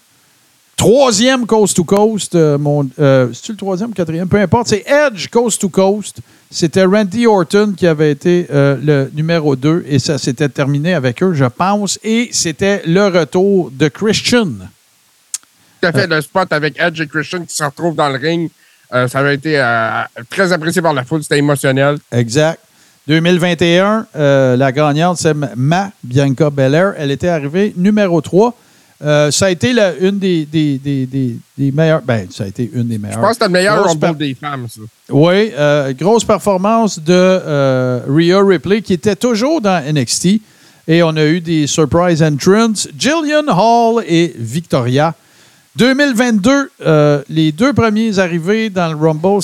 troisième Coast to Coast. mon, C'est-tu le troisième quatrième? Peu importe. C'est Edge Coast to Coast. C'était Randy Orton qui avait été euh, le numéro 2 et ça s'était terminé avec eux, je pense. Et c'était le retour de Christian. tout à fait. Le spot avec Edge et Christian qui se retrouvent dans le ring, euh, ça avait été euh, très apprécié par la foule. C'était émotionnel. Exact. 2021, euh, la gagnante, c'est Ma Bianca Belair. Elle était arrivée numéro 3. Euh, ça a été la- une des, des, des, des, meilleures. Ben, ça a été une des meilleures. Je pense que c'était le meilleur Grosse per- des femmes, ça. Oui, euh, grosse performance de euh, Rhea Ripley qui était toujours dans NXT. Et on a eu des surprise entrants. Jillian Hall et Victoria. 2022, euh, les deux premiers arrivés dans le Rumble,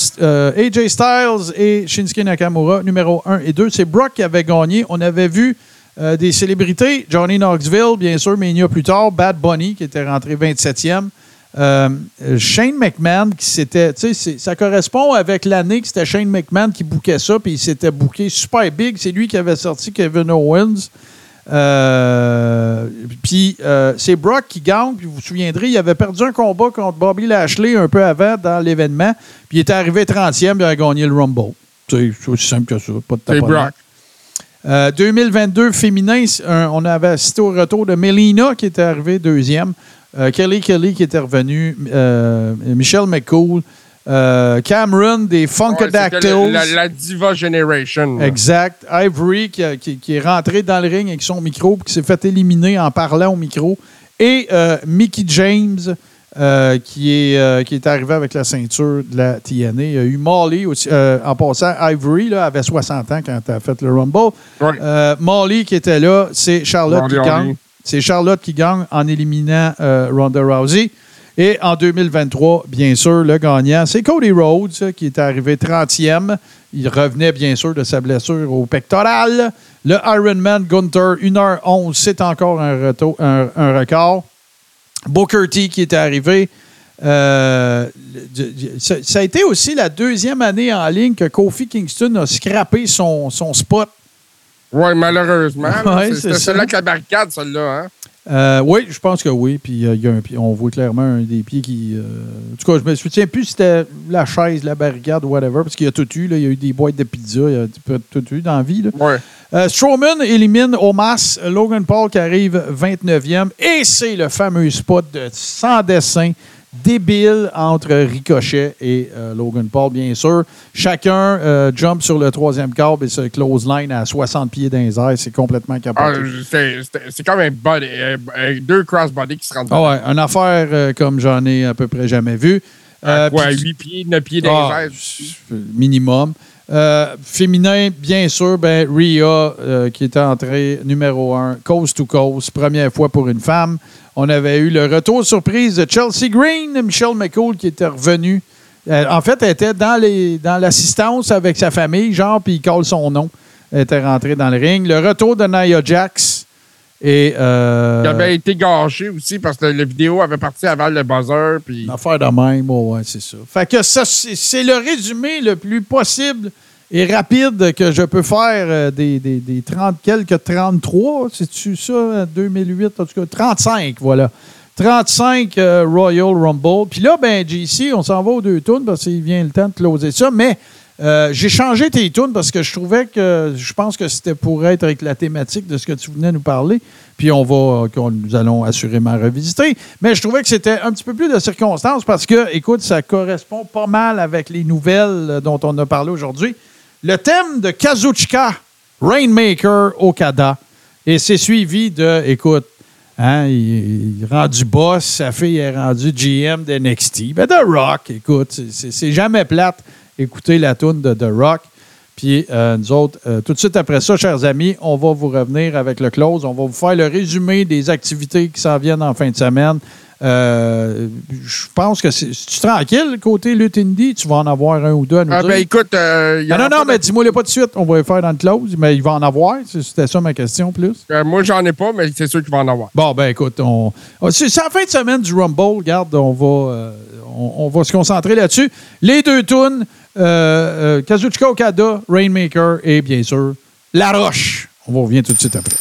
AJ Styles et Shinsuke Nakamura, numéro 1 et 2. C'est Brock qui avait gagné. On avait vu euh, des célébrités, Johnny Knoxville, bien sûr, mais il y a plus tard, Bad Bunny qui était rentré 27e. Euh, Shane McMahon, qui s'était. Tu sais, ça correspond avec l'année que c'était Shane McMahon qui bouquait ça, puis il s'était booké super big. C'est lui qui avait sorti Kevin Owens. Euh, puis c'est Brock qui gagne. Puis vous vous souviendrez, il avait perdu un combat contre Bobby Lashley un peu avant dans l'événement. Puis il était arrivé 30e, il a gagné le Rumble. C'est aussi simple que ça. Pas de C'est. Brock. Euh, 2022 féminin, c'est un- on avait assisté au retour de Melina qui était arrivée deuxième. Euh, Kelly Kelly qui était revenu. euh, Michelle McCool. euh, Cameron des Funkadactyls. la, la, la Diva Generation. Exact. Ivory qui, a- qui- qui est rentré dans le ring avec son micro puis qui s'est fait éliminer en parlant au micro. Et euh, Mickey James euh, qui, est, euh, qui est arrivé avec la ceinture de la TNA. Il y a eu Molly aussi. euh, en passant, Ivory là, avait 60 ans quand elle a fait le Rumble. Ouais. Molly qui était là, c'est Charlotte qui gagne. C'est Charlotte qui gagne en éliminant Ronda Rousey. Et en 2023, bien sûr, le gagnant, c'est Cody Rhodes qui est arrivé 30e. Il revenait bien sûr de sa blessure au pectoral. Le Ironman Gunther, 1h11, c'est encore un, reto- un- un record. Booker T qui était arrivé. Euh, ça, ça a été aussi la deuxième année en ligne que Kofi Kingston a scrappé son, son spot. Oui, malheureusement. Ouais, C'est- celle-là avec la barricade, celle-là. Hein? Euh, oui, je pense que oui. Puis euh, y a un on voit clairement un des pieds qui. euh, en tout cas, je me souviens plus si c'était la chaise, la barricade ou whatever, parce qu'il y a tout eu. là. Il y a eu des boîtes de pizza, il y a tout- eu dans la vie. là. Ouais. Strowman élimine Omas, Logan Paul qui arrive 29e. Et c'est le fameux spot de sans dessin débile entre Ricochet et euh, Logan Paul, bien sûr. Chacun euh, jump sur le troisième câble et se close line à 60 pieds dans les airs. C'est complètement Ah, capoté. c'est- comme un body, euh, deux crossbody qui se rendent Ah ouais, une affaire comme j'en ai à peu près jamais vu. Euh, quoi, puis- 8 pieds, 9 pieds dans Ah, les airs. minimum. Euh, féminin, bien sûr, ben, Rhea, euh, qui est entrée numéro un, coast to coast, première fois pour une femme. On avait eu le retour surprise de Chelsea Green, Michelle McCool, qui était revenue. Euh, en fait, elle était dans les dans l'assistance avec sa famille, genre, puis il colle son nom. Elle était rentrée dans le ring. Le retour de Nia Jax. Et. euh, Il avait été gâché aussi parce que la vidéo avait parti avant le buzzer. Puis... Une affaire de même, ouais, ouais, c'est ça. Fait que ça, c'est c'est le résumé le plus possible et rapide que je peux faire euh, des, des, des 30 quelques 33, c'est-tu ça, euh, 2008, en tout cas, 35, voilà. 35 euh, Royal Rumble. Puis là, ben, JC, on s'en va aux deux tunes parce qu'il vient le temps de closer ça, mais euh, j'ai changé tes tunes parce que je trouvais que je pense que c'était pour être avec la thématique de ce que tu venais nous parler. Puis on va, nous allons assurément revisiter. Mais je trouvais que c'était un petit peu plus de circonstances parce que, écoute, ça correspond pas mal avec les nouvelles dont on a parlé aujourd'hui. Le thème de Kazuchika, Rainmaker Okada. Et c'est suivi de, écoute, hein, il, est rendu boss, sa fille est rendue GM de NXT. Ben, The Rock, écoute, c'est- jamais plate écouter la tune de The Rock. Puis euh, nous autres, euh, tout de suite après ça, chers amis, on va vous revenir avec le close. On va vous faire le résumé des activités qui s'en viennent en fin de semaine. Euh, je pense que c'est c'est-tu tranquille côté lutte indie. Tu vas en avoir un ou deux à nous Ah, dire? ben écoute, euh, y Ah non, non, mais de- dis-moi les pas de suite. On va les faire dans le close, mais il va en avoir. C'était ça ma question plus. euh, moi, j'en ai pas, mais c'est sûr qu'il va en avoir. Bon, ben écoute, on, c'est la fin de semaine du Rumble. Regarde, on va, euh, on, on va se concentrer là-dessus. Les deux tunes, Kazuchika Okada, Rainmaker et bien sûr La Roche. On va revenir tout de suite après.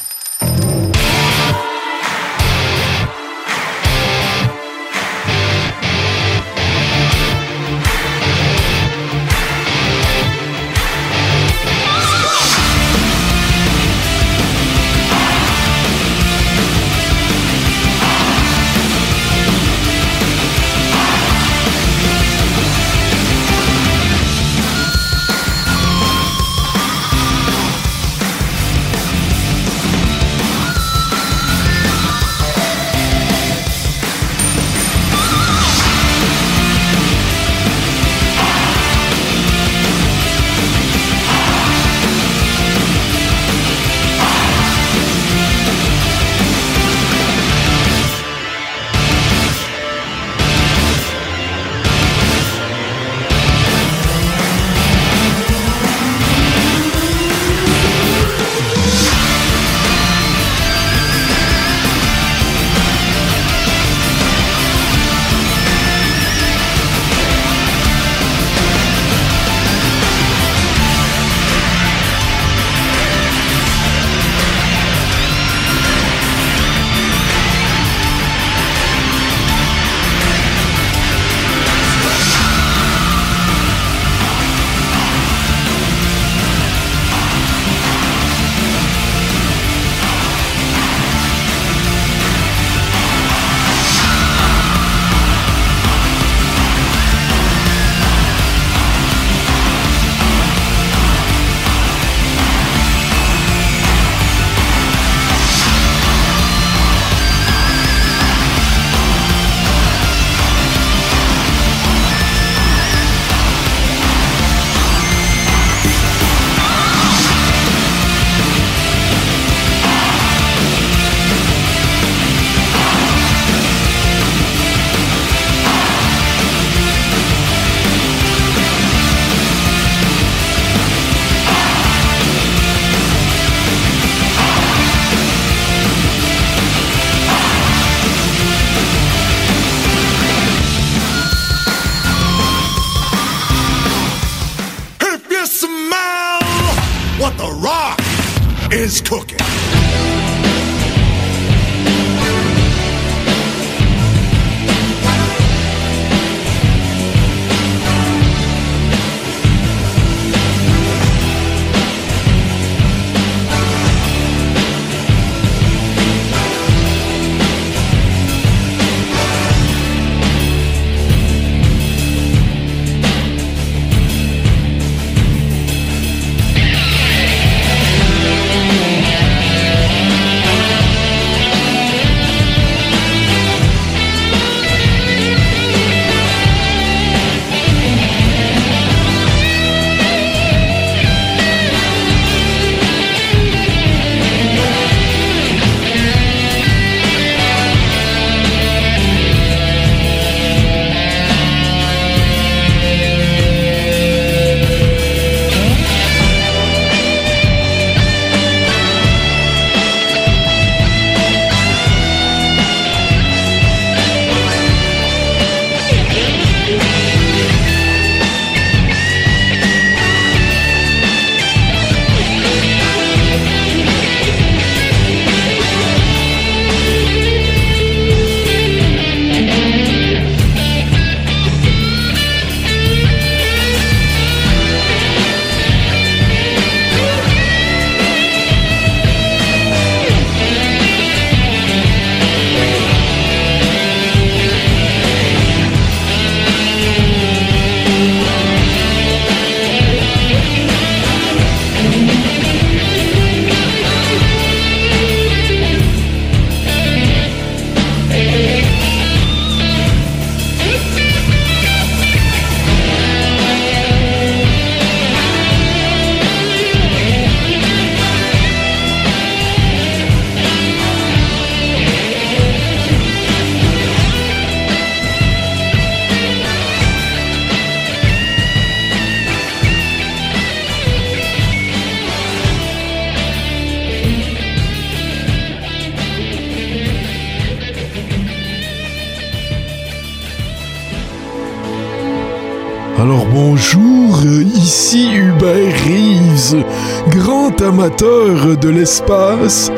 Amateur de l'espace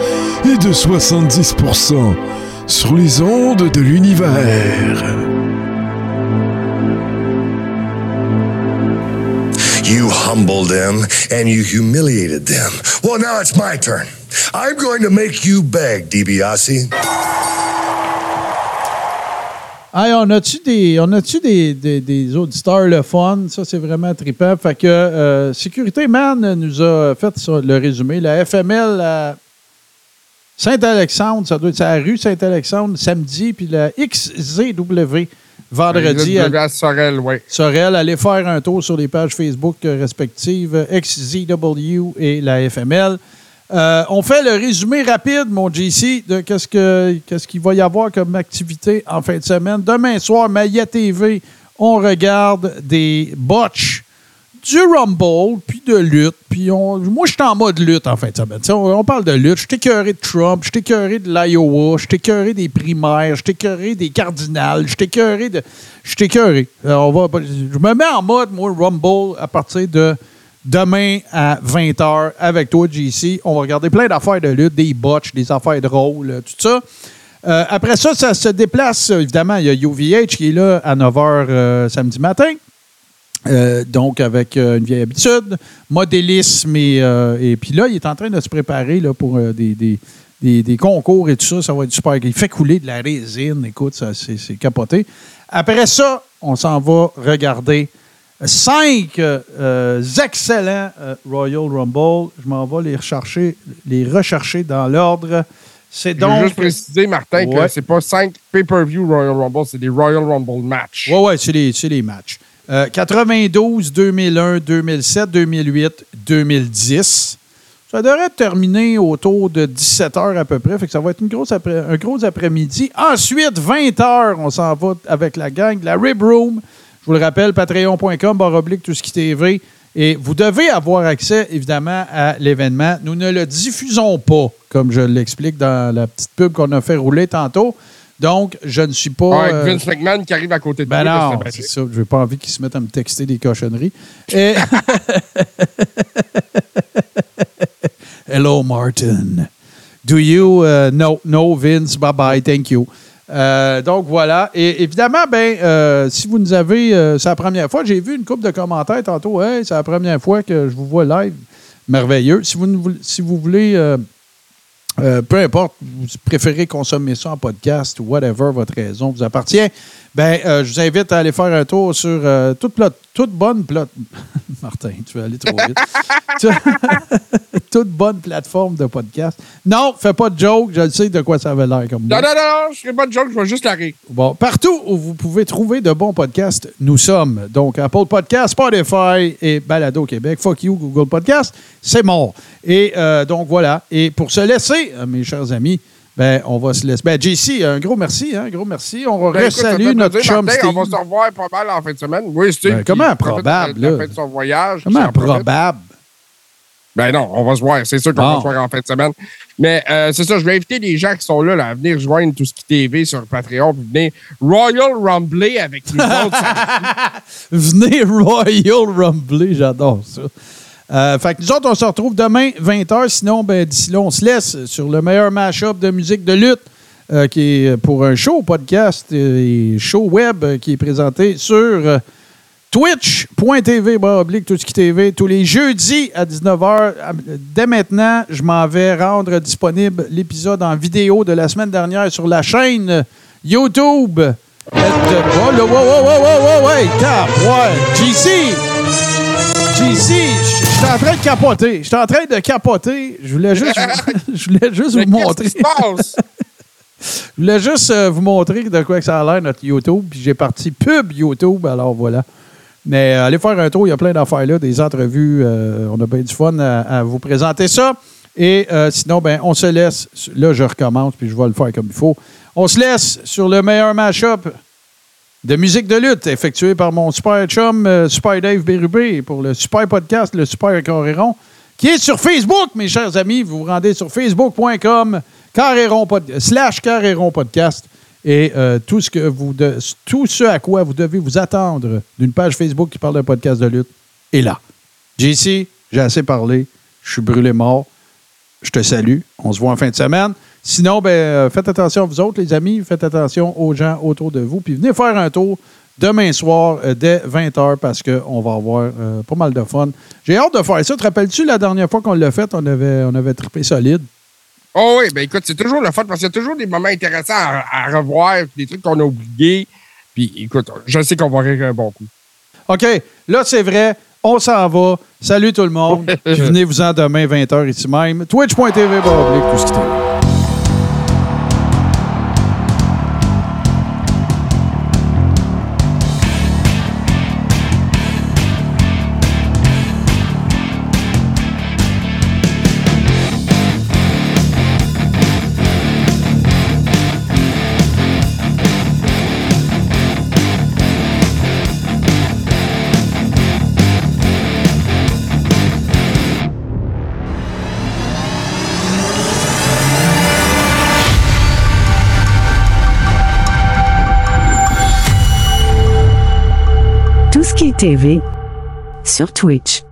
et de 70% sur les ondes de l'univers. You humbled them and you humiliated them. Well, now it's my turn. I'm going to make you beg, DiBiase. Hey, on a-tu des, on a-tu des, des, des auditeurs le fun? Ça, c'est vraiment trippant. Fait que euh, Sécurité Man nous a fait ça, le résumé. La FML à Saint-Alexandre, ça doit être à la rue Saint-Alexandre samedi, puis la XZW vendredi. à Sorel, oui. Sorel, allez faire un tour sur les pages Facebook euh, respectives, XZW et la FML. Euh, on fait le résumé rapide, mon JC, de qu'est-ce que qu'est-ce qu'il va y avoir comme activité en fin de semaine. Demain soir, Maya TV, on regarde des botches du Rumble, puis de lutte. Puis on, moi, je suis en mode lutte en fin de semaine. On, parle de lutte. Je suis de Trump, je suis de l'Iowa, je suis des primaires, je suis des cardinals, je suis de. Je suis. Euh, je me mets en mode, moi, Rumble, à partir de demain à 20h avec toi, JC. On va regarder plein d'affaires de lutte, des botches, des affaires drôles, euh, tout ça. Euh, après ça, ça se déplace, évidemment. Il y a UVH qui est là à 9h euh, samedi matin. Donc, avec une vieille habitude, modélisme, et, et puis là, il est en train de se préparer pour des, concours et tout ça. Ça va être super. Il fait couler de la résine. Écoute, c'est capoté. Après ça, on s'en va regarder cinq euh, excellents euh, Royal Rumble. Je m'en vais les rechercher, les rechercher dans l'ordre. C'est Je veux donc. juste préciser, Martin, Ouais. que c'est pas 5 pay-per-view Royal Rumble, c'est des Royal Rumble match. Oui, oui, c'est les, les matchs. Euh, 92, 2001, 2007, 2008, 2010. Ça devrait terminer autour de 17 heures à peu près. Fait que ça va être une grosse après- un gros après-midi. Ensuite, 20 heures, on s'en va avec la gang de la Rib Room. Je vous le rappelle, patreon.com, barre oblique, tout ce qui TV. Et vous devez avoir accès, évidemment, à l'événement. Nous ne le diffusons pas, comme je l'explique dans la petite pub qu'on a fait rouler tantôt. Donc, je ne suis pas. Avec euh, Vince McMahon qui arrive à côté de ben non, c'est ça. Je n'ai pas envie qu'ils se mettent à me texter des cochonneries. Et, hello, Martin. Do you? Uh, no, no, Vince? Bye bye. Thank you. Euh, donc voilà. Et évidemment, ben, euh, si vous nous avez, euh, c'est la première fois, j'ai vu une coupe de commentaires tantôt. C'est la première fois que je vous vois live. Merveilleux. Si vous, si vous voulez, peu importe, vous préférez consommer ça en podcast ou whatever, votre raison vous appartient, ben, je vous invite à aller faire un tour sur toute, plot- toute bonne plot. Martin, tu vas aller trop vite. Toute bonne plateforme de podcast. Non, fais pas de joke, je sais de quoi ça avait l'air comme moi. Non, non, non, je ferai pas de joke, je vais juste la rire. Bon, partout où vous pouvez trouver de bons podcasts, nous sommes. Donc, Apple Podcast, Spotify et Balado Québec. Fuck you, Google Podcast. C'est mort. Et euh, donc, voilà. Et pour se laisser, euh, mes chers amis, ben, on va se laisser. Ben, JC, un gros merci, hein, un gros merci. On Ben, salue notre plaisir, chum Martin, Steve. On va se revoir pas mal en fin de semaine. Oui, Steve. Ben, comment improbable, de la là? fin de son voyage. Comment improbable? Ben non, on va se voir. C'est sûr qu'on va se voir en fin de semaine. Mais euh, c'est ça, je vais inviter les gens qui sont là, là, à venir rejoindre tout ce qui TV sur Patreon, puis venir Royal Rumbler avec nous autres. Venez Royal Rumbly, j'adore ça. Euh, fait que nous autres, on se retrouve demain, 20h. Sinon, ben, d'ici là, on se laisse sur le meilleur mash-up de musique de lutte, euh, qui est pour un show podcast euh, et show web qui est présenté sur euh, twitch.tv, tous les jeudis à 19h. Dès maintenant, je m'en vais rendre disponible l'épisode en vidéo de la semaine dernière sur la chaîne YouTube. Oh, je suis en train de capoter. Je suis en train de capoter. Je voulais juste, je voulais juste vous qu'est-ce montrer. qui se passe? Je voulais juste euh, vous montrer de quoi que ça a l'air, notre YouTube. Puis j'ai parti pub YouTube, alors voilà. Mais euh, allez faire un tour, il y a plein d'affaires là, des entrevues. euh, on a bien du fun à, à vous présenter ça. Et euh, sinon, ben, on se laisse. Là, je recommence, puis je vais le faire comme il faut. On se laisse sur le meilleur mash-up de musique de lutte effectué par mon super chum, euh, Super Dave Bérubé, pour le super podcast, le Super Coréron, qui est sur Facebook, mes chers amis. Vous vous rendez sur facebook.com slash Carréron Podcast. Et euh, tout ce à quoi vous devez vous attendre d'une page Facebook qui parle d'un podcast de lutte est là. JC, j'ai assez parlé. Je suis brûlé mort. Je te salue. On se voit en fin de semaine. Sinon, ben, euh, faites attention à vous autres, les amis. Faites attention aux gens autour de vous. Puis venez faire un tour demain soir euh, dès 20h parce qu'on va avoir euh, pas mal de fun. J'ai hâte de faire ça. Te rappelles-tu la dernière fois qu'on l'a fait, on avait, on avait trippé solide? Oh oui, ben écoute, c'est toujours le fun parce qu'il y a toujours des moments intéressants à, à revoir, des trucs qu'on a oubliés. Puis écoute, je sais qu'on va rire un bon coup. OK, là, c'est vrai. On s'en va. Salut tout le monde. Puis venez-vous-en demain, 20h ici même. Twitch.tv, oblique, tout ce qui TV sur Twitch.